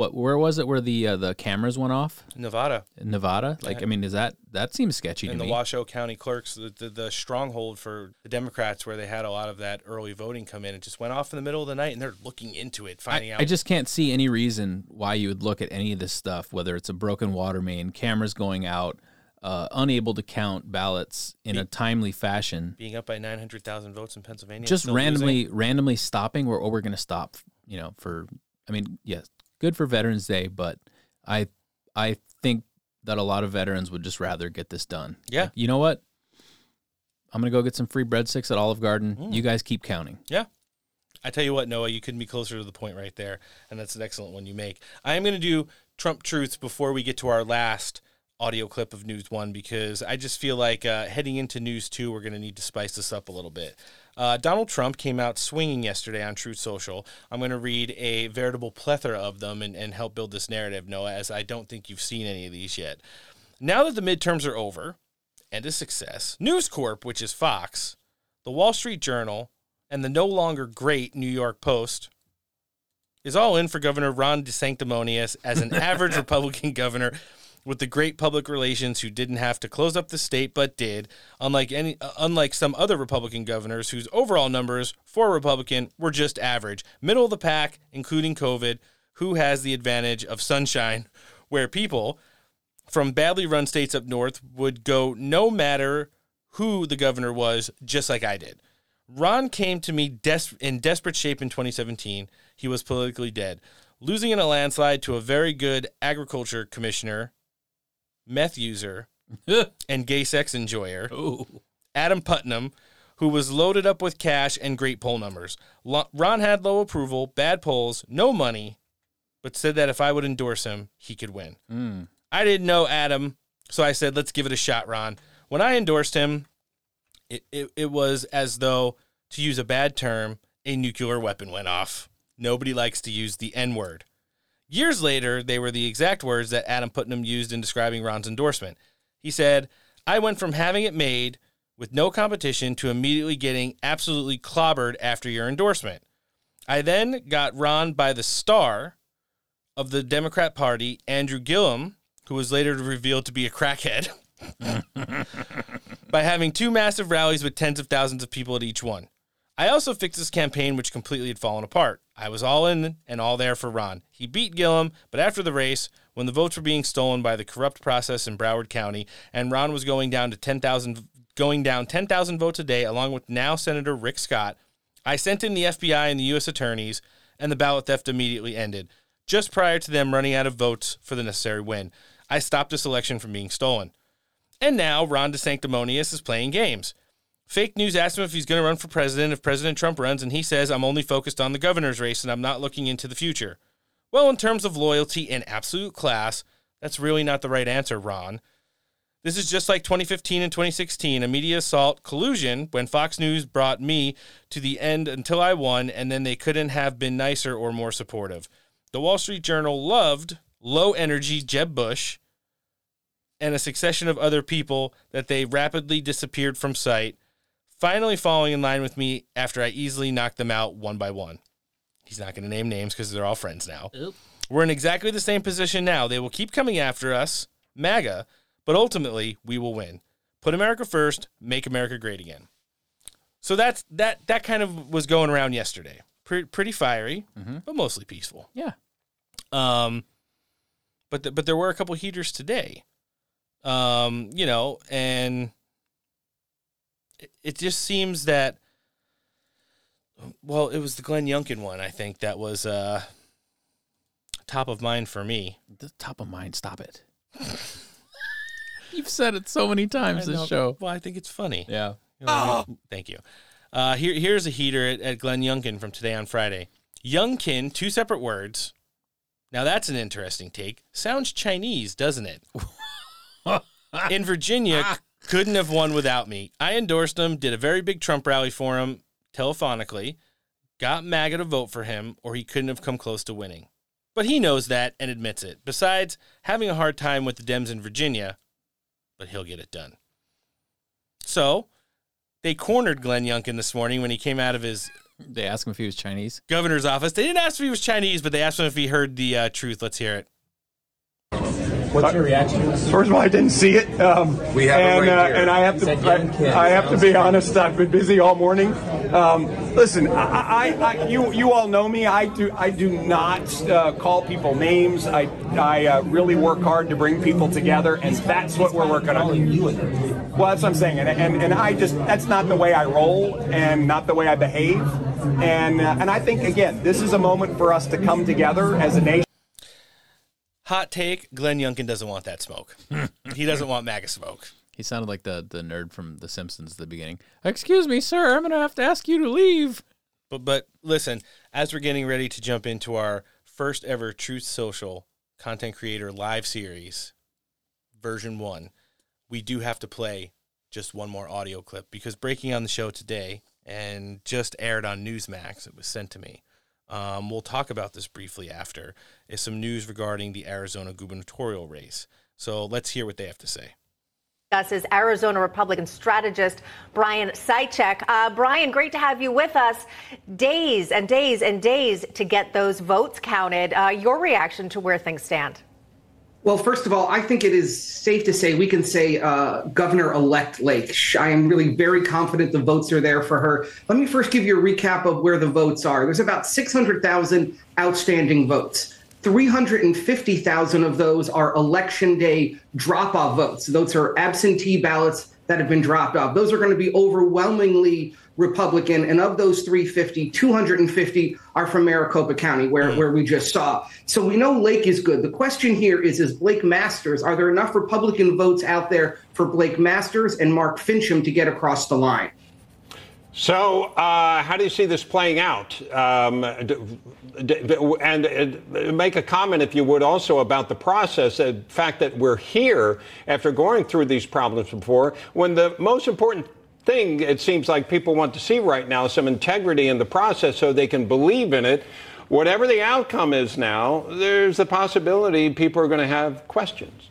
what where was it where the uh, the cameras went off? Nevada. Nevada? Like Yeah. I mean, is that that seems sketchy And to the me. Washoe County clerks, the, the, the stronghold for the Democrats, where they had a lot of that early voting come in, it just went off in the middle of the night, and they're looking into it, finding I, out. I just can't see any reason why you would look at any of this stuff, whether it's a broken water main, cameras going out, uh, unable to count ballots in a timely fashion, being up by nine hundred thousand votes in Pennsylvania, just randomly losing. randomly stopping, or, or we're going to stop. You know, for I mean, yes, good for Veterans Day, but I I think that a lot of veterans would just rather get this done. Yeah. Like, you know what? I'm gonna go get some free breadsticks at Olive Garden. Mm. You guys keep counting. Yeah. I tell you what, Noah, you couldn't be closer to the point right there, and that's an excellent one you make. I am going to do Trump truths before we get to our last audio clip of News One because I just feel like uh, heading into News Two, we're going to need to spice this up a little bit. Uh, Donald Trump came out swinging yesterday on Truth Social. I'm going to read a veritable plethora of them and, and help build this narrative, Noah, as I don't think you've seen any of these yet. Now that the midterms are over and a success, News Corp, which is Fox, the Wall Street Journal, and the no longer great New York Post is all in for Governor Ron DeSanctimonious as an [laughs] average Republican governor with the great public relations who didn't have to close up the state but did, unlike any uh, unlike some other Republican governors whose overall numbers for Republican were just average, middle of the pack, including COVID, who has the advantage of sunshine, [laughs] where people from badly run states up north would go no matter who the governor was, just like I did. Ron came to me des- in desperate shape in 2017. He was politically dead, losing in a landslide to a very good agriculture commissioner, meth user, [laughs] and gay sex enjoyer, Adam Putnam, who was loaded up with cash and great poll numbers. Ron had low approval, bad polls, no money, but said that if I would endorse him, he could win. Mm. I didn't know Adam, so I said, let's give it a shot, Ron. When I endorsed him, it, it, it was as though, to use a bad term, a nuclear weapon went off. Nobody likes to use the N word. Years later, they were the exact words that Adam Putnam used in describing Ron's endorsement. He said, I went from having it made with no competition to immediately getting absolutely clobbered after your endorsement. I then got Ron by the star of the Democrat Party, Andrew Gillum, who was later revealed to be a crackhead, [laughs] by having two massive rallies with tens of thousands of people at each one. I also fixed his campaign, which completely had fallen apart. I was all in and all there for Ron. He beat Gillum, but after the race, when the votes were being stolen by the corrupt process in Broward County, and Ron was going down to 10,000 going down 10,000 votes a day along with now Senator Rick Scott, I sent in the FBI and the US attorneys, and the ballot theft immediately ended, just prior to them running out of votes for the necessary win. I stopped this election from being stolen. And now Ron DeSanctimonious is playing games. Fake news asked him if he's going to run for president if President Trump runs, and he says, I'm only focused on the governor's race and I'm not looking into the future. Well, in terms of loyalty and absolute class, that's really not the right answer, Ron. This is just like 2015 and 2016, a media assault collusion when Fox News brought me to the end until I won, and then they couldn't have been nicer or more supportive. The Wall Street Journal loved low energy Jeb Bush and a succession of other people that they rapidly disappeared from sight, finally falling in line with me after I easily knocked them out one by one. He's not going to name names because they're all friends now. We're in exactly the same position now. They will keep coming after us, MAGA, but ultimately we will win. Put America first, make America great again. So that's that. That kind of was going around yesterday. Pretty, pretty fiery, but mostly peaceful. Yeah. Um, but th- but there were a couple heaters today. Um, you know, and it, just seems that. Well, it was the Glenn Youngkin one. I think that was uh, top of mind for me. The top of mind. Stop it. [laughs] You've said it so many times I this know. show. Well, I think it's funny. Yeah. You know, I mean, Thank you. Uh, here, here's a heater at, at Glenn Youngkin from today on Friday. Youngkin, two separate words. Now that's an interesting take. Sounds Chinese, doesn't it? [laughs] In Virginia, c- [laughs] couldn't have won without me. I endorsed him, did a very big Trump rally for him telephonically, got MAGA to vote for him, or he couldn't have come close to winning. But he knows that and admits it. Besides, having a hard time with the Dems in Virginia, but he'll get it done. So, they cornered Glenn Youngkin this morning when he came out of his They asked him if he was Chinese. governor's office. They didn't ask if he was Chinese, but they asked him if he heard the uh, truth. Let's hear it. What's your reaction? First of all, I didn't see it. Um, We have it and, right uh, here. and I have You to. said young kid. I, I have to be honest. I've been busy all morning. Um, listen, I, I, I, you, you all know me. I do. I do not uh, call people names. I, I uh, really work hard to bring people together, and that's what we're working on. Well, that's what I'm saying, and, and, and I just that's not the way I roll, and not the way I behave, and uh, and I think again, this is a moment for us to come together as a nation. Hot take Glenn Youngkin doesn't want that smoke. [laughs] he doesn't want MAGA smoke. He sounded like the, the nerd from The Simpsons at the beginning. Excuse me, sir. I'm going to have to ask you to leave. But but listen, as we're getting ready to jump into our first ever Truth Social content creator live series, version one, we do have to play just one more audio clip because breaking on the show today and just aired on Newsmax, it was sent to me. Um, we'll talk about this briefly after, is some news regarding the Arizona gubernatorial race. So let's hear what they have to say. us is Arizona Republican strategist Brian Seitchik. Uh, Brian, great to have you with us. Days and days and days to get those votes counted. Uh, your reaction to where things stand? Well, first of all, I think it is safe to say we can say uh, Governor elect Lake. I am really very confident the votes are there for her. Let me first give you a recap of where the votes are. There's about 600,000 outstanding votes. 350,000 of those are election day drop off votes. Those are absentee ballots that have been dropped off. Those are going to be overwhelmingly Republican. And of those 350, 250 are from Maricopa County, where, where we just saw. So we know Lake is good. The question here is Is Blake Masters, are there enough Republican votes out there for Blake Masters and Mark Finchem to get across the line? So, uh, how do you see this playing out? Um, d- d- and uh, make a comment, if you would, also about the process, the fact that we're here after going through these problems before, when the most important thing it seems like people want to see right now some integrity in the process so they can believe in it. Whatever the outcome is now, there's the possibility people are going to have questions.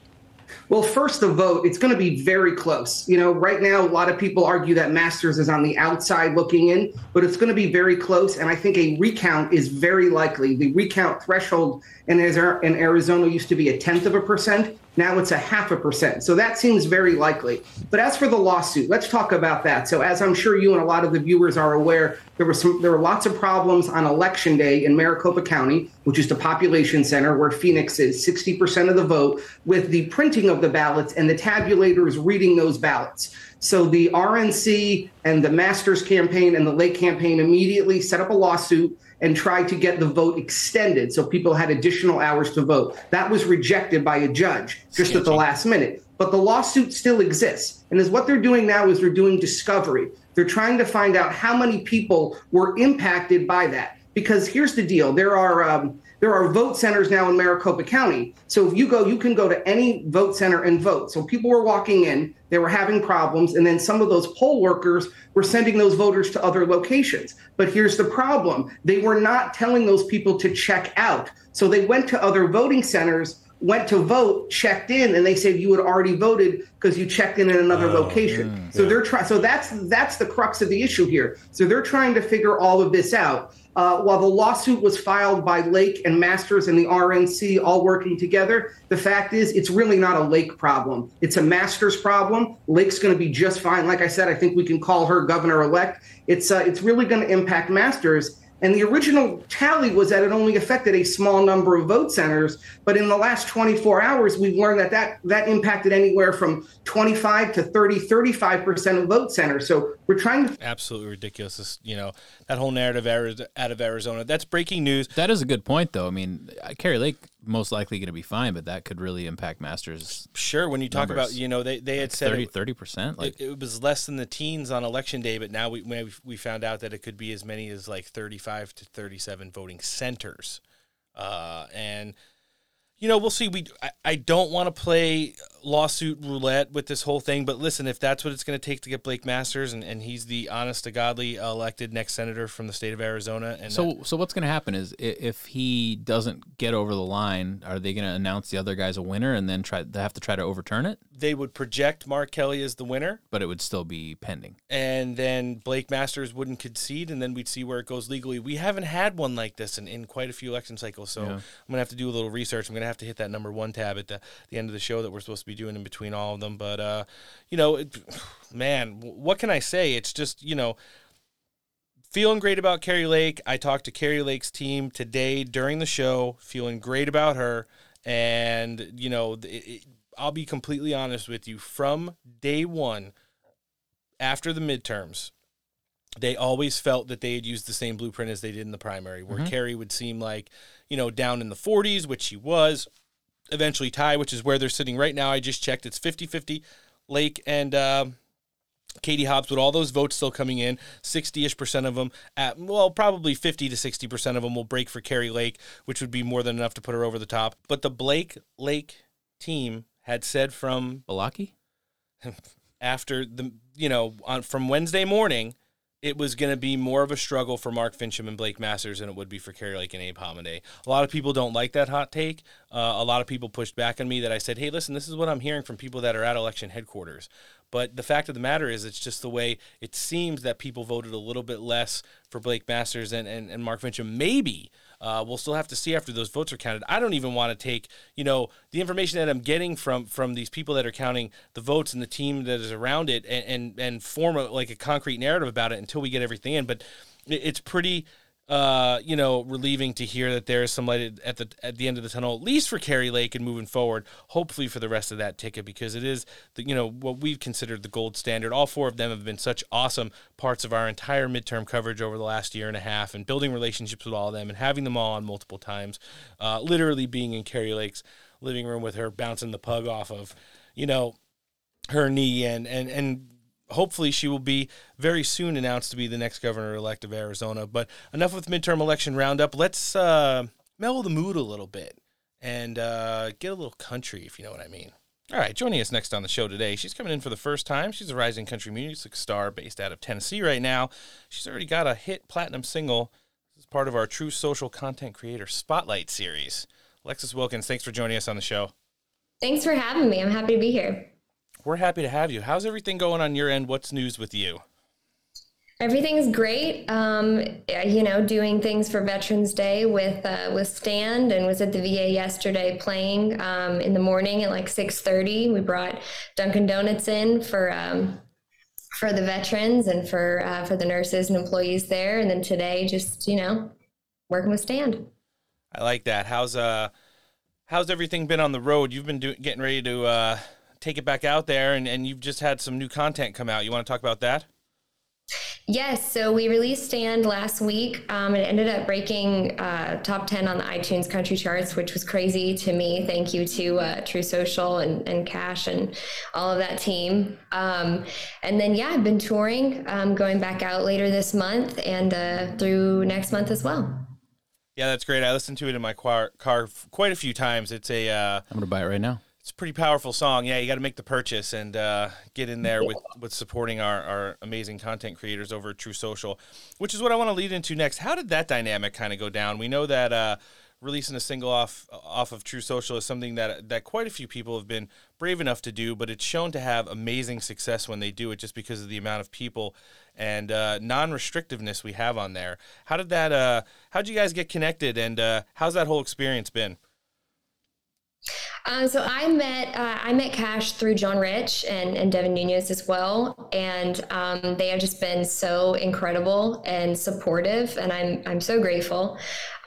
Well, first, the vote, it's going to be very close. You know, right now, a lot of people argue that Masters is on the outside looking in, but it's going to be very close. And I think a recount is very likely. The recount threshold in Arizona used to be a tenth of a percent. Now it's a half a percent. So that seems very likely. But as for the lawsuit, let's talk about that. So as I'm sure you and a lot of the viewers are aware, there were some there were lots of problems on election day in Maricopa County, which is the population center where Phoenix is 60% of the vote, with the printing of the ballots and the tabulators reading those ballots. So the RNC and the Masters campaign and the Lake campaign immediately set up a lawsuit and tried to get the vote extended so people had additional hours to vote. That was rejected by a judge just at the last minute. But the lawsuit still exists. And is what they're doing now is they're doing discovery. They're trying to find out how many people were impacted by that. Because here's the deal: there are um, there are vote centers now in Maricopa County. So if you go, you can go to any vote center and vote. So people were walking in, they were having problems, and then some of those poll workers were sending those voters to other locations. But here's the problem they were not telling those people to check out. So they went to other voting centers, went to vote, checked in, and they said you had already voted because you checked in in another oh, location. so they're trying. So that's that's the crux of the issue here. So they're trying to figure all of this out. Uh, while the lawsuit was filed by Lake and Masters and the RNC all working together, the fact is it's really not a Lake problem. It's a Masters problem. Lake's going to be just fine. Like I said, I think we can call her governor elect. It's uh, it's really going to impact Masters. And the original tally was that it only affected a small number of vote centers. But in the last 24 hours, we've learned that that, that impacted anywhere from 25 to 30, 35% of vote centers. So we're trying to. Absolutely ridiculous. This, you know, that whole narrative out of Arizona. That's breaking news. That is a good point, though. I mean, uh, Kari Lake most likely going to be fine, but that could really impact Masters. Sure, when you talk numbers. about, you know, they, they had said 30 it- 30%. Like, it, it was less than the teens on election day, but now we we we found out that it could be as many as like 35 to 37 voting centers, uh, and you know we'll see. We I, I don't want to play lawsuit roulette with this whole thing, but listen, if that's what it's going to take to get Blake Masters, and, and he's the honest to godly elected next senator from the state of Arizona, and so, so what's going to happen is if he doesn't get over the line, are they going to announce the other guy's a winner and then try? They have to try to overturn it, they would project Mark Kelly as the winner. but it would still be pending. and then Blake Masters wouldn't concede, and then we'd see where it goes legally. We haven't had one like this in, in quite a few election cycles, so Yeah. I'm gonna have to do a little research. I'm gonna have to hit that number one tab at the, the end of the show that we're supposed to be doing in between all of them. But uh, you know, it, [sighs] man, what can I say? It's just you know. Feeling great about Kari Lake. I talked to Kari Lake's team today during the show, feeling great about her. And, you know, it, it, I'll be completely honest with you. From day one, after the midterms, they always felt that they had used the same blueprint as they did in the primary, where Mhm. Kari would seem like, you know, down in the 40s, which she was, eventually tie, which is where they're sitting right now. I just checked. It's 50 50 Lake and, uh, Katie Hobbs, with all those votes still coming in, 60 ish percent of them, at, well, probably 50 to 60 percent of them will break for Kari Lake, which would be more than enough to put her over the top. But the Blake Lake team had said from Balaki [laughs] after the, you know, on, from Wednesday morning, it was going to be more of a struggle for Mark Finchem and Blake Masters than it would be for Kari Lake and Abe Hamadeh. A lot of people don't like that hot take. Uh, a lot of people pushed back on me that I said, hey, listen, this is what I'm hearing from people that are at election headquarters. But the fact of the matter is, it's just the way it seems that people voted a little bit less for Blake Masters and, and, and Mark Finchem. Maybe uh, we'll still have to see after those votes are counted. I don't even want to take, you know, the information that I'm getting from from these people that are counting the votes and the team that is around it, and and, and form a, like a concrete narrative about it until we get everything in. But it's pretty uh, you know, relieving to hear that there is some light at the at the end of the tunnel, at least for Kari Lake and moving forward. Hopefully for the rest of that ticket, because it is the, you know what we've considered the gold standard. All four of them have been such awesome parts of our entire midterm coverage over the last year and a half, and building relationships with all of them and having them all on multiple times. Uh, literally being in Kari Lake's living room with her, bouncing the pug off of, you know, her knee and and and hopefully she will be very soon announced to be the next governor elect of Arizona. But enough with midterm election roundup. Let's uh, mellow the mood a little bit and uh, get a little country, if you know what I mean. All right, joining us next on the show today, she's coming in for the first time. She's a rising country music star based out of Tennessee right now. She's already got a hit platinum single. This is part of our Truth Social Content Creator Spotlight series. Alexis Wilkins, thanks for joining us on the show. Thanks for having me. I'm happy to be here. We're happy to have you. How's everything going on your end? What's news with you? Everything's great. Um, you know, doing things for Veterans Day with uh, with Stand, and was at the VA yesterday playing um, in the morning at like six thirty. We brought Dunkin' Donuts in for um, for the veterans and for uh, for the nurses and employees there, and then today, just you know, working with Stand. I like that. How's uh, how's everything been on the road? You've been do- getting ready to uh, take it back out there, and, and you've just had some new content come out. You want to talk about that? Yes, so we released Stand last week. Um, it ended up breaking uh, top 10 on the iTunes country charts, which was crazy to me. Thank you to uh, Truth Social and, and Kash and all of that team. Um, and then, yeah, I've been touring, um, going back out later this month and uh, through next month as well. Yeah, that's great. I listened to it in my car, car quite a few times. It's a. am going to buy it right now it's a pretty powerful song. Yeah, you got to make the purchase and uh, get in there with, with supporting our, our amazing content creators over at Truth Social, which is what I want to lead into next. How did that dynamic kind of go down? We know that uh, releasing a single off off of Truth Social is something that that quite a few people have been brave enough to do, but it's shown to have amazing success when they do it, just because of the amount of people and uh, non-restrictiveness we have on there. How did that? Uh, how did you guys get connected, and uh, how's that whole experience been? Um, so I met uh, I met Kash through John Rich and, and Devin Nunes as well, and um, they have just been so incredible and supportive, and I'm I'm so grateful.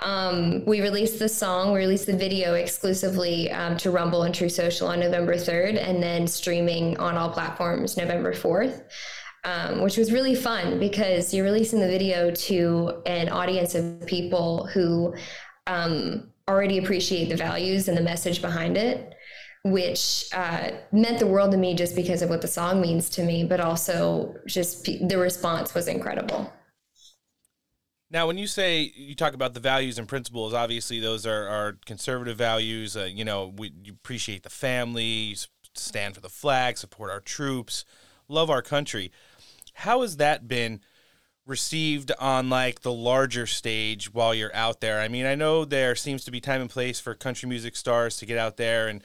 Um, we released the song, we released the video exclusively um, to Rumble and Truth Social on November 3rd, and then streaming on all platforms November 4th. Um, which was really fun because you're releasing the video to an audience of people who um, already appreciate the values and the message behind it, which uh, meant the world to me just because of what the song means to me, but also just the response was incredible. Now, when you say you talk about the values and principles, obviously those are, are conservative values. Uh, you know, we you appreciate the family, stand for the flag, support our troops, love our country. How has that been received on like the larger stage while you're out there? I mean, I know there seems to be time and place for country music stars to get out there and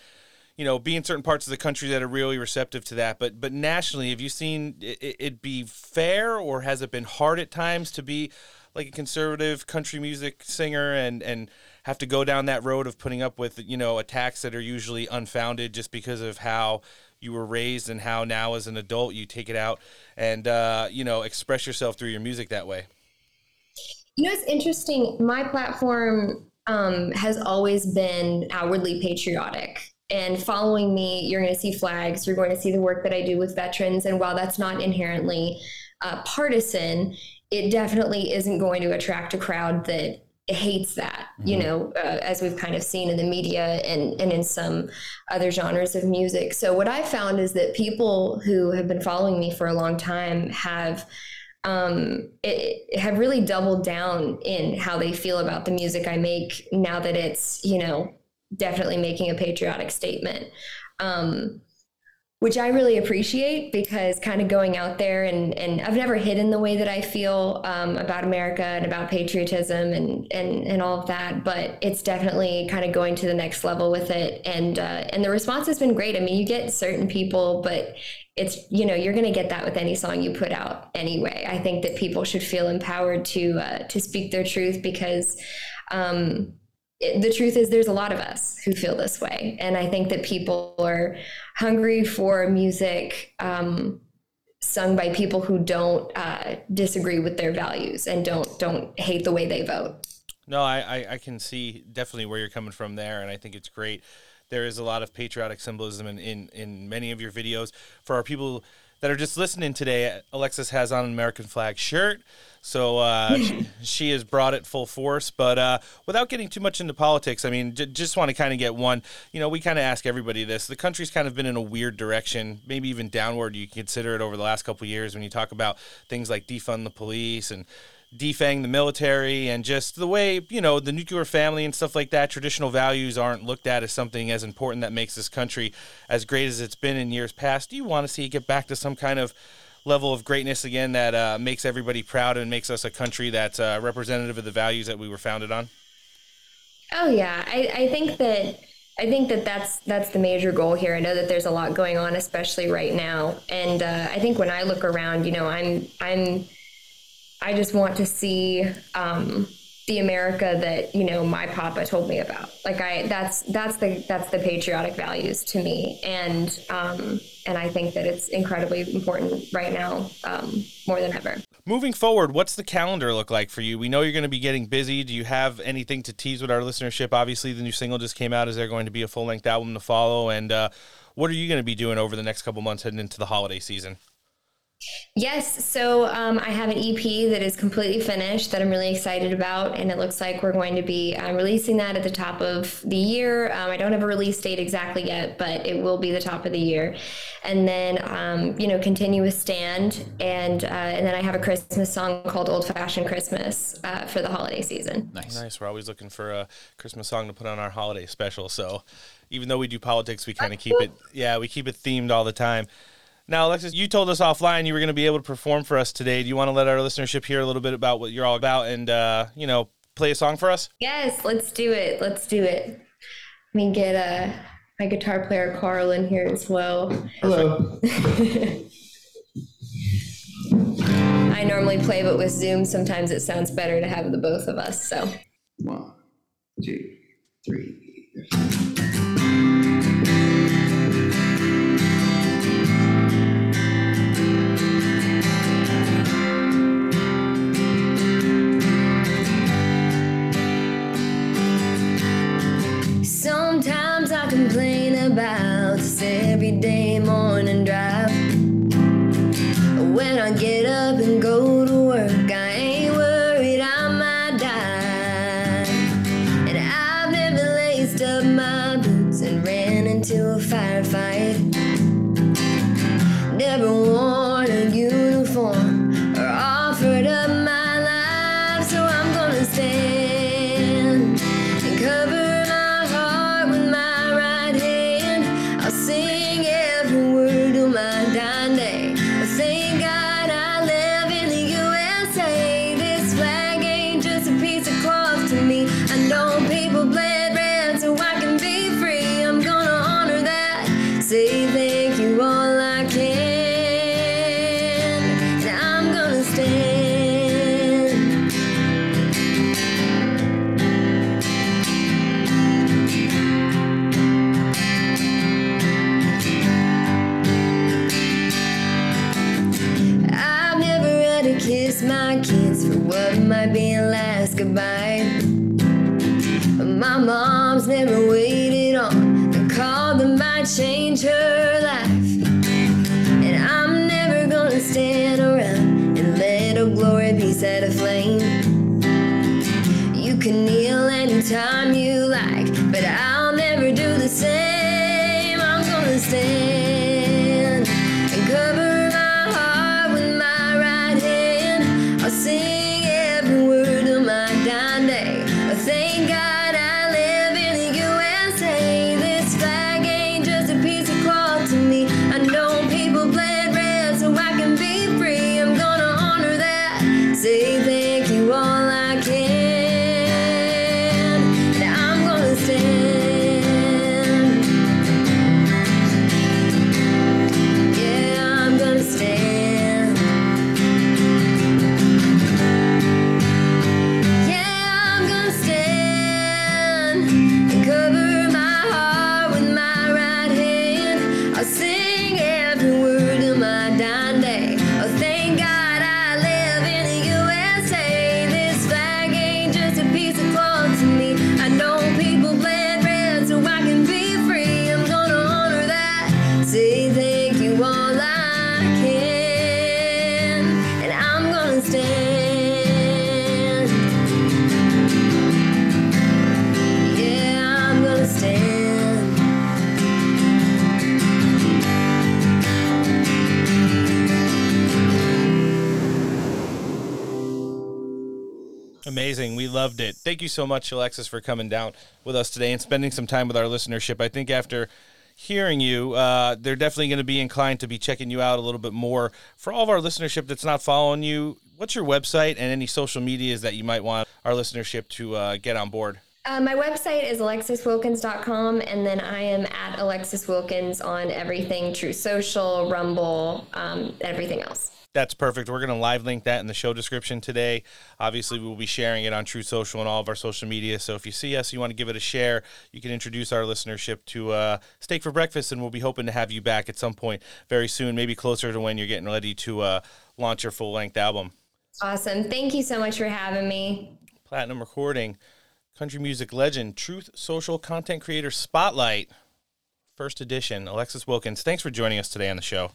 you know be in certain parts of the country that are really receptive to that. But but nationally, have you seen it, it be fair or has it been hard at times to be like a conservative country music singer and and have to go down that road of putting up with you know attacks that are usually unfounded just because of how you were raised and how now as an adult you take it out and uh, you know express yourself through your music that way? You know it's interesting. My platform um, has always been outwardly patriotic. And following me you're going to see flags you're going to see the work that i do with veterans and while that's not inherently uh, partisan it definitely isn't going to attract a crowd that hates that, you Mhm. know, uh, as we've kind of seen in the media and, and in some other genres of music. So, what I found is that people who have been following me for a long time have um, it, it have really doubled down in how they feel about the music I make now that it's, you know, definitely making a patriotic statement. Um, which I really appreciate because kind of going out there and, and I've never hidden the way that I feel um, about America and about patriotism and, and, and all of that, but it's definitely kind of going to the next level with it. And, uh, and the response has been great. I mean, you get certain people, but it's, you know, you're going to get that with any song you put out anyway. I think that people should feel empowered to, uh, to speak their truth because, um, it, the truth is there's a lot of us who feel this way and i think that people are hungry for music um, sung by people who don't uh, disagree with their values and don't don't hate the way they vote No, I, I, can see definitely where you're coming from there, and I think it's great. There is a lot of patriotic symbolism in, in, in many of your videos. For our people that are just listening today, Alexis has on an American flag shirt, so uh, she, has brought it full force. But uh, without getting too much into politics, I mean, j- just want to kind of get one. You know, we kind of ask everybody this. The country's kind of been in a weird direction, maybe even downward. You consider it over the last couple years when you talk about things like defund the police and defang the military and just the way you know the nuclear family and stuff like that traditional values aren't looked at as something as important that makes this country as great as it's been in years past do you want to see it get back to some kind of level of greatness again that uh, makes everybody proud and makes us a country that's uh, representative of the values that we were founded on? Oh yeah, I, I think that I think that that's that's the major goal here. I know that there's a lot going on, especially right now, and uh, I think when I look around, you know, I'm I'm I just want to see um, the America that you know my papa told me about. Like I that's that's the that's the patriotic values to me, and um, and I think that it's incredibly important right now um, more than ever. moving forward what's the calendar look like for you? We know you're going to be getting busy. Do you have anything to tease with our listenership? Obviously the new single just came out. Is there going to be a full-length album to follow? And uh, what are you going to be doing over the next couple months heading into the holiday season Yes, so um, I have an EP that is completely finished that I'm really excited about, and it looks like we're going to be um, releasing that at the top of the year. Um, I don't have a release date exactly yet, but it will be the top of the year. And then, um, you know, continue with Stand, and uh, and then I have a Christmas song called Old Fashioned Christmas uh, for the holiday season. Nice. Nice. We're always looking for a Christmas song to put on our holiday special. So even though we do politics, we kind of keep it, yeah, we keep it themed all the time. Now, Alexis, you told us offline you were going to be able to perform for us today. Do you want to let our listenership hear a little bit about what you're all about and, uh, you know, play a song for us? Yes, let's do it. Let's do it. Let me get uh, my guitar player Carl in here as well. Hello. [laughs] I normally play, but with Zoom, sometimes it sounds better to have the both of us. So. One, two, three. Loved it. Thank you so much, Alexis, for coming down with us today and spending some time with our listenership. I think after hearing you, uh, they're definitely going to be inclined to be checking you out a little bit more. For all of our listenership that's not following you, what's your website and any social medias that you might want our listenership to uh, get on board? Uh, my website is alexiswilkins.com, and then I am at Alexis Wilkins on everything Truth Social, Rumble, um, everything else. That's perfect. We're going to live link that in the show description today. Obviously, we'll be sharing it on Truth Social and all of our social media. So if you see us, you want to give it a share, you can introduce our listenership to uh, Steak for Breakfast, and we'll be hoping to have you back at some point very soon, maybe closer to when you're getting ready to uh, launch your full length album. Awesome. Thank you so much for having me. Platinum recording, country music legend, Truth Social content creator spotlight, first edition. Alexis Wilkins, thanks for joining us today on the show.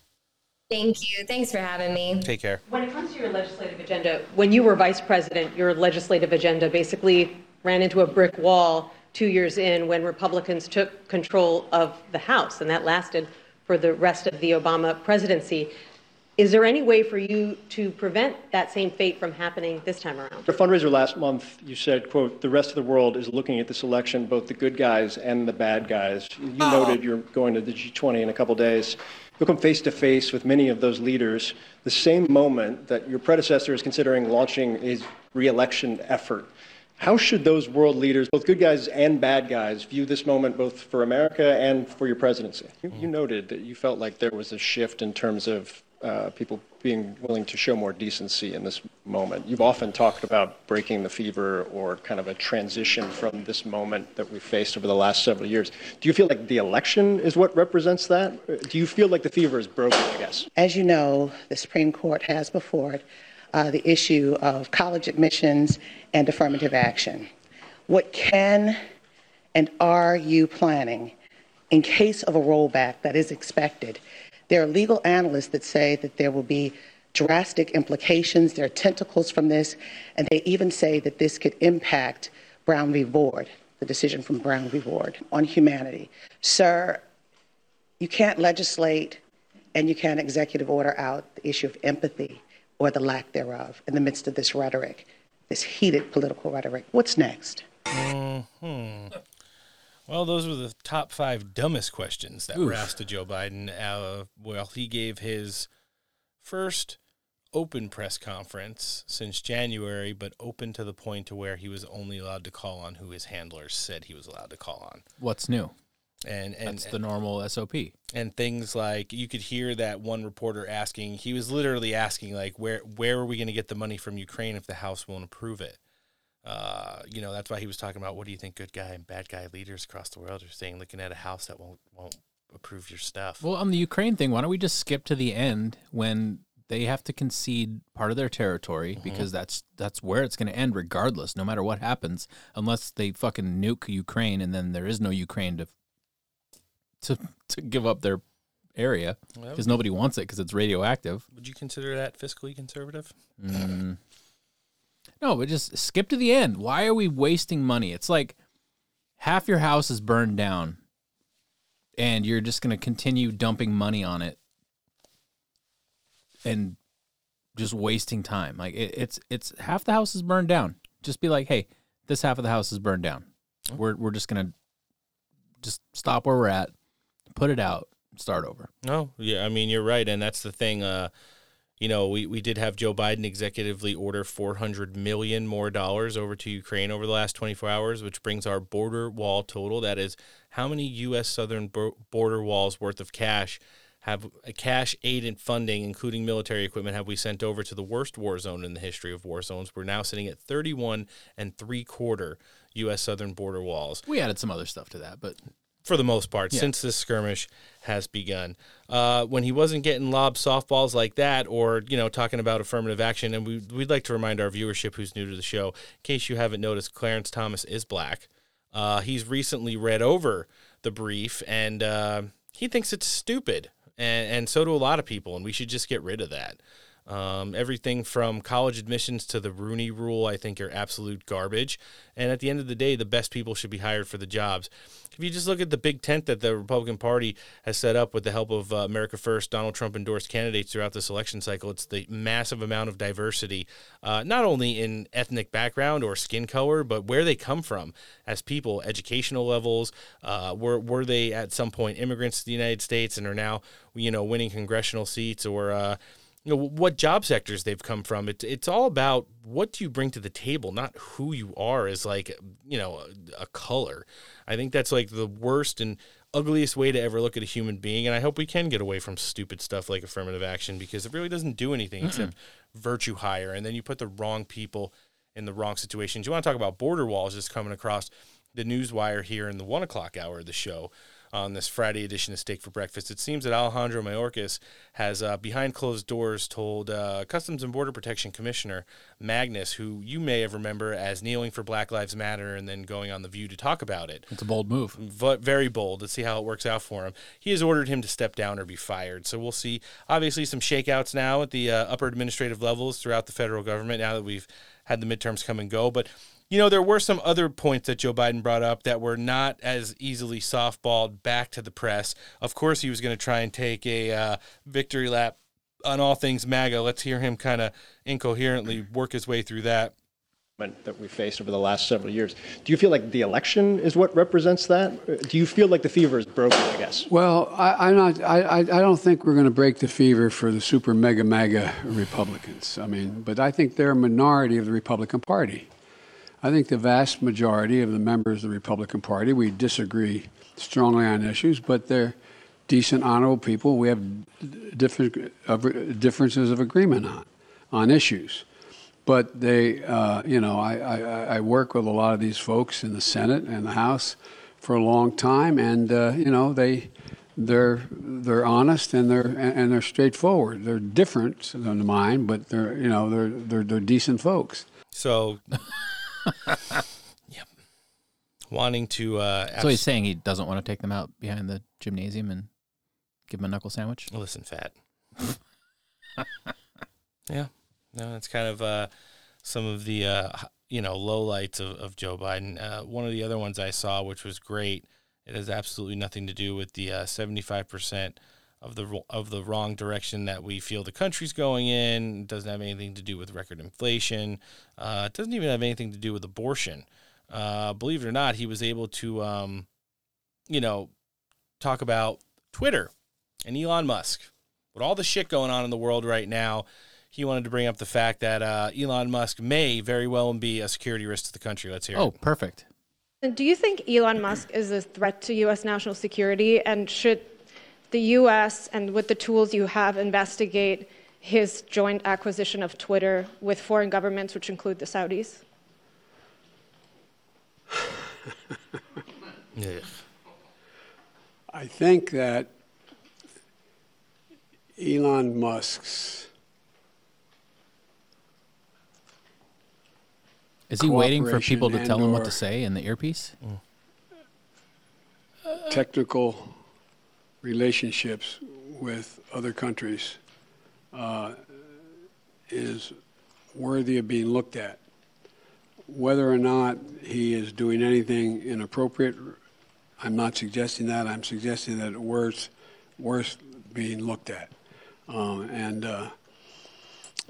Thank you. Thanks for having me. Take care. When it comes to your legislative agenda, when you were vice president, your legislative agenda basically ran into a brick wall two years in when Republicans took control of the House, and that lasted for the rest of the Obama presidency. Is there any way for you to prevent that same fate from happening this time around? Your fundraiser last month, you said, quote, the rest of the world is looking at this election, both the good guys and the bad guys. You oh. noted you're going to the G20 in a couple days. You'll come face to face with many of those leaders the same moment that your predecessor is considering launching his reelection effort. How should those world leaders, both good guys and bad guys, view this moment both for America and for your presidency? You, you mm. noted that you felt like there was a shift in terms of uh, people being willing to show more decency in this moment. You've often talked about breaking the fever or kind of a transition from this moment that we've faced over the last several years. Do you feel like the election is what represents that? Do you feel like the fever is broken, I guess? As you know, the Supreme Court has before it uh, the issue of college admissions and affirmative action. What can and are you planning in case of a rollback that is expected? There are legal analysts that say that there will be drastic implications, there are tentacles from this, and they even say that this could impact Brown v. Board, the decision from Brown v. Board on humanity. Sir, you can't legislate and you can't executive order out the issue of empathy or the lack thereof in the midst of this rhetoric, this heated political rhetoric. What's next? Hmm. Well, those were the top five dumbest questions that were asked to Joe Biden. Uh, well, he gave his first open press conference since January, but open to the point to where he was only allowed to call on who his handlers said he was allowed to call on. What's new? And, and That's the normal SOP. and things like you could hear that one reporter asking he was literally asking like where where are we going to get the money from ukraine if the house won't approve it uh, you know that's why he was talking about what do you think good guy and bad guy leaders across the world are saying looking at a house that won't won't approve your stuff Well, on the Ukraine thing, why don't we just skip to the end when they have to concede part of their territory Mm-hmm. because that's that's where it's going to end regardless, no matter what happens, unless they fucking nuke Ukraine and then there is no Ukraine to to to give up their area because would nobody wants it because it's radioactive. would you consider that fiscally conservative Mm. No, but just skip to the end. Why are we wasting money? It's like half your house is burned down and you're just going to continue dumping money on it and just wasting time. Like it, it's it's half the house is burned down. Just be like, "Hey, this half of the house is burned down. We're we're just going to just stop where we're at, put it out, start over." No, yeah, I mean you're right, and that's the thing. Uh, you know, we, we did have Joe Biden executively order 400 million more dollars over to Ukraine over the last 24 hours, which brings our border wall total. That is how many U.S. southern border walls worth of cash have cash aid and funding, including military equipment, have we sent over to the worst war zone in the history of war zones? We're now sitting at 31 and three quarter U.S. southern border walls. We added some other stuff to that, but for the most part, Yeah. since this skirmish has begun. Uh, when he wasn't getting lob softballs like that, or you know, talking about affirmative action, and we, we'd like to remind our viewership who's new to the show, in case you haven't noticed, Clarence Thomas is black. Uh, he's recently read over the brief, and uh, he thinks it's stupid, and and so do a lot of people, and we should just get rid of that. Um, everything from college admissions to the Rooney Rule, I think, are absolute garbage. And at the end of the day, the best people should be hired for the jobs. If you just look at the big tent that the Republican Party has set up with the help of uh, America First, Donald Trump endorsed candidates throughout this election cycle, it's the massive amount of diversity, uh, not only in ethnic background or skin color, but where they come from as people, educational levels. Uh, were were they at some point immigrants to the United States and are now, you know, winning congressional seats or uh, you know what job sectors they've come from. It's it's all about what do you bring to the table not who you are as like you know a, a color. I think that's like the worst and ugliest way to ever look at a human being and i hope we can get away from stupid stuff like affirmative action because it really doesn't do anything except virtue hire and then you put the wrong people in the wrong situations. You want to talk about border walls just coming across the news wire here in the one o'clock hour of the show on this Friday edition of Steak for Breakfast. It seems that Alejandro Mayorkas has, uh, behind closed doors, told uh, Customs and Border Protection Commissioner Magnus, who you may have remember as kneeling for Black Lives Matter and then going on the View to talk about it. It's a bold move. V- very bold. Let's see how it works out for him. He has ordered him to step down or be fired. So we'll see. Obviously, some shakeouts now at the uh, upper administrative levels throughout the federal government now that we've had the midterms come and go. But you know, there were some other points that Joe Biden brought up that were not as easily softballed back to the press. Of course, he was going to try and take a uh, victory lap on all things MAGA. Let's hear him kind of incoherently work his way through that. that we faced over the last several years. Do you feel like the election is what represents that? Do you feel like the fever is broken, I guess? Well, I, I'm not. I, I, I don't think we're going to break the fever for the super mega mega Republicans. I mean, but I think they're a minority of the Republican Party. I think the vast majority of the members of the Republican Party we disagree strongly on issues, but they're decent, honorable people. We have of- differences of agreement on on issues. But they, uh, you know, I, I, I work with a lot of these folks in the Senate and the House for a long time, and uh, you know, they they're they're honest and they're and they're straightforward. They're different than mine, but they're you know they're they're, they're decent folks. So, [laughs] [laughs] yep. Wanting to. Uh, So he's saying he doesn't want to take them out behind the gymnasium and give them a knuckle sandwich. Listen, fat. [laughs] yeah, no, it's kind of uh, some of the uh, you know lowlights of, of Joe Biden. Uh, one of the other ones I saw, which was great, it has absolutely nothing to do with the seventy five percent of the of the wrong direction that we feel the country's going in. It doesn't have anything to do with record inflation. Uh, it doesn't even have anything to do with abortion. Uh, believe it or not, he was able to, um, you know, talk about Twitter and Elon Musk. With all the shit going on in the world right now, he wanted to bring up the fact that uh, Elon Musk may very well be a security risk to the country. Let's hear it Oh, it. perfect. And do you think Elon Musk is a threat to U.S. national security? And should the U.S. and with the tools you have investigate his joint acquisition of Twitter with foreign governments, which include the Saudis? yes. [laughs] I think that Elon Musk's Is he waiting for people to tell him what to say in the earpiece? technical relationships with other countries uh, is worthy of being looked at. whether or not he is doing anything inappropriate, I'm not suggesting that. I'm suggesting that it's worth, worth being looked at. Um, and uh,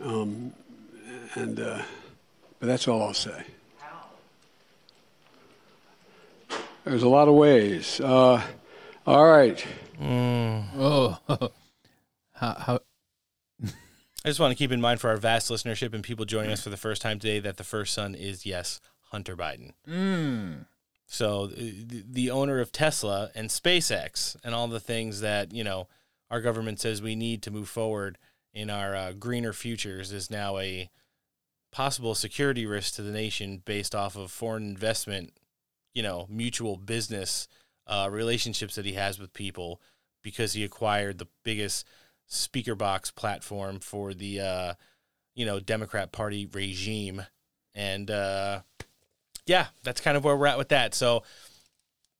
um, and uh, but that's all I'll say. There's a lot of ways. Uh, all right. Oh, [laughs] how, how I just want to keep in mind for our vast listenership and people joining us for the first time today that the first son is, yes, Hunter Biden. Mm. So the, the owner of Tesla and SpaceX and all the things that, you know, our government says we need to move forward in our uh, greener futures is now a possible security risk to the nation based off of foreign investment, you know, mutual business uh, relationships that he has with people because he acquired the biggest speaker box platform for the uh, you know Democrat Party regime, and uh, yeah, that's kind of where we're at with that. So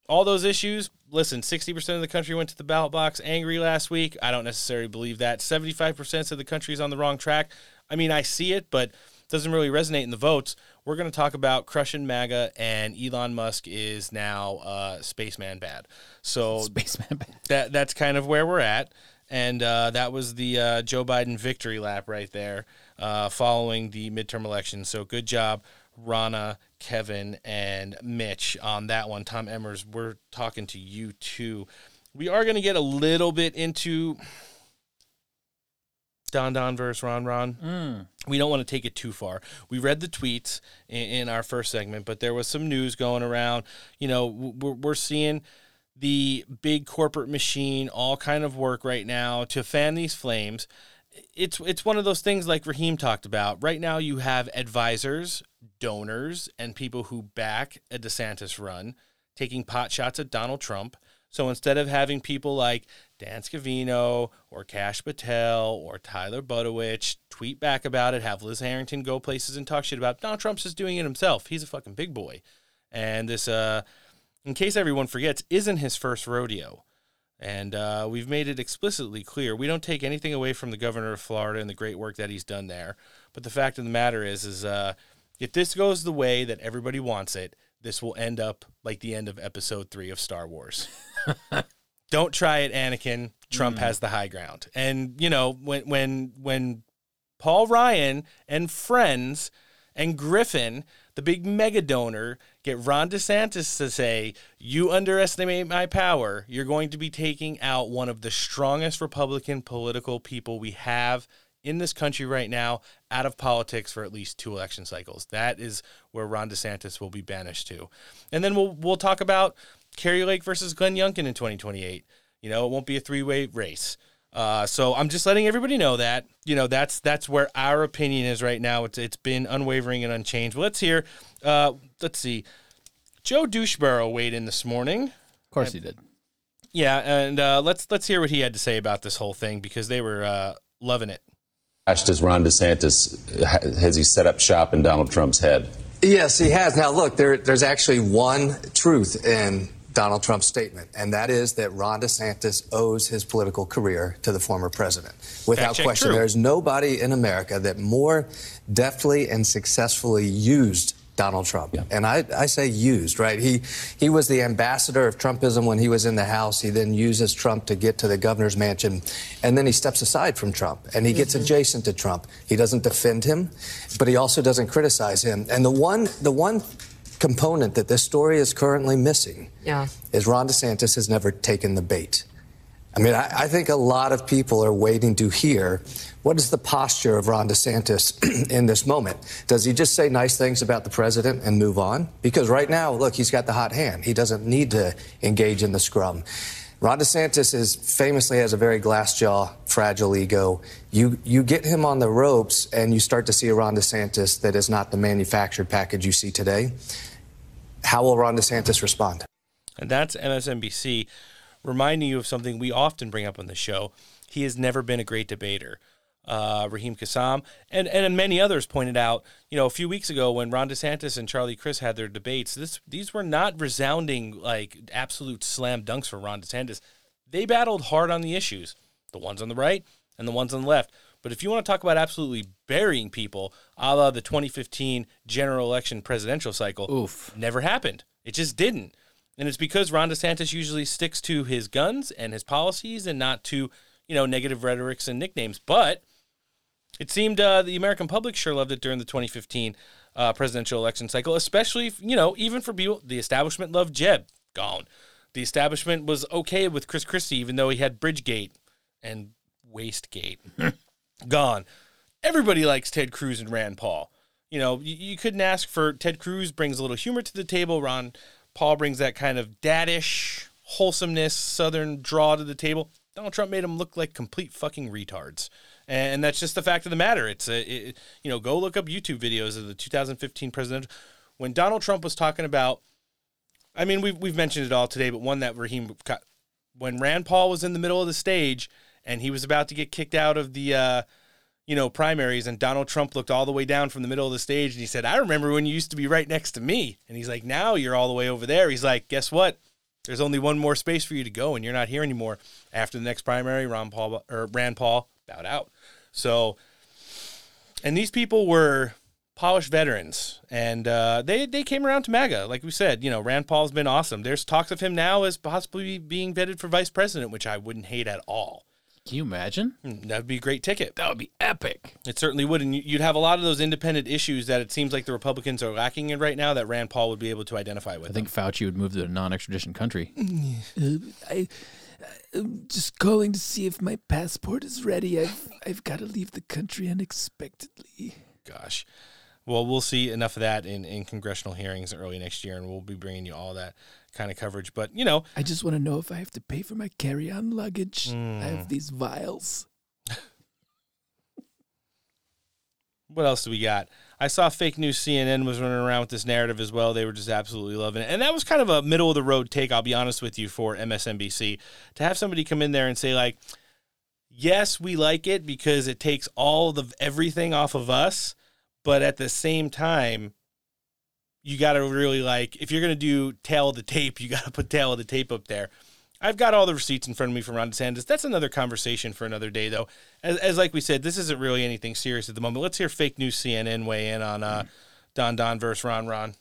all those issues. Listen, sixty percent of the country went to the ballot box angry last week. I don't necessarily believe that. Seventy-five percent of the country is on the wrong track. I mean, I see it, but doesn't really resonate in the votes. We're going to talk about crushing MAGA, and Elon Musk is now uh, spaceman bad. So [laughs] spaceman bad. That that's kind of where we're at, and uh, that was the uh, Joe Biden victory lap right there, uh, following the midterm election. So good job, Ronna, Kevin, and Mitch on that one. Tom Emmers, we're talking to you too. We are going to get a little bit into Don Don versus Ron Ron. Mm. We don't want to take it too far. We read the tweets in, in our first segment, but there was some news going around. You know, we're, we're seeing the big corporate machine all kind of work right now to fan these flames. It's it's one of those things like Raheem talked about. Right now, you have advisors, donors, and people who back a DeSantis run taking pot shots at Donald Trump. So instead of having people like Dan Scavino or Kash Patel or Taylor Budowich tweet back about it, have Liz Harrington go places and talk shit about Donald Trump's just doing it himself. He's a fucking big boy. And this, uh, in case everyone forgets, isn't his first rodeo. And uh, we've made it explicitly clear we don't take anything away from the governor of Florida and the great work that he's done there. But the fact of the matter is, is uh, if this goes the way that everybody wants it, this will end up like the end of episode three of Star Wars. [laughs] Don't try it, Anakin. Trump Mm. has the high ground. And you know, when when when Paul Ryan and friends and Griffin, the big mega donor, get Ron DeSantis to say, You underestimate my power, you're going to be taking out one of the strongest Republican political people we have in this country right now out of politics for at least two election cycles. That is where Ron DeSantis will be banished to. And then we'll we'll talk about Kari Lake versus Glenn Youngkin in 2028. You know, it won't be a three-way race. Uh, so I'm just letting everybody know that you know that's that's where our opinion is right now. It's it's been unwavering and unchanged. Well, let's hear. Uh, let's see. Joe Doucheborough weighed in this morning. Of course he did. Yeah, and uh, let's let's hear what he had to say about this whole thing because they were uh, loving it. Does Ron DeSantis has he set up shop in Donald Trump's head? Yes, he has. Now, look, there, there's actually one truth in Donald Trump's statement, and that is that Ron DeSantis owes his political career to the former president. Without question, true. there's nobody in America that more deftly and successfully used Donald Trump. And I, I say used, right? He, he was the ambassador of Trumpism when he was in the House. He then uses Trump to get to the governor's mansion. And then he steps aside from Trump and he gets mm-hmm. adjacent to Trump. He doesn't defend him, but he also doesn't criticize him. And the one, the one component that this story is currently missing Yeah. is Ron DeSantis has never taken the bait. I mean, I, I think a lot of people are waiting to hear what is the posture of Ron DeSantis [clears throat] in this moment. Does he just say nice things about the president and move on? Because right now, look, he's got the hot hand. He doesn't need to engage in the scrum. Ron DeSantis is famously has a very glass jaw, fragile ego. You you get him on the ropes, and you start to see a Ron DeSantis that is not the manufactured package you see today. How will Ron DeSantis respond? And that's MSNBC reminding you of something we often bring up on the show. He has never been a great debater. Uh, Raheem Kassam and, and many others pointed out, you know, a few weeks ago when Ron DeSantis and Charlie Crist had their debates, this these were not resounding like absolute slam dunks for Ron DeSantis. They battled hard on the issues, the ones on the right and the ones on the left. But if you want to talk about absolutely burying people, a la the 2015 general election presidential cycle, Oof. never happened. It just didn't. And it's because Ron DeSantis usually sticks to his guns and his policies and not to, you know, negative rhetorics and nicknames. But it seemed uh, the American public sure loved it during the 2015 uh, presidential election cycle, especially, you know, even for people, the establishment loved Jeb, gone. The establishment was okay with Chris Christie, even though he had Bridgegate and Wastegate, [laughs] gone. Everybody likes Ted Cruz and Rand Paul. You know, you, you couldn't ask for Ted Cruz brings a little humor to the table. Ron Paul brings that kind of daddish wholesomeness, southern draw to the table. Donald Trump made them look like complete fucking retards. And that's just the fact of the matter. It's a, it, you know, go look up YouTube videos of the 2015 presidential. When Donald Trump was talking about, I mean, we've we've mentioned it all today, but one that Raheem, got- when Rand Paul was in the middle of the stage and he was about to get kicked out of the, uh, you know, primaries, and Donald Trump looked all the way down from the middle of the stage and he said, "I remember when you used to be right next to me," and he's like, "Now you're all the way over there." He's like, "Guess what? There's only one more space for you to go, and you're not here anymore." After the next primary, Ron Paul or Rand Paul bowed out. So, and these people were polished veterans, and uh, they they came around to MAGA. Like we said, you know, Rand Paul's been awesome. There's talks of him now as possibly being vetted for vice president, which I wouldn't hate at all. Can you imagine? Hmm, that'd be a great ticket. That would be epic. It certainly would, and you- you'd have a lot of those independent issues that it seems like the Republicans are lacking in right now. That Rand Paul would be able to identify with. I think Fauci would move to a non-extradition country. Mm, I, I'm just calling to see if my passport is ready. I've I've got to leave the country unexpectedly. Gosh. Well, we'll see enough of that in, in congressional hearings early next year, and we'll be bringing you all that kind of coverage. But, you know, I just want to know if I have to pay for my carry-on luggage. I Mm. have these vials. what else do we got? I saw fake news CNN was running around with this narrative as well. They were just absolutely loving it. And that was kind of a middle of the road take, I'll be honest with you, for MSNBC. To have somebody come in there and say, like, yes, we like it because it takes all of everything off of us, but at the same time, you got to really like if you're going to do tail of the tape, you got to put tail of the tape up there. I've got all the receipts in front of me from Ron DeSantis. That's another conversation for another day, though. As, as like we said, this isn't really anything serious at the moment. Let's hear fake news CNN weigh in on uh, Don Don versus Ron Ron.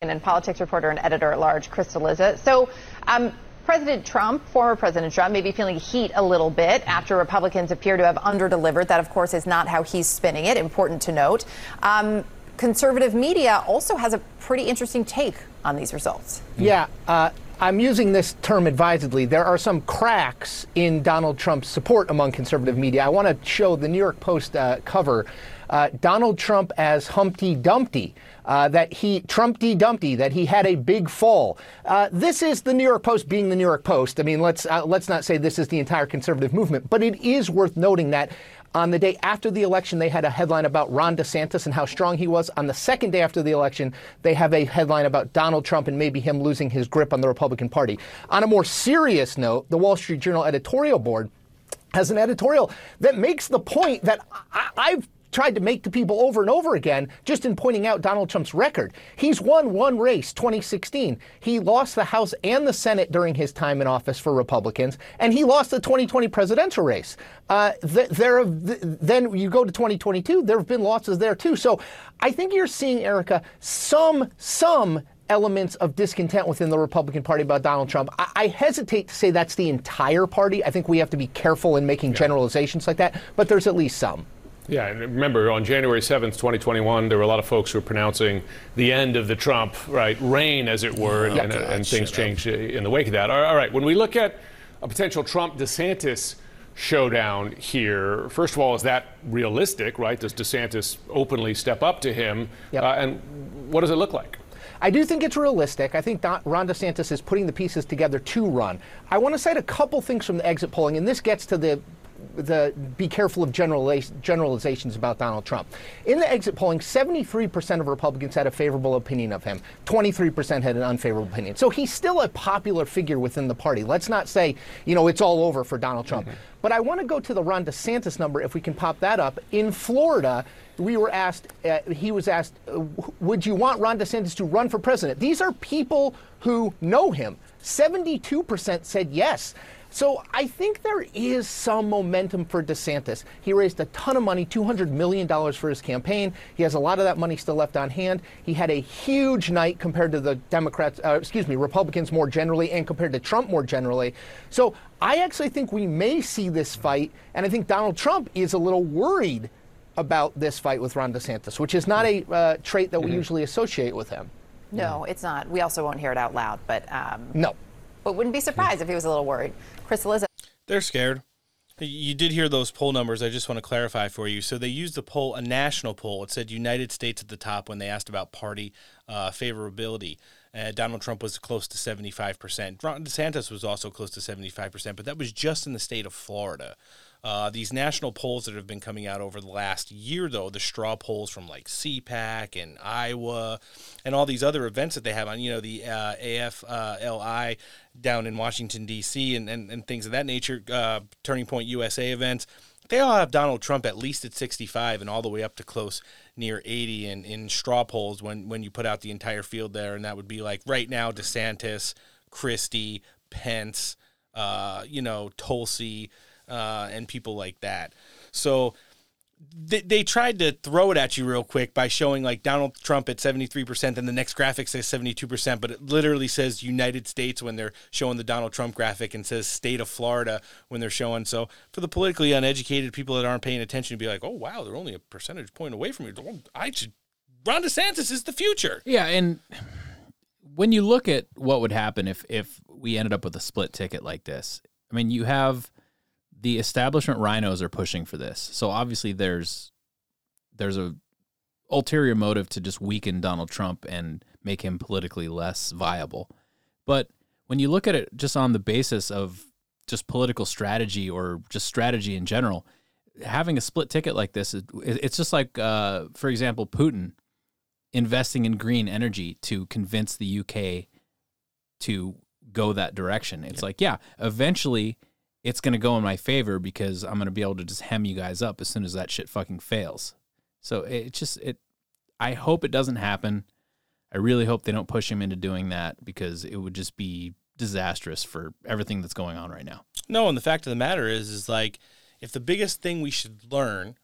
and then politics reporter and editor at large, Chris Cillizza. So, um, President Trump, former President Trump, may be feeling heat a little bit after Republicans appear to have underdelivered. That, of course, is not how he's spinning it. Important to note. Um, conservative media also has a pretty interesting take on these results. Yeah, uh, I'm using this term advisedly. There are some cracks in Donald Trump's support among conservative media. I want to show the New York Post uh, cover uh, Donald Trump as Humpty Dumpty. Uh, that he Trumpty Dumpty, that he had a big fall. Uh, this is the New York Post being the New York Post. I mean, let's uh, let's not say this is the entire conservative movement, but it is worth noting that on the day after the election, they had a headline about Ron DeSantis and how strong he was. On the second day after the election, they have a headline about Donald Trump and maybe him losing his grip on the Republican Party. On a more serious note, the Wall Street Journal editorial board has an editorial that makes the point that I- I've tried to make to people over and over again just in pointing out Donald Trump's record. He's won one race, 2016. He lost the House and the Senate during his time in office for Republicans, and he lost the 2020 presidential race. Uh, th- there have, th- then you go to 2022, there have been losses there too. So I think you're seeing, Erica, some, some elements of discontent within the Republican Party about Donald Trump. I, I hesitate to say that's the entire party. I think we have to be careful in making generalizations like that, but there's at least some. Yeah, and remember on January 7th, 2021, there were a lot of folks who were pronouncing the end of the Trump right reign, as it were, and, and, God, and things shut up. in the wake of that. All right, when we look at a potential Trump DeSantis showdown here, first of all, is that realistic, right? Does DeSantis openly step up to him? Uh, and what does it look like? I do think it's realistic. I think Ron DeSantis is putting the pieces together to run. I want to cite a couple things from the exit polling, and this gets to the the be careful of generaliz- generalizations about Donald Trump. In the exit polling, 73% of Republicans had a favorable opinion of him. 23% had an unfavorable opinion. So he's still a popular figure within the party. Let's not say, you know, it's all over for Donald Trump. But I want to go to the Ron DeSantis number if we can pop that up. In Florida, we were asked, uh, he was asked, uh, would you want Ron DeSantis to run for president? These are people who know him. 72% said yes. So I think there is some momentum for DeSantis. He raised a ton of money, $200 million for his campaign. He has a lot of that money still left on hand. He had a huge night compared to the Democrats, uh, excuse me, Republicans more generally, and compared to Trump more generally. So I actually think we may see this fight, and I think Donald Trump is a little worried about this fight with Ron DeSantis, which is not a uh, trait that we Mhm. usually associate with him. No, it's not. We also won't hear it out loud, but um, no. But wouldn't be surprised if he was a little worried. Chris Cillizza. They're scared. You did hear those poll numbers. I just want to clarify for you. So they used the poll, a national poll. It said United States at the top when they asked about party uh, favorability. Uh, Donald Trump was close to 75%. Ron DeSantis was also close to 75%, but that was just in the state of Florida. Uh, these national polls that have been coming out over the last year, though, the straw polls from like CPAC and Iowa and all these other events that they have on, you know, the uh, AFLI down in Washington, D.C., and, and, and things of that nature, uh, Turning Point USA events, they all have Donald Trump at least at 65 and all the way up to close near 80 in, in straw polls when, when you put out the entire field there. And that would be like right now, DeSantis, Christie, Pence, uh, you know, Tulsi, uh, and people like that. So they, they tried to throw it at you real quick by showing like Donald Trump at 73%, and the next graphic says 72%, but it literally says United States when they're showing the Donald Trump graphic and says state of Florida when they're showing. So for the politically uneducated people that aren't paying attention, to be like, oh, wow, they're only a percentage point away from you. I should. Ron DeSantis is the future. Yeah, and when you look at what would happen if if we ended up with a split ticket like this, I mean, you have the establishment rhinos are pushing for this. So obviously there's there's a ulterior motive to just weaken Donald Trump and make him politically less viable. But when you look at it just on the basis of just political strategy or just strategy in general, having a split ticket like this, it- it's just like, uh, for example, Putin investing in green energy to convince the UK to go that direction. It's like, yeah, eventually it's going to go in my favor because I'm going to be able to just hem you guys up as soon as that shit fucking fails. So it just it I hope it doesn't happen. I really hope they don't push him into doing that because it would just be disastrous for everything that's going on right now. No, and the fact of the matter is, is like, if the biggest thing we should learn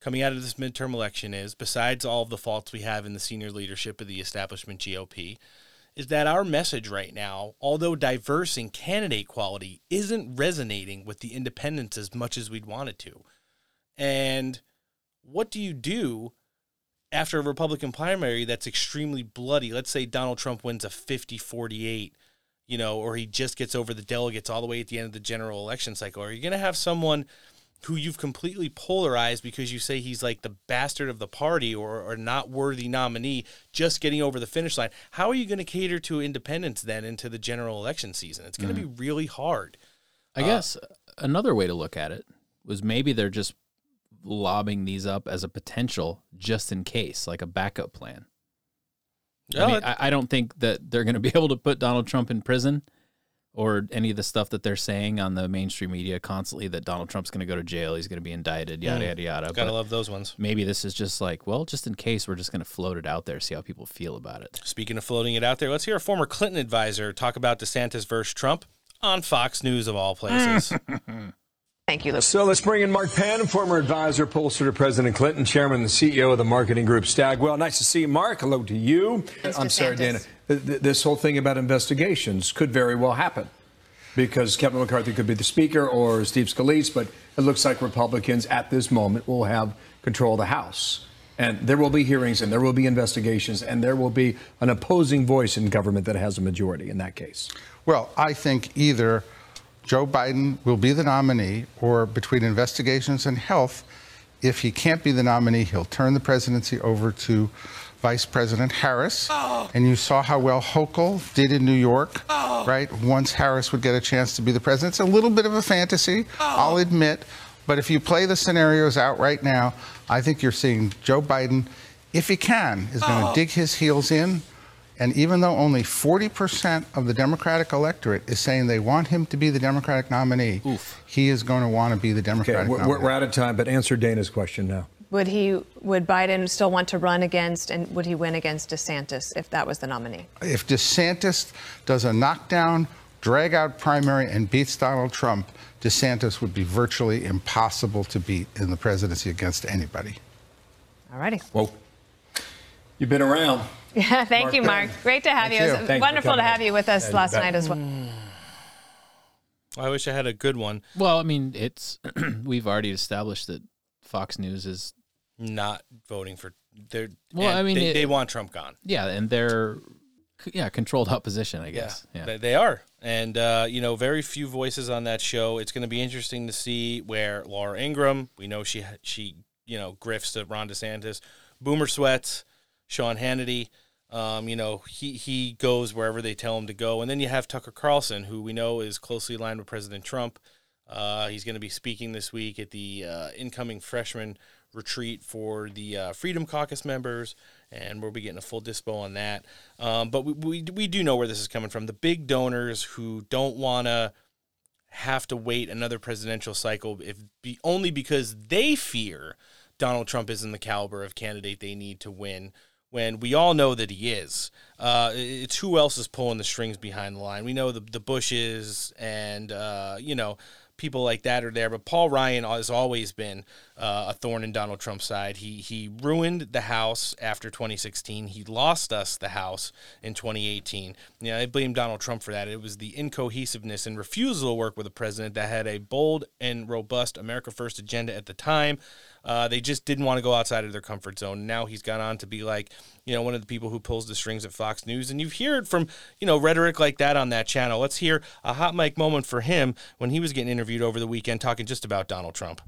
coming out of this midterm election is, besides all of the faults we have in the senior leadership of the establishment GOP, is that our message right now, although diverse in candidate quality, isn't resonating with the independents as much as we'd want it to. And what do you do after a Republican primary that's extremely bloody? Let's say Donald Trump wins a 50 48, you know, or he just gets over the delegates all the way at the end of the general election cycle. Are you going to have someone who you've completely polarized because you say he's like the bastard of the party or, or not worthy nominee just getting over the finish line? How are you going to cater to independents then into the general election season? It's going to be mm-hmm. really hard. I uh, guess uh, another way to look at it was maybe they're just lobbing these up as a potential just in case, like a backup plan. Yeah, I, mean, I, I don't think that they're going to be [laughs] able to put Donald Trump in prison or any of the stuff that they're saying on the mainstream media constantly that Donald Trump's going to go to jail, he's going to be indicted, yada, Mm. yada, yada. Gotta But love those ones. Maybe this is just like, well, just in case, we're just going to float it out there, see how people feel about it. Speaking of floating it out there, let's hear a former Clinton advisor talk about DeSantis versus Trump on Fox News of all places. [laughs] Thank you. So let's bring in Mark Penn, former advisor, pollster to President Clinton, chairman and CEO of the marketing group Stagwell. Nice to see you, Mark. Hello to you. I'm sorry, Dana. Th- th- This whole thing about investigations could very well happen because Kevin McCarthy could be the speaker or Steve Scalise, but it looks like Republicans at this moment will have control of the House. And there will be hearings and there will be investigations and there will be an opposing voice in government that has a majority in that case. Well, I think either Joe Biden will be the nominee, or between investigations and health, if he can't be the nominee, he'll turn the presidency over to Vice President Harris. Oh. And you saw how well Hochul did in New York, oh. right? Once Harris would get a chance to be the president. It's a little bit of a fantasy, oh. I'll admit. But if you play the scenarios out right now, I think you're seeing Joe Biden, if he can, is going to dig his heels in. And even though only 40% of the Democratic electorate is saying they want him to be the Democratic nominee, he is going to want to be the Okay, Democratic we're, nominee. we're out of time, but answer Dana's question now. Would he? Would Biden still want to run against, and would he win against DeSantis if that was the nominee? If DeSantis does a knockdown drag out primary and beats Donald Trump, DeSantis would be virtually impossible to beat in the presidency against anybody. All righty. Whoa. You've been around. Yeah, thank Mark you, Mark. Penn. Great to have Thank you. you. It was Thanks wonderful to have you with us Yeah, last night as well. I wish I had a good one. Well, I mean, it's [clears throat] we've already established that Fox News is Not voting for they're Well, I mean, they, it- they want Trump gone. yeah, and they're yeah controlled opposition, I guess. Yeah, They, they are. And, uh, you know, very few voices on that show. It's going to be interesting to see where Laura Ingraham, we know she, she you know, grifts to Ron DeSantis, Boomer Sweats, Sean Hannity. Um, you know, he, he goes wherever they tell him to go. And then you have Tucker Carlson, who we know is closely aligned with President Trump. Uh, he's going to be speaking this week at the uh, incoming freshman retreat for the uh, Freedom Caucus members, and we'll be getting a full dispo on that. Um, but we, we, we do know where this is coming from. The big donors who don't want to have to wait another presidential cycle, if be, only because they fear Donald Trump isn't the caliber of candidate they need to win. When we all know that he is, uh, it's who else is pulling the strings behind the line. We know the the Bushes and uh, you know people like that are there. But Paul Ryan has always been uh, a thorn in Donald Trump's side. He he ruined the House after 2016. He lost us the House in 2018. You know, I blame Donald Trump for that. It was the incohesiveness and refusal to work with a president that had a bold and robust America First agenda at the time. Uh, they just didn't want to go outside of their comfort zone. Now he's gone on to be like, you know, one of the people who pulls the strings at Fox News. And you've heard from, you know, rhetoric like that on that channel. Let's hear a hot mic moment for him when he was getting interviewed over the weekend talking just about Donald Trump.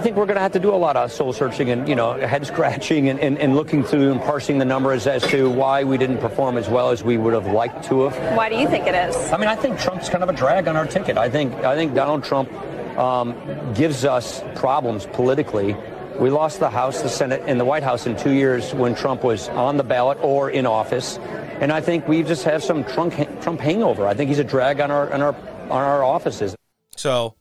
I think we're going to have to do a lot of soul searching and, you know, head scratching and, and, and looking through and parsing the numbers as to why we didn't perform as well as we would have liked to have. Why do you think it is? I mean, I think Trump's kind of a drag on our ticket. I think I think Donald Trump um, gives us problems politically. We lost the House, the Senate, and the White House in two years when Trump was on the ballot or in office, and I think we just have some Trump Trump hangover. I think he's a drag on our on our on our offices. So,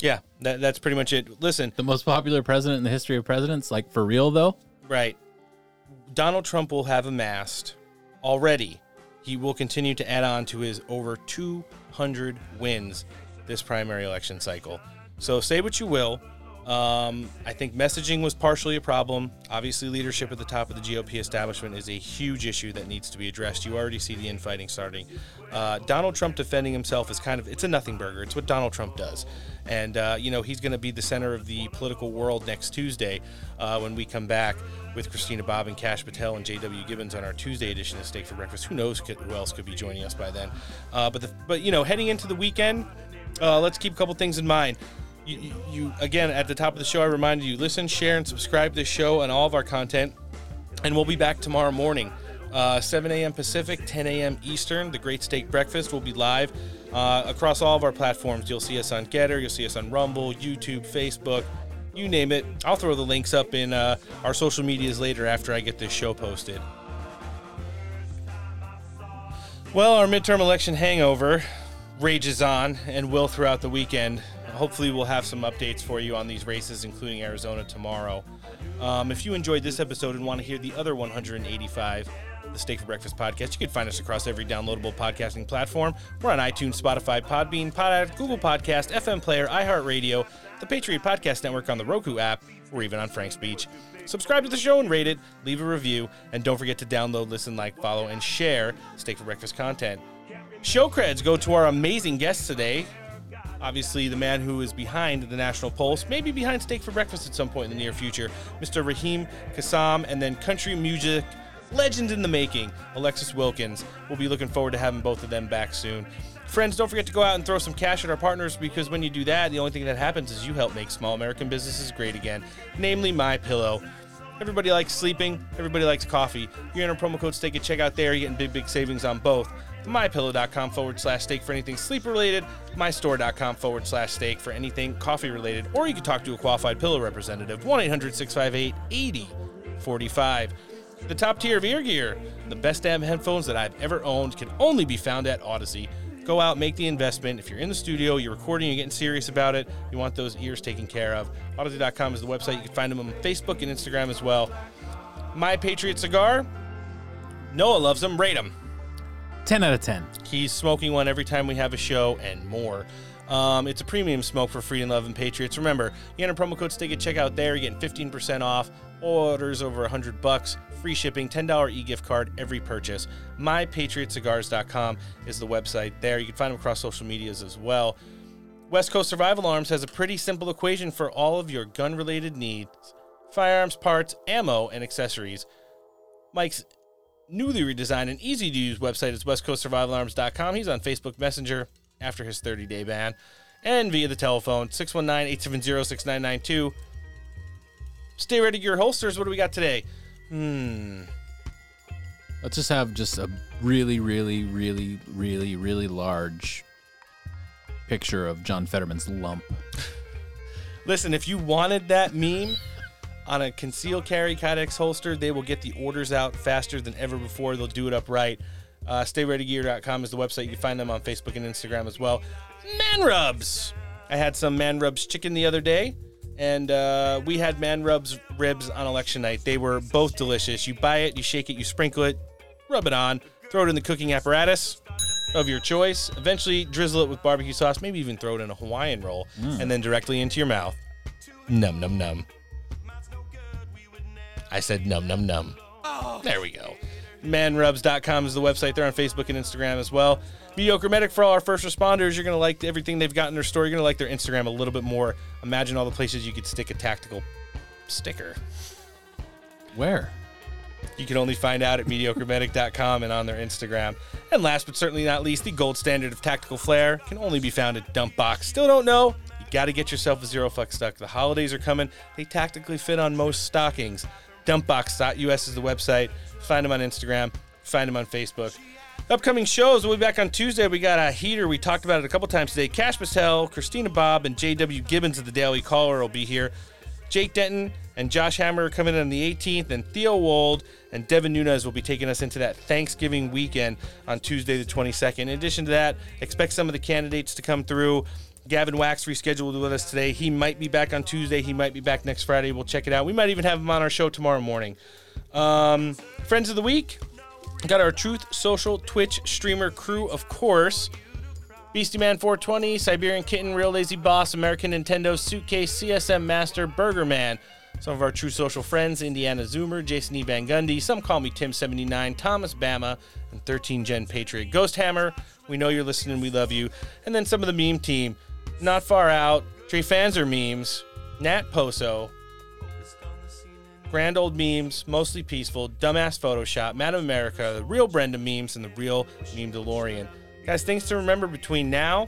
yeah, that, that's pretty much it. Listen, the most popular president in the history of presidents, like for real though. Right. Donald Trump will have amassed already. He will continue to add on to his over 200 wins this primary election cycle. So say what you will. Um, I think messaging was partially a problem. Obviously, leadership at the top of the GOP establishment is a huge issue that needs to be addressed. You already see the infighting starting. Uh, Donald Trump defending himself is kind of it's a nothing burger. It's what Donald Trump does, and uh, you know he's going to be the center of the political world next Tuesday uh, when we come back with Christina Bobb and Kash Patel and J.W. Gibbons on our Tuesday edition of Steak for Breakfast. Who knows who else could be joining us by then? Uh, but the, but you know heading into the weekend, uh, let's keep a couple things in mind. You, you, again at the top of the show, I reminded you listen, share, and subscribe to this show and all of our content. And we'll be back tomorrow morning, uh, 7 a.m. Pacific, 10 a.m. Eastern. The Great Steak Breakfast will be live uh, across all of our platforms. You'll see us on Gettr, you'll see us on Rumble, YouTube, Facebook, you name it. I'll throw the links up in uh, our social medias later after I get this show posted. Well, our midterm election hangover rages on and will throughout the weekend. Hopefully, we'll have some updates for you on these races, including Arizona tomorrow. Um, if you enjoyed this episode and want to hear the other 185, the Steak for Breakfast podcast, you can find us across every downloadable podcasting platform. We're on iTunes, Spotify, Podbean, Pod, Google Podcast, FM Player, iHeartRadio, the Patriot Podcast Network on the Roku app, or even on FrankSpeech. Subscribe to the show and rate it, leave a review, and don't forget to download, listen, like, follow, and share Steak for Breakfast content. Show creds go to our amazing guests today. Obviously, the man who is behind the National Pulse, maybe behind Steak for Breakfast at some point in the near future, Mr. Raheem Kassam, and then country music legend in the making, Alexis Wilkins. We'll be looking forward to having both of them back soon. Friends, don't forget to go out and throw some cash at our partners because when you do that, the only thing that happens is you help make small American businesses great again, namely My Pillow. Everybody likes sleeping. Everybody likes coffee. You're enter promo code STEAK at checkout there. You're getting big, big savings on both. MyPillow.com forward slash steak for anything sleep related. MyStore.com forward slash steak for anything coffee related. Or you can talk to a qualified pillow representative. 1 800 658 8045. The top tier of ear gear, the best damn headphones that I've ever owned, can only be found at Audeze. Go out, make the investment. If you're in the studio, you're recording, you're getting serious about it, you want those ears taken care of. Audeze.com is the website. You can find them on Facebook and Instagram as well. My Patriot Cigar, Noah loves them. Rate them. 10 out of 10. He's smoking one every time we have a show and more. Um, it's a premium smoke for Freedom Love and Patriots. Remember, you enter promo code STIG at checkout there. You're getting 15% off. Orders over 100 bucks. Free shipping. $10 e-gift card every purchase. MyPatriotCigars.com is the website there. You can find them across social medias as well. West Coast Survival Arms has a pretty simple equation for all of your gun-related needs. Firearms parts, ammo, and accessories. Mike's newly redesigned and easy to use website is westcoastsurvivalarms.com. He's on Facebook Messenger after his 30 day ban and via the telephone 619 870 6992. Stay ready your holsters. What do we got today? Hmm. Let's just have just a really, really, really, really, really large picture of John Fetterman's lump. [laughs] Listen, if you wanted that meme on a concealed carry Kydex holster, they will get the orders out faster than ever before. They'll do it up right. Uh, StayReadyGear.com is the website. You can find them on Facebook and Instagram as well. Man Rubs. I had some Man Rubs chicken the other day, and uh, we had Man Rubs ribs on election night. They were both delicious. You buy it, you shake it, you sprinkle it, rub it on, throw it in the cooking apparatus of your choice. Eventually, drizzle it with barbecue sauce, maybe even throw it in a Hawaiian roll, Mm. and then directly into your mouth. Num, num, num. I said num, num, num. Oh. There we go. Manrubs.com is the website. They're on Facebook and Instagram as well. Mediocre Medic for all our first responders. You're going to like everything they've got in their store. You're going to like their Instagram a little bit more. Imagine all the places you could stick a tactical sticker. Where? You can only find out at mediocremedic.com and on their Instagram. And last but certainly not least, the gold standard of tactical flair can only be found at Dumpbox. Still don't know? You got to get yourself a zero fuck stuck. The holidays are coming. They tactically fit on most stockings. Dumpbox.us is the website. Find them on Instagram. Find them on Facebook. Upcoming shows, we'll be back on Tuesday. We got a heater. We talked about it a couple times today. Kash Patel, Christina Bobb, and J.W. Gibbons of the Daily Caller will be here. Jake Denton and Josh Hammer are coming in on the 18th, and Theo Wold and Devin Nunes will be taking us into that Thanksgiving weekend on Tuesday the 22nd. In addition to that, expect some of the candidates to come through. Gavin Wax rescheduled with us today. He might be back on Tuesday. He might be back next Friday. We'll check it out. We might even have him on our show tomorrow morning. Um, friends of the week, got our Truth Social Twitch streamer crew, of course. Beastie Man 420, Siberian Kitten, Real Lazy Boss, American Nintendo, Suitcase, CSM Master, Burger Man. Some of our true social friends, Indiana Zoomer, Jason E. Van Gundy, some call me Tim79, Thomas Bama, and 13 Gen Patriot. Ghost Hammer, we know you're listening, we love you. And then some of the meme team, Not Far Out, Trey Fanzer Memes, Nat Poso, Grand Old Memes, Mostly Peaceful, Dumbass Photoshop, Madam America, the real Brenda Memes, and the real Meme DeLorean. Guys, things to remember between now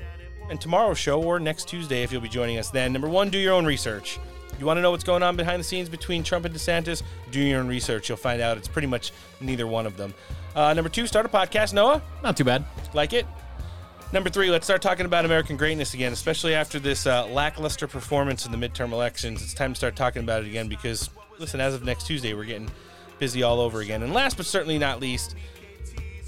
and tomorrow's show or next Tuesday if you'll be joining us then. Number one, do your own research. You want to know what's going on behind the scenes between Trump and DeSantis? Do your own research. You'll find out it's pretty much neither one of them. Uh, number two, start a podcast. Noah? Not too bad. Like it? Number three, let's start talking about American greatness again, especially after this uh, lackluster performance in the midterm elections. It's time to start talking about it again because, listen, as of next Tuesday, we're getting busy all over again. And last but certainly not least,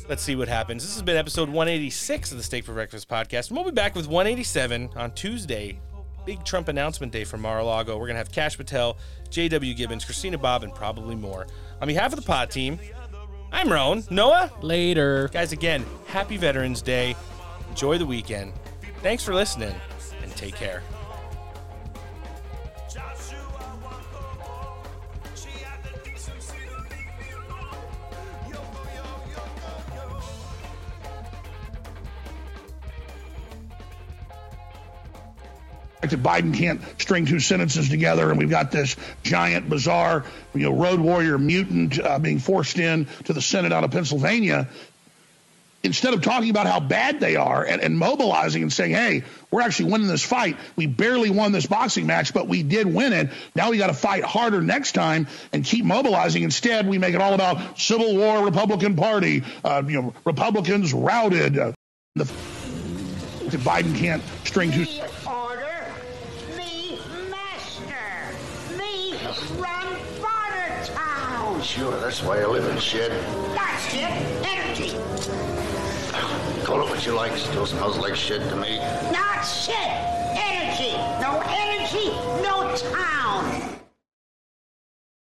let's see what happens. This has been episode 186 of the Steak for Breakfast podcast. And we'll be back with 187 on Tuesday. Big Trump announcement day for Mar-a-Lago. We're going to have Kash Patel, J.W. Gibbons, Christina Bobb, and probably more. On behalf of the pod team, I'm Roan. Noah? Later. Guys, again, happy Veterans Day. Enjoy the weekend. Thanks for listening, and take care. that Biden can't string two sentences together, and we've got this giant, bizarre, you know, road warrior mutant uh, being forced in to the Senate out of Pennsylvania. Instead of talking about how bad they are and, and mobilizing and saying, "Hey, we're actually winning this fight. We barely won this boxing match, but we did win it. Now we got to fight harder next time and keep mobilizing." Instead, we make it all about Civil War, Republican Party, uh, you know, Republicans routed. Uh, the, Biden can't string two. Order. Me master. Me run Bartertown. Sure, that's why I live in shed. That's it. Energy. Call it what you like, still smells like shit to me. Not shit! Energy! No energy, no town!